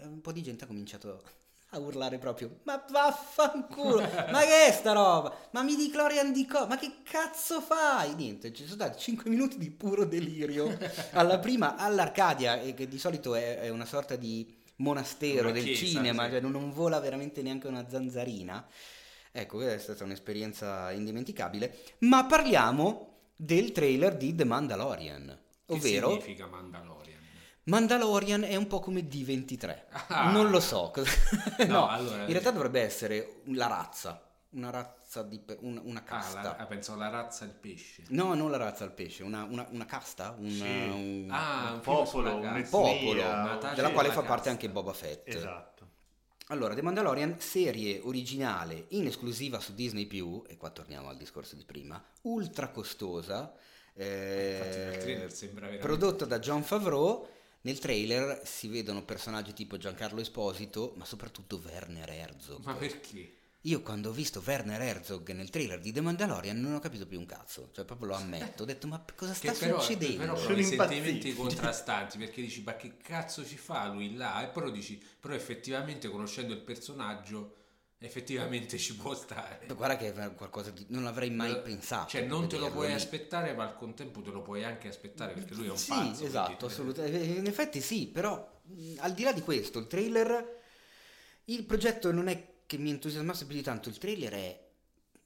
un po' di gente ha cominciato a urlare proprio, ma vaffanculo, ma che è sta roba? Ma mi di Clorian di co? Ma che cazzo fai? Niente, ci sono stati 5 minuti di puro delirio alla prima all'Arcadia, che di solito è, è una sorta di monastero Una del chiesa, cinema, sì. cioè non, non vola veramente neanche una zanzarina. Ecco, questa è stata un'esperienza indimenticabile. Ma parliamo del trailer di The Mandalorian, Che ovvero significa Mandalorian? Mandalorian è un po' come D23. Ah. Non lo so. no, No, allora- in realtà dovrebbe essere la razza, una razza di pe- una, una Ah, casta. la, ah, pensavo la razza del pesce. No, non la razza al pesce, una, una- una casta, un, Sì. un Ah, un popolo, un popolo, della quale fa parte casta. anche Boba Fett. Esatto. Allora, The Mandalorian, serie originale in esclusiva su Disney+, e qua torniamo al discorso di prima, ultra costosa, eh, Infatti nel trailer sembra veramente... prodotta da John Favreau. Nel trailer si vedono personaggi tipo Giancarlo Esposito, ma soprattutto Werner Herzog. Ma perché? Io quando ho visto Werner Herzog nel trailer di The Mandalorian non ho capito più un cazzo, cioè proprio lo ammetto, ho detto ma cosa sta Che però, succedendo? però Sono sentimenti contrastanti perché dici ma che cazzo ci fa lui là e però dici però effettivamente conoscendo il personaggio effettivamente ci può stare Guarda che è qualcosa di... non l'avrei mai pensato. cioè non te lo puoi lì. aspettare ma al contempo te lo puoi anche aspettare perché lui è un sì, pazzo esatto, assolutamente. In effetti sì, però al di là di questo, il trailer, il progetto non è che mi entusiasmasse più di tanto, il trailer è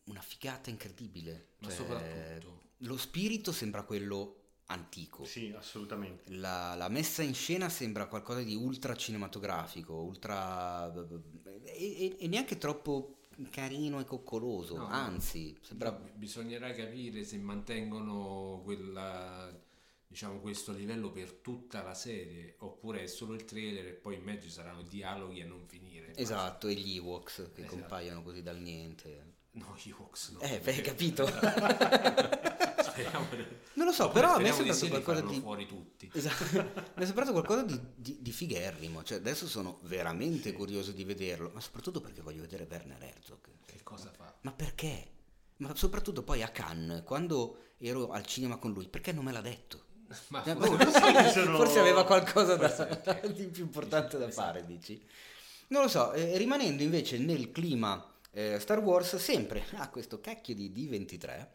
una figata incredibile. ma Cioè, soprattutto Lo spirito sembra quello antico. Sì, assolutamente. La, la messa in scena sembra qualcosa di ultra cinematografico, ultra... e, e- e neanche troppo carino e coccoloso, No, anzi, sembra... Bisognerà capire se mantengono quella diciamo questo livello per tutta la serie oppure è solo il trailer e poi in mezzo ci saranno dialoghi a non finire Esatto, e gli Ewoks che Esatto. compaiono così dal niente. No Ewoks no Eh, hai capito? speriamo Non lo so, però a me è sembrato sì, qualcosa di... fuori tutti Esatto. Mi è sembrato qualcosa di, di, di figherrimo. Cioè, adesso sono veramente curioso di vederlo, ma soprattutto perché voglio vedere Werner Herzog. che cosa fa? Ma perché? Ma soprattutto poi a Cannes, quando ero al cinema con lui, perché non me l'ha detto? ma Eh, forse- Forse sono- Forse aveva qualcosa da- Forse- di più importante da Esatto. fare, dici? Non lo so, eh, rimanendo invece nel clima eh, Star Wars, sempre a questo cacchio di D23,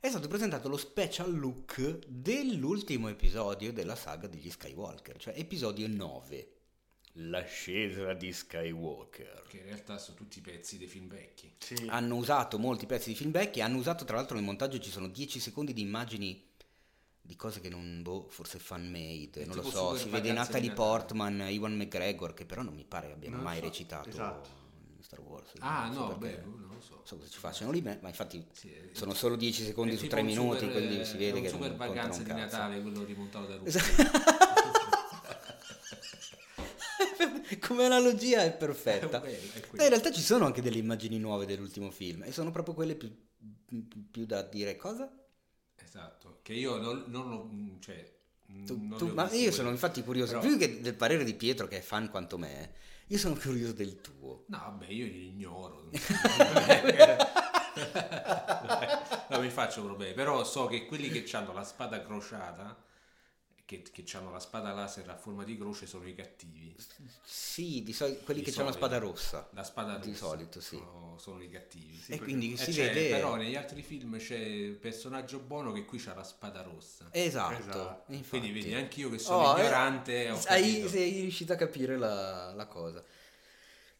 è stato presentato lo special look dell'ultimo episodio della saga degli Skywalker, cioè episodio 9. L'ascesa di Skywalker. Che in realtà sono tutti pezzi dei film vecchi. Sì. Hanno usato molti pezzi di film vecchi, hanno usato tra l'altro nel montaggio ci sono 10 secondi di immagini di cose che non, boh, forse fan made, non lo so, si vede Natalie. Portman, Iwan McGregor, che però non mi pare abbiano Non mai so, recitato esatto. Star Wars. Ah so no, beh, non lo so. So cosa ci facciano lì, ma infatti Sì, è- sono solo 10 secondi è su tipo 3 un minuti, super, quindi si vede è che un super un di. Natale, quello rimontato da Ruffini. Come analogia è perfetta. È è in realtà ci sono anche delle immagini nuove dell'ultimo film e sono proprio quelle più, più da dire cosa? Esatto, che io non, non lo... cioè, Tu- non tu- ho ma io quelle. sono infatti curioso, Però- più che del parere di Pietro che è fan quanto me, io sono curioso del tuo. No, vabbè, io li ignoro. non mi faccio problemi, però so che quelli che hanno la spada crociata, che, che hanno la spada laser a forma di croce, sono i cattivi. Sì, di solito quelli Di che hanno la spada rossa. La spada rossa Di solito, sì. sono, sono i cattivi. e quindi E si c'è- vede... Però negli altri film c'è il personaggio buono che qui c'ha la spada rossa. Esatto, Esatto. infatti. Quindi vedi, anch'io che sono Oh, eh, ignorante ho hai- sei riuscito a capire la, la cosa.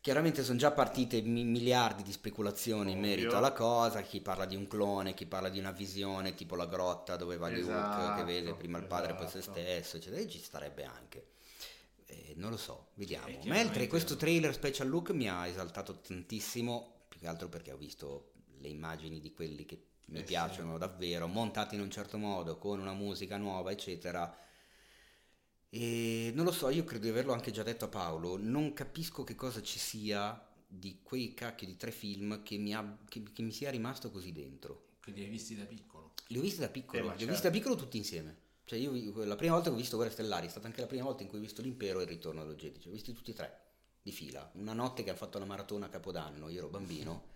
Chiaramente sono già partite mi- miliardi di speculazioni in Ovvio. merito alla cosa, chi parla di un clone, chi parla di una visione, tipo la grotta dove va Luke che Esatto, vede prima il padre e poi se esatto. stesso, eccetera, e ci starebbe anche. Eh, non lo so, vediamo. Eh, Mentre chiaramente- questo trailer special look mi ha esaltato tantissimo, più che altro perché ho visto le immagini di quelli che mi Eh, sì. piacciono davvero, montati in un certo modo, con una musica nuova, eccetera. E non lo so, io credo di averlo anche già detto a Paolo, non capisco che cosa ci sia di quei cacchio di tre film che mi, ha- che- che mi sia rimasto così dentro. Che li hai visti da piccolo. Li ho visti da piccolo, Eh, li ho certo. visti da piccolo tutti insieme. Cioè io la prima volta che ho visto Guerre Stellari è stata anche la prima volta in cui ho visto l'Impero e il Ritorno dello Jedi, cioè ho visti tutti e tre di fila. Una notte che hanno fatto la maratona a Capodanno, io ero bambino.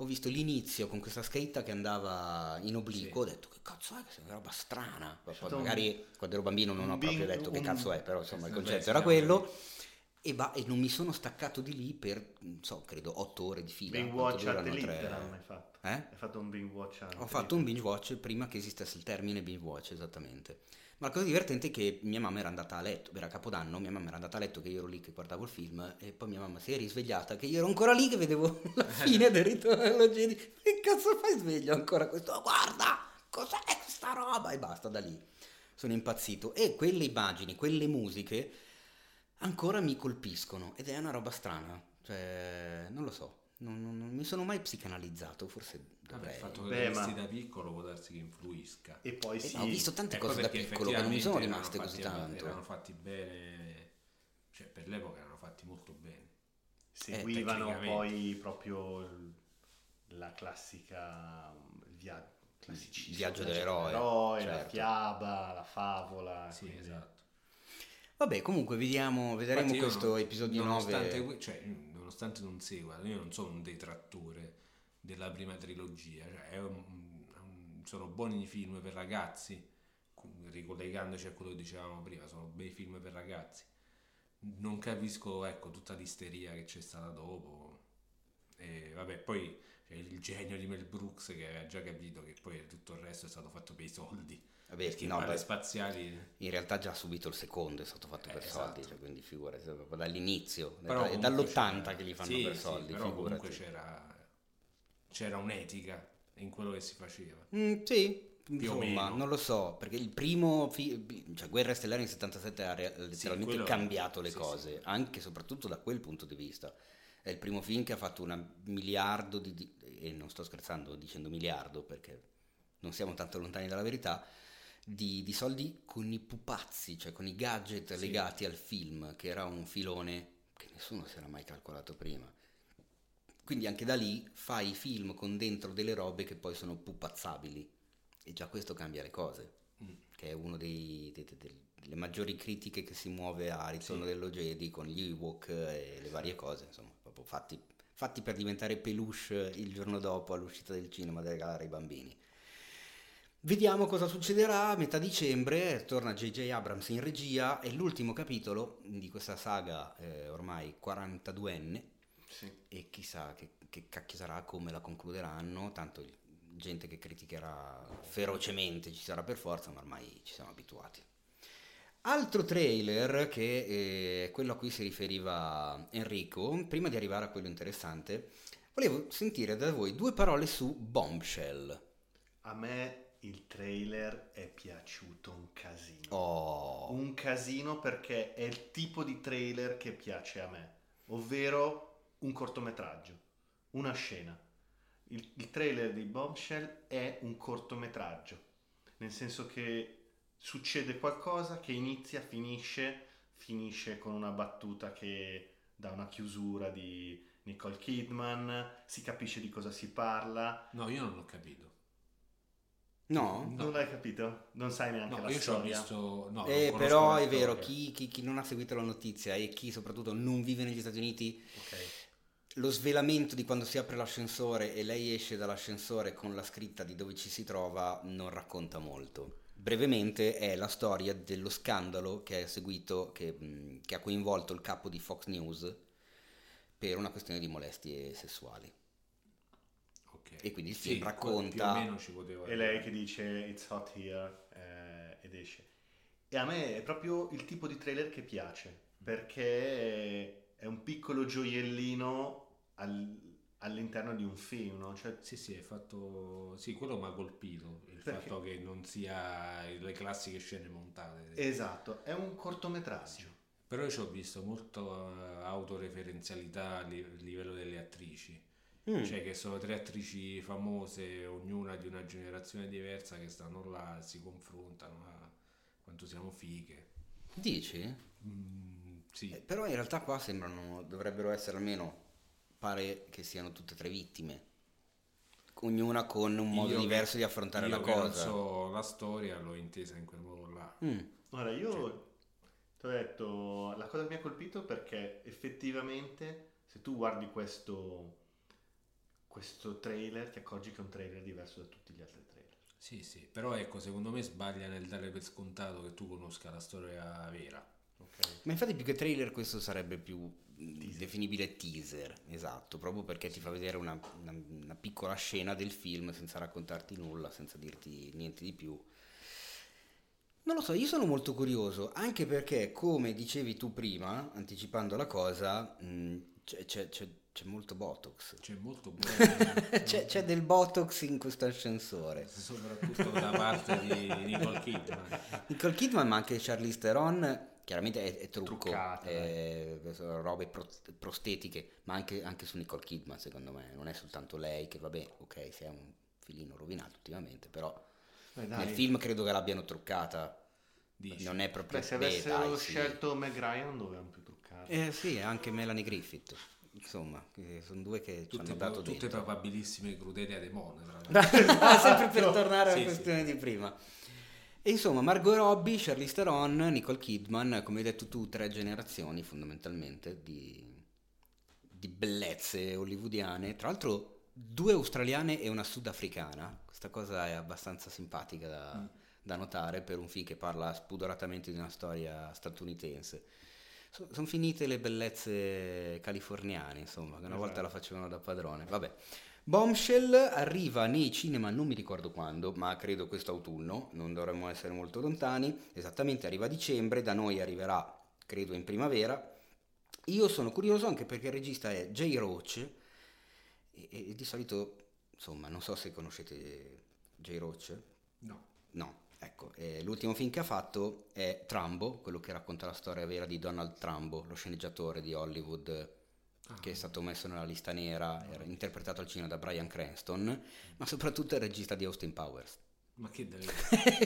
Ho visto l'inizio con questa scritta che andava in obliquo, ho detto che cazzo è, questa è una roba strana. Poi un- magari quando ero bambino non ho proprio bing- detto che cazzo è, però insomma il concetto era quello. E, va- e non mi sono staccato di lì per, non so, credo otto ore di fila. Binge watch at tre- non hai fatto. Eh? Hai fatto un binge watch at Ho fatto un binge watch prima che esistesse il termine binge watch, esattamente. Ma la cosa divertente è che mia mamma era andata a letto, era Capodanno, mia mamma era andata a letto che io ero lì che guardavo il film e poi mia mamma si è risvegliata che io ero ancora lì che vedevo la fine del ritorno dello Jedi. Che cazzo fai sveglio ancora questo? "Oh, Guarda, cos'è questa roba? E basta, da lì sono impazzito. E quelle immagini, quelle musiche ancora mi colpiscono ed è una roba strana, cioè non lo so. Non, non- non mi sono mai psicanalizzato, forse dovrei. il fatto che Beh, ma- da piccolo può darsi che influisca. E poi Eh, sì. ho visto tante Ecco cose da piccolo che non mi sono rimaste erano così fatti- tanto. Erano fatti bene, cioè per l'epoca erano fatti molto bene. seguivano tecnicamente. poi proprio il- la classica il via- classicissimo Viaggio viaggio dell'eroe, la certo. fiaba, la favola. Sì, quindi- esatto. Vabbè, comunque vediamo, vedremo Infatti questo non- episodio nonostante, 9. que- cioè, nonostante non segua, io non sono un detrattore della prima trilogia, cioè, un- un- sono buoni film per ragazzi, ricollegandoci a quello che dicevamo prima, sono bei film per ragazzi. Non capisco, ecco, tutta l'isteria che c'è stata dopo. E vabbè, poi il genio di Mel Brooks che aveva già capito che poi tutto il resto è stato fatto per i soldi. Vabbè, perché no, beh, spaziali in realtà già subito il secondo è stato fatto Eh, per esatto. soldi, cioè, quindi figurati, proprio dall'inizio, Però è comunque dall'80 c'era- che li fanno sì, per sì, soldi, però comunque figurati. c'era, c'era un'etica in quello che si faceva. Mm, sì, insomma, non lo so, perché il primo, fi- cioè Guerra Stellare in 77 ha re- letteralmente quello- cambiato le sì, cose, sì. anche e soprattutto da quel punto di vista. È il primo film che ha fatto un miliardo di, di- e non sto scherzando dicendo miliardo perché non siamo tanto lontani dalla verità, di, di soldi con i pupazzi, cioè con i gadget Sì. legati al film, che era un filone che nessuno si era mai calcolato prima. Quindi anche da lì fai i film con dentro delle robe che poi sono pupazzabili. E già questo cambia le cose, Mm. che è una delle maggiori critiche che si muove a Ritorno Sì. dello Jedi con gli Ewok e le varie cose, insomma, proprio fatti, fatti per diventare peluche il giorno dopo all'uscita del cinema da regalare ai bambini. Vediamo cosa succederà a metà dicembre, torna J.J. Abrams in regia, è l'ultimo capitolo di questa saga eh, ormai 42enne Sì. e chissà che, che cacchio sarà, come la concluderanno, tanto gente che criticherà ferocemente, ci sarà per forza, ma ormai ci siamo abituati. Altro trailer che eh, è quello a cui si riferiva Enrico, prima di arrivare a quello interessante, volevo sentire da voi due parole su Bombshell. A me il trailer è piaciuto un casino. Oh, Un casino perché è il tipo di trailer che piace a me, ovvero un cortometraggio, una scena. Il, il trailer di Bombshell è un cortometraggio, nel senso che succede qualcosa che inizia, finisce, finisce con una battuta che dà una chiusura di Nicole Kidman, si capisce di cosa si parla. No, io non l'ho capito. no? No. Non l'hai capito? Non sai neanche No, la io ci ho storia. visto... No, Eh, però è vero, chi, chi- chi non ha seguito la notizia e chi soprattutto non vive negli Stati Uniti, Ok. lo svelamento di quando si apre l'ascensore e lei esce dall'ascensore con la scritta di dove ci si trova non racconta molto. Brevemente è la storia dello scandalo che è seguito, che, mh, che ha coinvolto il capo di Fox News per una questione di molestie sessuali. Ok. E quindi il Sì, film più racconta... o meno ci poteva E lei che dice It's hot here eh, ed esce. E a me è proprio il tipo di trailer che piace, perché è un piccolo gioiellino al- all'interno di un film, no? Cioè, Sì, sì, è fatto... Sì, quello mi ha colpito, il Perché? fatto che non sia le classiche scene montate. esatto, è un cortometraggio. Però io ci ho visto molto eh, autoreferenzialità a li- livello delle attrici. Mm. Cioè che sono tre attrici famose, ognuna di una generazione diversa, che stanno là, si confrontano, a quanto siamo fighe. Dici? Mm, sì, Eh, però in realtà qua sembrano, dovrebbero essere almeno, pare che siano tutte e tre vittime. Ognuna con un modo Io che- diverso di affrontare io la cosa. so la storia, l'ho intesa in quel modo là. Mm. Ora, io ti ho detto, la cosa che mi ha colpito perché effettivamente se tu guardi questo, questo trailer ti accorgi che è un trailer diverso da tutti gli altri trailer. Sì, sì, però ecco, secondo me sbaglia nel dare per scontato che tu conosca la storia vera. Ok? Ma infatti più che trailer questo sarebbe più mm, definibile teaser, esatto, proprio perché ti fa vedere una, una- una piccola scena del film senza raccontarti nulla, senza dirti niente di più. Non lo so, io sono molto curioso, anche perché come dicevi tu prima, anticipando la cosa, mm, c'è, c'è- c'è- c'è molto Botox. C'è molto c'è, c'è del Botox in questo ascensore. soprattutto da parte di Nicole Kidman. Nicole Kidman, ma anche Charlize Theron, chiaramente è, è trucco, Truccata, è- sono robe pro- prostetiche, ma anche, anche su Nicole Kidman secondo me, non è soltanto lei che vabbè, ok, si è un filino rovinato ultimamente, però Beh, nel film credo che l'abbiano truccata, Dici. non è proprio... Beh, se beh, avessero dai, sì. scelto Meg Ryan non dovevano più truccare. Eh sì, anche Melanie Griffith, insomma, sono due che ci Tutte, hanno dato tutte dentro. probabilissime crudele a demone, tra l'altro. sempre per tornare alla Sì, sì. questione di prima. E insomma, Margot Robbie, Charlize Theron, Nicole Kidman, come hai detto tu, tre generazioni fondamentalmente di, di bellezze hollywoodiane. Tra l'altro, due australiane e una sudafricana. Questa cosa è abbastanza simpatica da, da notare per un film che parla spudoratamente di una storia statunitense. Sono finite le bellezze californiane, insomma, che una volta Esatto. la facevano da padrone. Vabbè. Bombshell arriva nei cinema, non mi ricordo quando, ma credo quest'autunno, non dovremmo essere molto lontani, esattamente arriva a dicembre, da noi arriverà, credo, in primavera. Io sono curioso anche perché il regista è Jay Roach e, e di solito, insomma, non so se conoscete Jay Roach. No. No, ecco, eh, l'ultimo film che ha fatto è Trumbo, quello che racconta la storia vera di Donald Trumbo, lo sceneggiatore di Hollywood che è stato messo nella lista nera, era interpretato al cinema da Brian Cranston, ma soprattutto è il regista di Austin Powers. Ma che deve...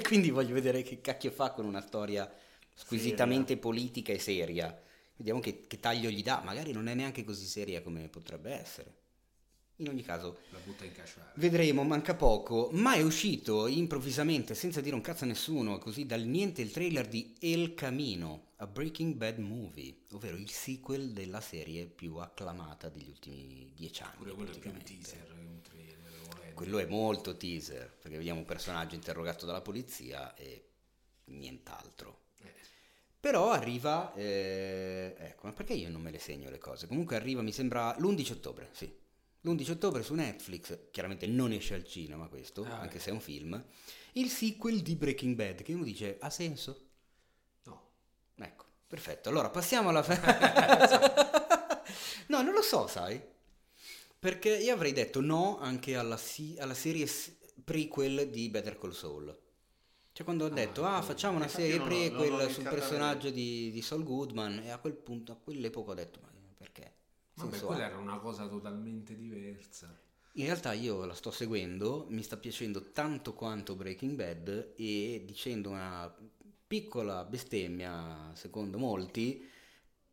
Quindi voglio vedere che cacchio fa con una storia squisitamente politica e seria. Vediamo che, che taglio gli dà, magari non è neanche così seria come potrebbe essere. In ogni caso, La butta in. Vedremo, manca poco, ma è uscito improvvisamente, senza dire un cazzo a nessuno, così dal niente il trailer di El Camino, a Breaking Bad Movie, ovvero il sequel della serie più acclamata degli ultimi dieci anni. Pure quello è più un teaser che un trailer. volendo. Quello è molto teaser, perché vediamo un personaggio interrogato dalla polizia e nient'altro. Eh, Però arriva, eh, ecco, ma perché io non me le segno le cose? Comunque arriva, mi sembra, l'11 ottobre, sì, L'11 ottobre su Netflix, chiaramente non esce al cinema questo, Ah, anche ecco. se è un film, il sequel di Breaking Bad, che uno dice, ha senso? No. Ecco, perfetto. Allora passiamo alla... no, non lo so, sai? Perché io avrei detto no anche alla, si- alla serie prequel di Better Call Saul. Cioè quando ho detto, ah, facciamo una serie non non prequel l'ho sul personaggio di, di Saul Goodman e a quel punto, a quell'epoca ho detto, ma? Vabbè, Senso quella era una cosa totalmente diversa. In realtà io la sto seguendo, mi sta piacendo tanto quanto Breaking Bad e dicendo una piccola bestemmia, secondo molti,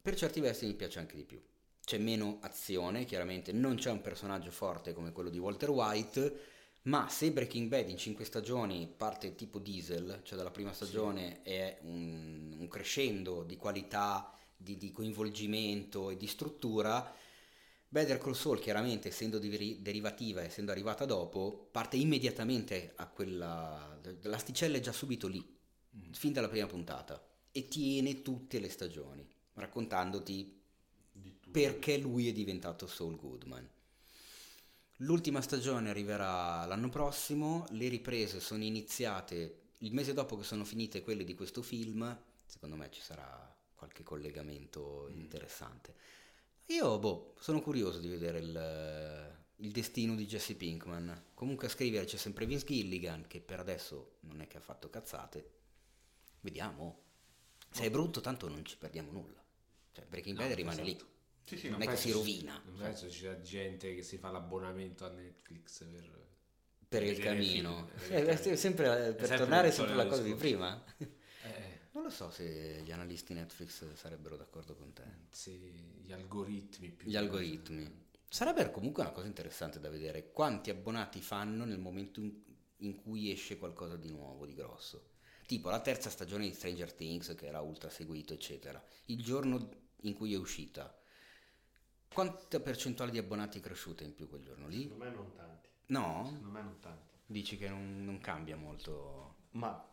per certi versi mi piace anche di più. C'è meno azione, chiaramente non c'è un personaggio forte come quello di Walter White, ma se Breaking Bad in cinque stagioni parte tipo diesel, cioè dalla prima stagione è un, un crescendo di qualità, di, di coinvolgimento e di struttura, Better Call Saul, chiaramente essendo deri- derivativa, essendo arrivata dopo, parte immediatamente a quella. L'asticella è già subito lì, fin dalla prima puntata, e tiene tutte le stagioni, raccontandoti perché lui è diventato Saul Goodman. L'ultima stagione arriverà l'anno prossimo, le riprese sono iniziate il mese dopo che sono finite quelle di questo film, secondo me ci sarà qualche collegamento interessante. Io, boh, sono curioso di vedere il, il destino di Jesse Pinkman. Comunque a scrivere c'è sempre Vince Gilligan, che per adesso non è che ha fatto cazzate. Vediamo. Se è brutto, tanto non ci perdiamo nulla. Cioè, Breaking Bad No, rimane esatto. lì. Sì, sì, non no, è che si rovina Non penso ci sia gente che si fa l'abbonamento a Netflix per... per il vedere camino. film, per Eh, il camino. sempre, per tornare il sempre alla cosa di prima. Non lo so se gli analisti Netflix sarebbero d'accordo con te. sì, gli algoritmi più Gli algoritmi. Sarebbe comunque una cosa interessante da vedere quanti abbonati fanno nel momento in, in cui esce qualcosa di nuovo, di grosso. Tipo la terza stagione di Stranger Things che era ultra seguito, eccetera. Il giorno in cui è uscita. Quanta percentuale di abbonati è cresciuta in più quel giorno lì? Secondo me non tanti. No? Secondo me non tanti. Dici che non, non cambia molto. Ma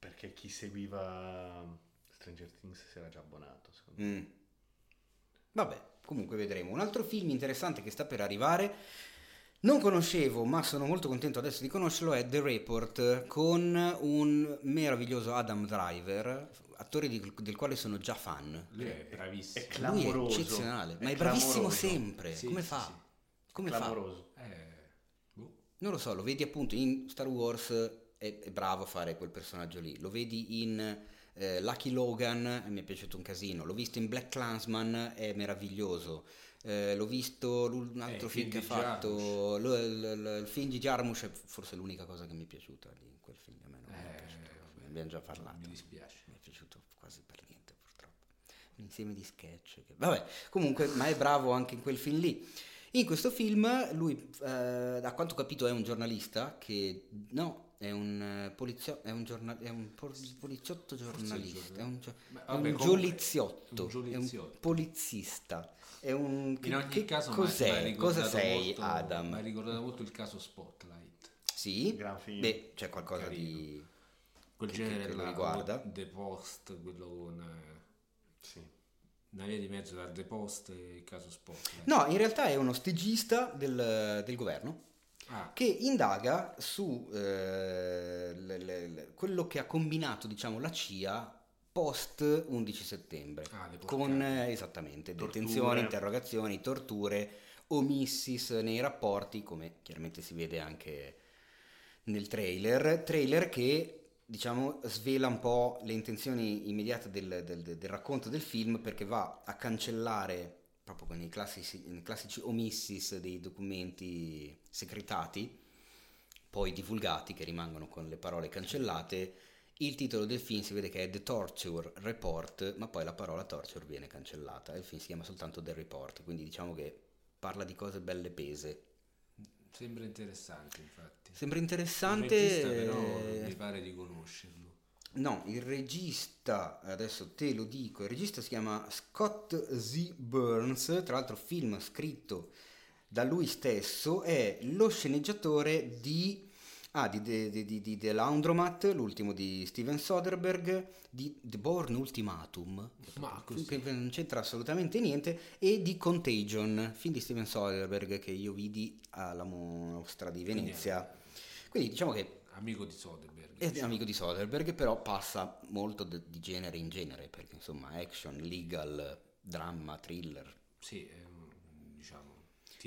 perché chi seguiva Stranger Things si era già abbonato, secondo me. Mm. Vabbè, comunque vedremo. Un altro film interessante che sta per arrivare, non conoscevo, ma sono molto contento adesso di conoscerlo, è The Report con un meraviglioso Adam Driver, attore di- del quale sono già fan. Lui è bravissimo. È Lui è clamoroso. eccezionale, ma È è bravissimo clamoroso. sempre. Sì, Come sì, fa? sì. Come fa? Clamoroso. Eh, boh. Non lo so, lo vedi appunto in Star Wars, è, è bravo a fare quel personaggio lì. Lo vedi in eh, Lucky Logan, e mi è piaciuto un casino. L'ho visto in Black Clansman, è meraviglioso. Eh, l'ho visto un altro il film che ha fatto. lo- il, il- il film di Jarmusch è forse l'unica cosa che mi è piaciuta di quel film. A me non mi è Eh, piaciuto. Ne abbiamo già parlato. Mi dispiace. Mi è piaciuto quasi per niente, purtroppo. Un insieme di sketch. Che... Vabbè, comunque, ma è bravo anche in quel film lì. In questo film, lui, eh, a quanto ho capito, è un giornalista che. No, è un eh, poliziotto. È un, giorna- è un por- poliziotto giornalista. È un, gio- Beh, è vabbè, un gioliziotto. un È gioliziotto. un polizzista. È un. In ogni che caso, cos'è? Cosa sei, molto- Adam? Mi ha ricordato molto il caso Spotlight. Sì? Beh, c'è qualcosa Carino. di. Quel Che- genere che lo là, riguarda. The Post, quello con eh, Sì. una via di mezzo tra The Post e il caso Spotlight. No, in realtà è uno stagista del, del governo Ah, che indaga su eh, le- le- le- quello che ha combinato, diciamo, la CIA post 11 settembre. Ah, con eh, esattamente Torture. detenzioni, interrogazioni, torture, omissis nei rapporti, come chiaramente si vede anche nel trailer, trailer che diciamo svela un po' le intenzioni immediate del, del- del racconto del film perché va a cancellare proprio con i classici, classici omissis dei documenti secretati poi divulgati che rimangono con le parole cancellate il titolo del film si vede che è The Torture Report ma poi la parola torture viene cancellata il film si chiama soltanto The Report quindi diciamo che parla di cose belle pese sembra interessante infatti. sembra Il interessante regista però eh, mi pare di conoscerlo. No, il regista, adesso te lo dico, il regista si chiama Scott Z. Burns, tra l'altro film scritto da lui stesso, è lo sceneggiatore di Ah, di, di, di, The Laundromat, l'ultimo di Steven Soderbergh, di The Bourne Ultimatum, Ma così. che non c'entra assolutamente niente, e di Contagion, film di Steven Soderbergh che io vidi alla mostra di Venezia. Quindi diciamo che Amico di Soderbergh. È un amico di Soderbergh, però passa molto de- di genere in genere, perché insomma action, legal, dramma, thriller. Sì, un- diciamo...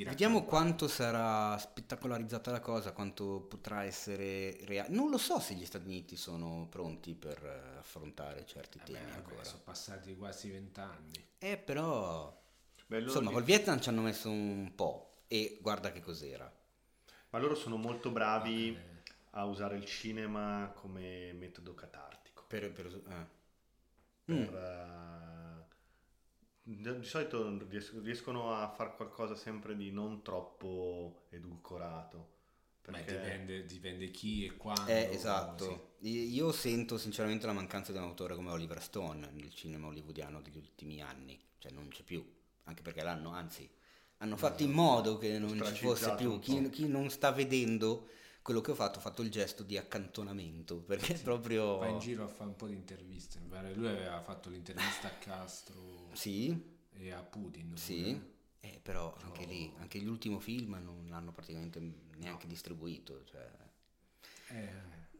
Vediamo quanto sarà spettacolarizzata la cosa, quanto potrà essere reale. Non lo so se gli Stati Uniti sono pronti per eh, affrontare certi Eh temi beh, vabbè, ancora. sono passati quasi vent'anni. Eh, però, Beh, insomma, col Vietnam ci hanno messo un po' e guarda che cos'era. Ma loro sono molto bravi Eh, a usare il cinema come metodo catartico. Per, per- eh. Per, Mm. eh, di solito ries- riescono a fare qualcosa sempre di non troppo edulcorato. Perché dipende, dipende chi e quando. Eh, esatto. I- Io sento sinceramente la mancanza di un autore come Oliver Stone nel cinema hollywoodiano degli ultimi anni, cioè non c'è più, anche perché l'hanno, anzi, hanno fatto in modo che non ci fosse più. Chi, chi non sta vedendo quello che ho fatto, ha fatto il gesto di accantonamento, perché proprio... Va in giro a fare un po' di interviste. Lui aveva fatto l'intervista a Castro Sì, e a Putin. sì. Eh, però anche lì, anche l'ultimo film non l'hanno praticamente neanche distribuito, cioè... Eh,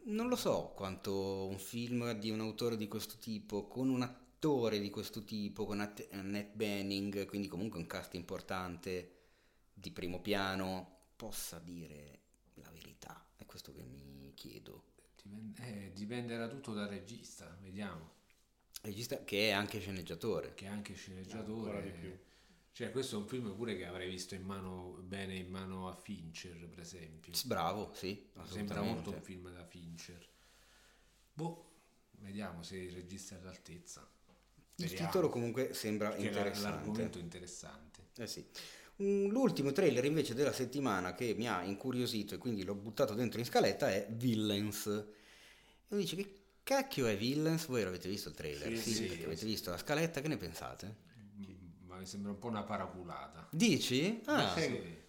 Non lo so quanto un film di un autore di questo tipo, con un attore di questo tipo, con Annette Bening, quindi comunque un cast importante di primo piano, possa dire questo che mi chiedo. dipende- eh, dipenderà tutto dal regista, vediamo. Regista che è anche sceneggiatore. Che è anche sceneggiatore. Ancora di più. Cioè, questo è un film pure che avrei visto in mano bene in mano a Fincher, per esempio. Bravo, sì, Sembra molto un film da Fincher. Boh, vediamo se il regista è all'altezza. Il Speriamo, titolo comunque sembra perché interessante. L'argomento interessante. Eh sì. Un- L'ultimo trailer invece della settimana che mi ha incuriosito e quindi l'ho buttato dentro in scaletta è Villains. E uno dice che cacchio è Villains? Voi l'avete visto il trailer? Sì, sì, perché avete sì. visto la scaletta, che ne pensate? Mm, Ma mi sembra un po' una paraculata. Dici? Ah, Sì.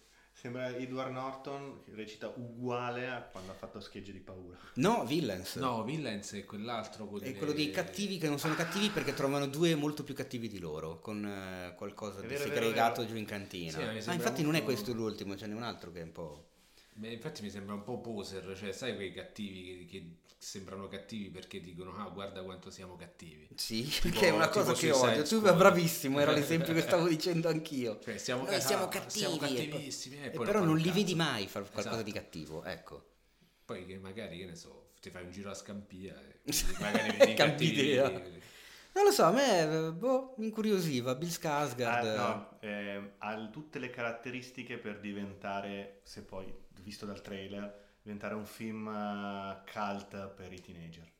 Sembra Edward Norton che recita uguale a quando ha fatto schegge di paura. no, Villains. No, Villains è quell'altro con È quello dei cattivi che non sono cattivi perché trovano due molto più cattivi di loro, con eh, qualcosa di vero, vero, segregato vero. giù in cantina. Sì, mi ah, infatti non è molto- questo l'ultimo, ce n'è un altro che è un po'... Beh, infatti mi sembra un po' poser, cioè sai quei cattivi che, che sembrano cattivi perché dicono ah guarda quanto siamo cattivi. Sì, Tipo- che è una cosa che odio. Tu Squad. bravissimo, era l'esempio che stavo dicendo anch'io. Cioè siamo, Noi ah, siamo cattivi. siamo e poi- cattivissimi, e poi però non li vedi mai fare qualcosa Esatto. di cattivo, ecco. Poi che magari, che ne so, ti fai un giro a Scampia e magari vedi cattivi- idea. Non lo so, a me boh, mi incuriosiva. Bill Skarsgård. Ah, no, eh, ha tutte le caratteristiche per diventare, se poi visto dal trailer, diventare un film eh, cult per i teenager.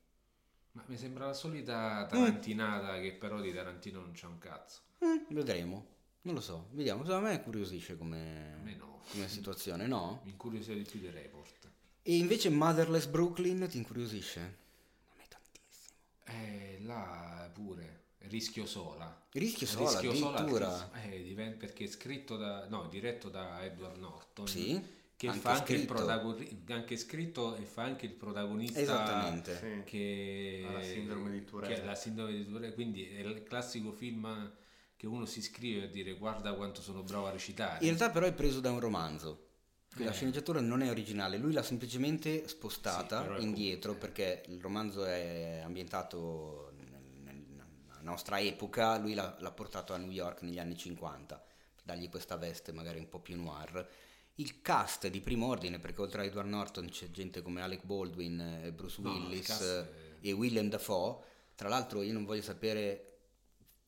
Ma mi sembra la solita tarantinata che però di Tarantino non c'è un cazzo. Eh, vedremo. Non lo so, vediamo. A me incuriosisce come, me no. come situazione, no? Mi incuriosiva di più del report. E invece Motherless Brooklyn ti incuriosisce? A me tantissimo. Eh, là pure. Rischio sola. Rischio sola, addirittura. altissimo. Eh, perché è scritto da... no, diretto da Edward Norton. Sì, Che anche fa anche il scritto. protagonista, anche scritto e fa anche il protagonista Esattamente. Sì. che Ha la sindrome di Tourette. la sindrome di Tourette, quindi è il classico film che uno si iscrive a dire guarda quanto sono bravo a recitare. In realtà però è preso da un romanzo. La Eh. sceneggiatura non è originale, lui l'ha semplicemente Sì, spostata è indietro comunque- perché il romanzo è ambientato nel- nella nostra epoca, lui l'ha, l'ha portato a New York negli anni 50, per dargli questa veste magari un po' più noir. Il cast di primo ordine perché oltre a Edward Norton c'è gente come Alec Baldwin, e Bruce No, il Willis cast è- e Willem Dafoe. Tra l'altro io non voglio sapere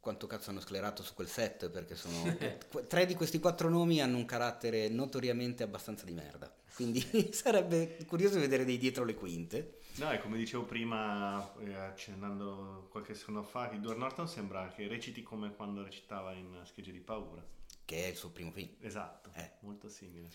quanto cazzo hanno sclerato su quel set perché sono tre di questi quattro nomi hanno un carattere notoriamente abbastanza di merda quindi sarebbe curioso vedere dei dietro le quinte No, e come dicevo prima, eh, accennando qualche secondo fa, Edward Norton sembra che reciti come quando recitava in Schegge di paura. Che è il suo primo film Esatto, Eh. molto simile.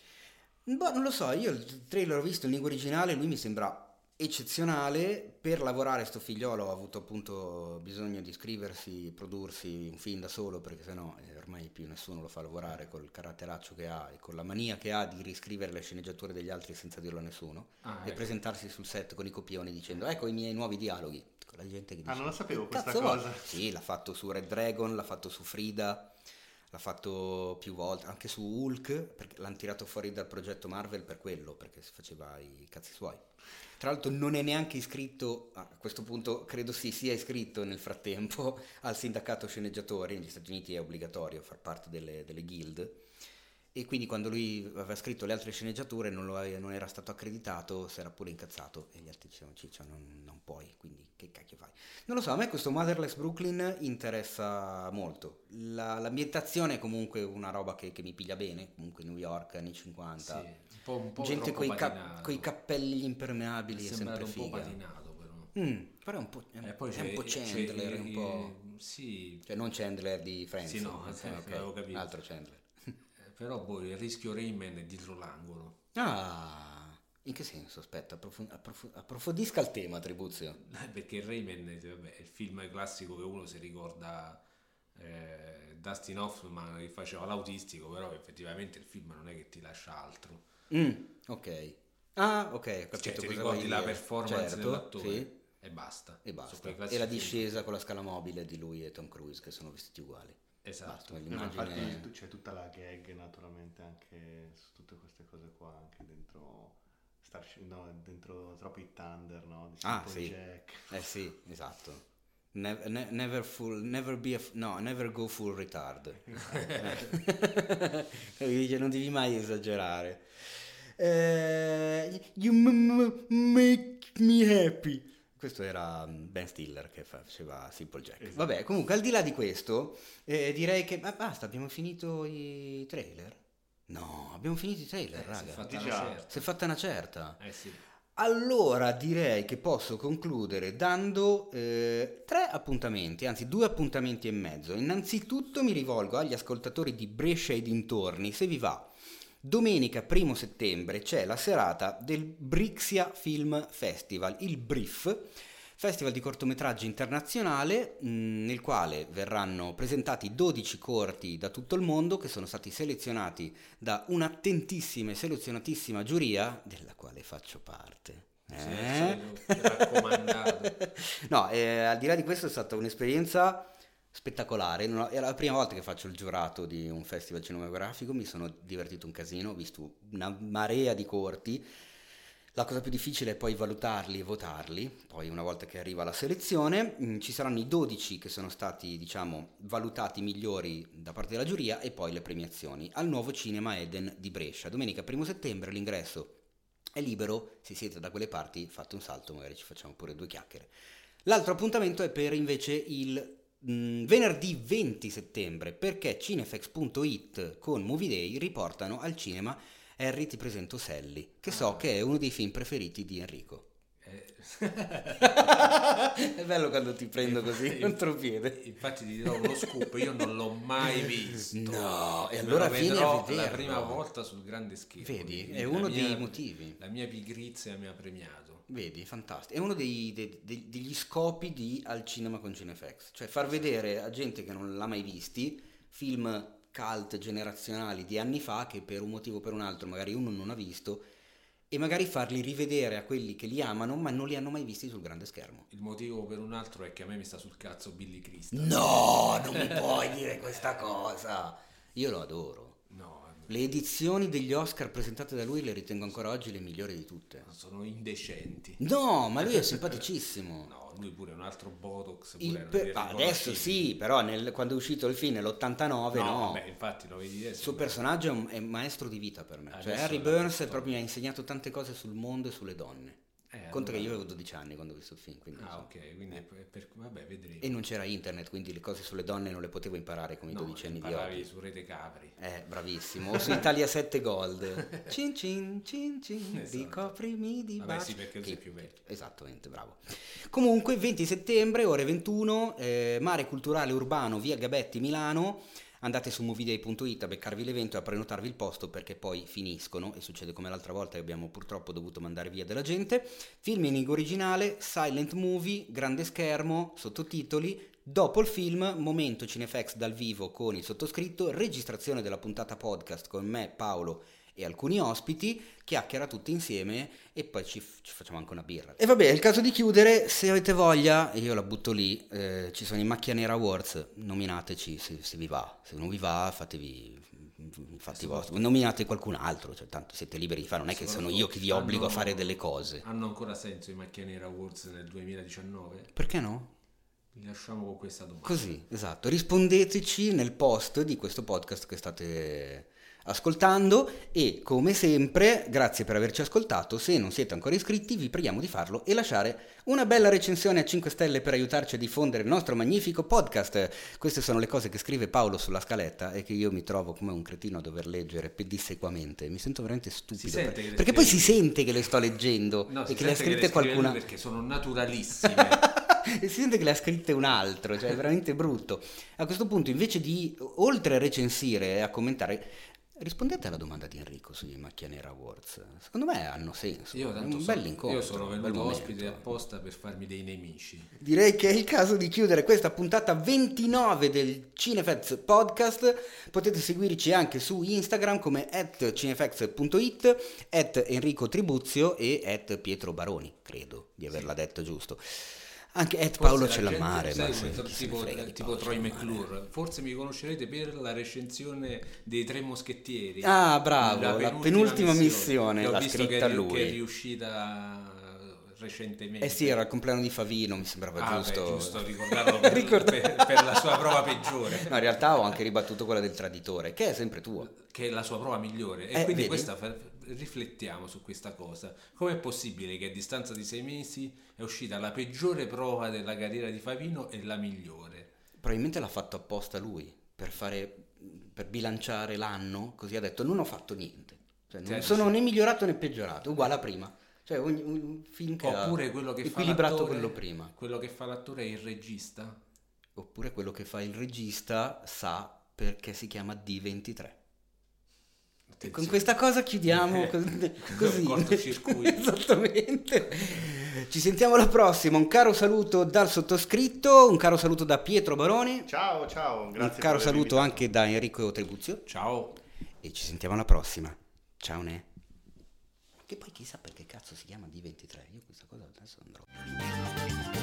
boh non lo so io il trailer l'ho visto in lingua originale lui mi sembra eccezionale. Per lavorare sto figliolo ha avuto appunto bisogno di scriversi, prodursi un film da solo perché sennò eh, ormai più nessuno lo fa lavorare col caratteraccio che ha e con la mania che ha di riscrivere le sceneggiature degli altri senza dirlo a nessuno Ah, e ecco. presentarsi sul set con i copioni dicendo ecco i miei nuovi dialoghi. Con la gente che dice Ah, non la sapevo questa cosa. Sì, l'ha fatto su Red Dragon, l'ha fatto su Frida, l'ha fatto più volte, anche su Hulk, perché l'hanno tirato fuori dal progetto Marvel per quello, perché si faceva i cazzi suoi. Tra l'altro non è neanche iscritto, a questo punto credo si sia iscritto nel frattempo al sindacato sceneggiatori, negli Stati Uniti è obbligatorio far parte delle, delle guild, e quindi quando lui aveva scritto le altre sceneggiature non, lo aveva- non era stato accreditato, si era pure incazzato e gli altri dicevano Ciccio non, non puoi, quindi che cacchio fai? Non lo so, a me questo Motherless Brooklyn interessa molto. La- l'ambientazione è comunque una roba che, che mi piglia bene, comunque New York anni 50. Sì, un po', un po' Gente troppo coi, ca- patinato. coi cappelli impermeabili è è sempre un po' figa. patinato però. Mm, però è un po', è poi è c'è, un po' c'è Chandler, è un po'... Sì, Cioè non Chandler di Friends. Sì, no, ok, sì, ok, avevo capito. Altro Chandler. Però poi il rischio Rayman è dietro l'angolo. Ah, in che senso? Aspetta, approfu- approfu- approfondisca il tema, Tribuzio. Eh, Perché Rayman vabbè, è il film classico che uno si ricorda eh, Dustin Hoffman che faceva l'autistico, però effettivamente il film non è che ti lascia altro. Mm, ok. Ah, ok, ho capito Cioè, ti ricordi la performance Certo, dell'attore sì, e basta. e basta. E la discesa con la scala mobile di lui e Tom Cruise che sono vestiti uguali. Esatto. Eh, ma l'immagine... infatti c'è tutta la gag naturalmente anche su tutte queste cose qua, anche dentro Starship, no, dentro Tropic Thunder, no? Di Ah, sì. Jack. Eh sì, esatto. Ne- ne- never full, never be a, no, never go full retard. Eh. Dice, non devi mai esagerare. Eh, you m- m- make me happy. Questo era mm, Ben Stiller che fa- faceva Simple Jack. Esatto. Vabbè, comunque al di là di questo, eh, direi che... Ma basta, abbiamo finito i trailer? No, abbiamo finito i trailer, Eh, si è raga. fatta Di una già. certa. Si è fatta una certa. Eh sì. Allora direi che posso concludere dando eh, tre appuntamenti, anzi due appuntamenti e mezzo. Innanzitutto mi rivolgo agli ascoltatori di Brescia e dintorni, se vi va. Domenica 1 settembre c'è la serata del Brixia Film Festival, il BRIF, festival di cortometraggi internazionale mh, nel quale verranno presentati 12 corti da tutto il mondo che sono stati selezionati da un'attentissima e selezionatissima giuria della quale faccio parte. Eh? sì, no, eh, al di là di questo è stata un'esperienza spettacolare. È la prima volta che faccio il giurato di un festival cinematografico, mi sono divertito un casino, ho visto una marea di corti. La cosa più difficile è poi valutarli e votarli, poi una volta che arriva la selezione mh, ci saranno i 12 che sono stati diciamo valutati migliori da parte della giuria e poi le premiazioni al nuovo Cinema Eden di Brescia. Domenica 1 settembre l'ingresso è libero, se siete da quelle parti fate un salto, magari ci facciamo pure due chiacchiere. L'altro appuntamento è per invece il venerdì 20 settembre perché cinefx.it con Movie Day riportano al cinema Harry ti presento Sally, che so che è uno dei film preferiti di Enrico. Eh, è bello quando ti prendo così, contropiede. Infatti ti dirò uno scoop, io non l'ho mai visto. No, e allora lo vieni a vederlo. la prima volta sul grande schermo. Vedi, è uno mia- dei motivi. La mia pigrizia mi ha premiato. Vedi, fantastico. È uno dei, dei- dei- degli scopi di Al Cinema con Cinefx, cioè far vedere a gente che non l'ha mai visti film cult generazionali di anni fa che per un motivo o per un altro magari uno non ha visto e magari farli rivedere a quelli che li amano ma non li hanno mai visti sul grande schermo. Il motivo per un altro è che a me mi sta sul cazzo Billy Crystal. No, non mi puoi dire questa cosa. Io lo adoro. Le edizioni degli Oscar presentate da lui le ritengo ancora oggi le migliori di tutte. sono indecenti. No, ma lui è simpaticissimo. No, lui pure è un altro Botox. Per- ah, adesso sì, però nel- quando è uscito il film nell'89 no. No, vabbè, infatti lo vedi adesso. Il suo personaggio è un, è maestro di vita per me. Cioè, Adesso Harry Burns proprio mi ha insegnato tante cose sul mondo e sulle donne. Eh, Conto che io avevo 12 anni quando ho visto il film. Quindi, Ah, insomma. ok, quindi per, per- vabbè, vedremo. E non c'era internet, quindi le cose sulle donne non le potevo imparare come i No, 12 anni di oggi. su Rete Capri. Eh, bravissimo. O su Italia 7 Gold. Cin cin cin cin, Esatto. ricoprimi di Vabbè, baci. sì, perché sei più vecchio. Esattamente, bravo. Comunque, 20 settembre, ore 21, eh, Mare Culturale Urbano, via Gabetti, Milano. Andate su movidei.it a beccarvi l'evento e a prenotarvi il posto perché poi finiscono e succede come l'altra volta che abbiamo purtroppo dovuto mandare via della gente. Film in lingua originale, silent movie, grande schermo, sottotitoli. Dopo il film, momento Cinefax dal vivo con il sottoscritto, registrazione della puntata podcast con me, Paolo e alcuni ospiti, chiacchiera tutti insieme e poi ci, ci, facciamo anche una birra. E vabbè, è il caso di chiudere, se avete voglia, io la butto lì, eh, ci sono i Macchia Nera Awards, nominateci se, se, vi va, se non vi va fatevi fatti vostri, nominate qualcun altro, cioè, tanto siete liberi di fare, non è che sono io che vi obbligo hanno, a fare delle cose. Hanno ancora senso i Macchia Nera Awards nel 2019? Perché no? Vi lasciamo con questa domanda. Così, esatto. Rispondeteci nel post di questo podcast che state ascoltando e come sempre grazie per averci ascoltato. Se non siete ancora iscritti vi preghiamo di farlo e lasciare una bella recensione a 5 stelle per aiutarci a diffondere il nostro magnifico podcast. Queste sono le cose che scrive Paolo sulla scaletta e che io mi trovo come un cretino a dover leggere pedissequamente. Mi sento veramente stupido per... perché scrive... poi si sente che le sto leggendo no, e che le ha scritte qualcuna. perché sono naturalissime. E si sente che le ha scritte un altro, cioè è veramente brutto. A questo punto, invece di, oltre a recensire e a commentare, Rispondete alla domanda di Enrico sui Macchia Nera Awards. Secondo me hanno senso. Io, è un bel incontro. Io sono venuto ospite apposta per farmi dei nemici. Direi che è il caso di chiudere questa puntata 29 del Cinefx Podcast. Potete seguirci anche su Instagram come at cinefx.it, at Enrico Tribuzio e at Pietro Baroni, credo di averla sì. detto giusto. Anche Ed Paolo c'è la mare, ma se, tipo, tipo Troy McClure. Forse mi conoscerete per la recensione dei Tre Moschettieri. Ah, bravo, la penultima, la penultima missione, missione l'ha scritta che, lui. Che è riuscita recentemente. Eh sì, era il compleanno di Favino, mi sembrava ah, giusto. Beh, giusto ricordarlo per, per, per, la sua prova peggiore. No, in realtà ho anche ribattuto quella del traditore, che è sempre tua. Che è la sua prova migliore. E eh, quindi vedi? questa riflettiamo su questa cosa. Com'è possibile che a distanza di sei mesi è uscita la peggiore prova della carriera di Favino e la migliore? Probabilmente l'ha fatto apposta lui, per, fare, per bilanciare l'anno, così ha detto non ho fatto niente. Cioè, non certo, sono sì. né migliorato né peggiorato, uguale a prima. Cioè un, un film che Oppure quello che equilibrato fa quello prima. Quello che fa l'attore è il regista. Oppure quello che fa il regista sa perché si chiama D23. E con questa cosa chiudiamo così. Cortocircuito. Esattamente. Ci sentiamo alla prossima. Un caro saluto dal sottoscritto, un caro saluto da Pietro Baroni. Ciao, ciao. Grazie un caro saluto anche da Enrico Trebuzio. Ciao. E ci sentiamo alla prossima. Ciao Ne. Che poi chissà perché cazzo si chiama D23. Io questa cosa adesso andrò.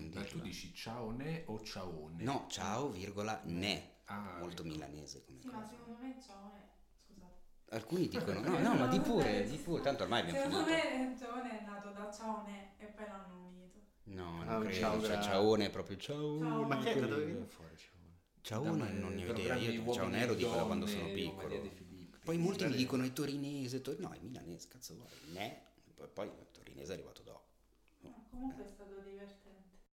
Ma ma tu dici ciao ne o ciaone? No, ciao, virgola, ne. Ah, Molto ecco. milanese come Sì, ma secondo me ciaone, scusate. Alcuni dicono, no, no, ma di pure, di pure, tanto ormai abbiamo Secondo finito. me ciaone è nato da ciaone e poi l'hanno unito. No, Ah, non un credo, ciao cioè ciaone è proprio ciao. Ciao. Ma chi è che da dove viene fuori? Ciaone? Ciaone Da- non ne ho idea, io ciaone lo dico da quando sono piccolo. Poi molti mi dicono è torinese, tor- no, è milanese, cazzo vuoi? Ne, poi, poi il torinese è arrivato dopo. No, comunque è stato divertente.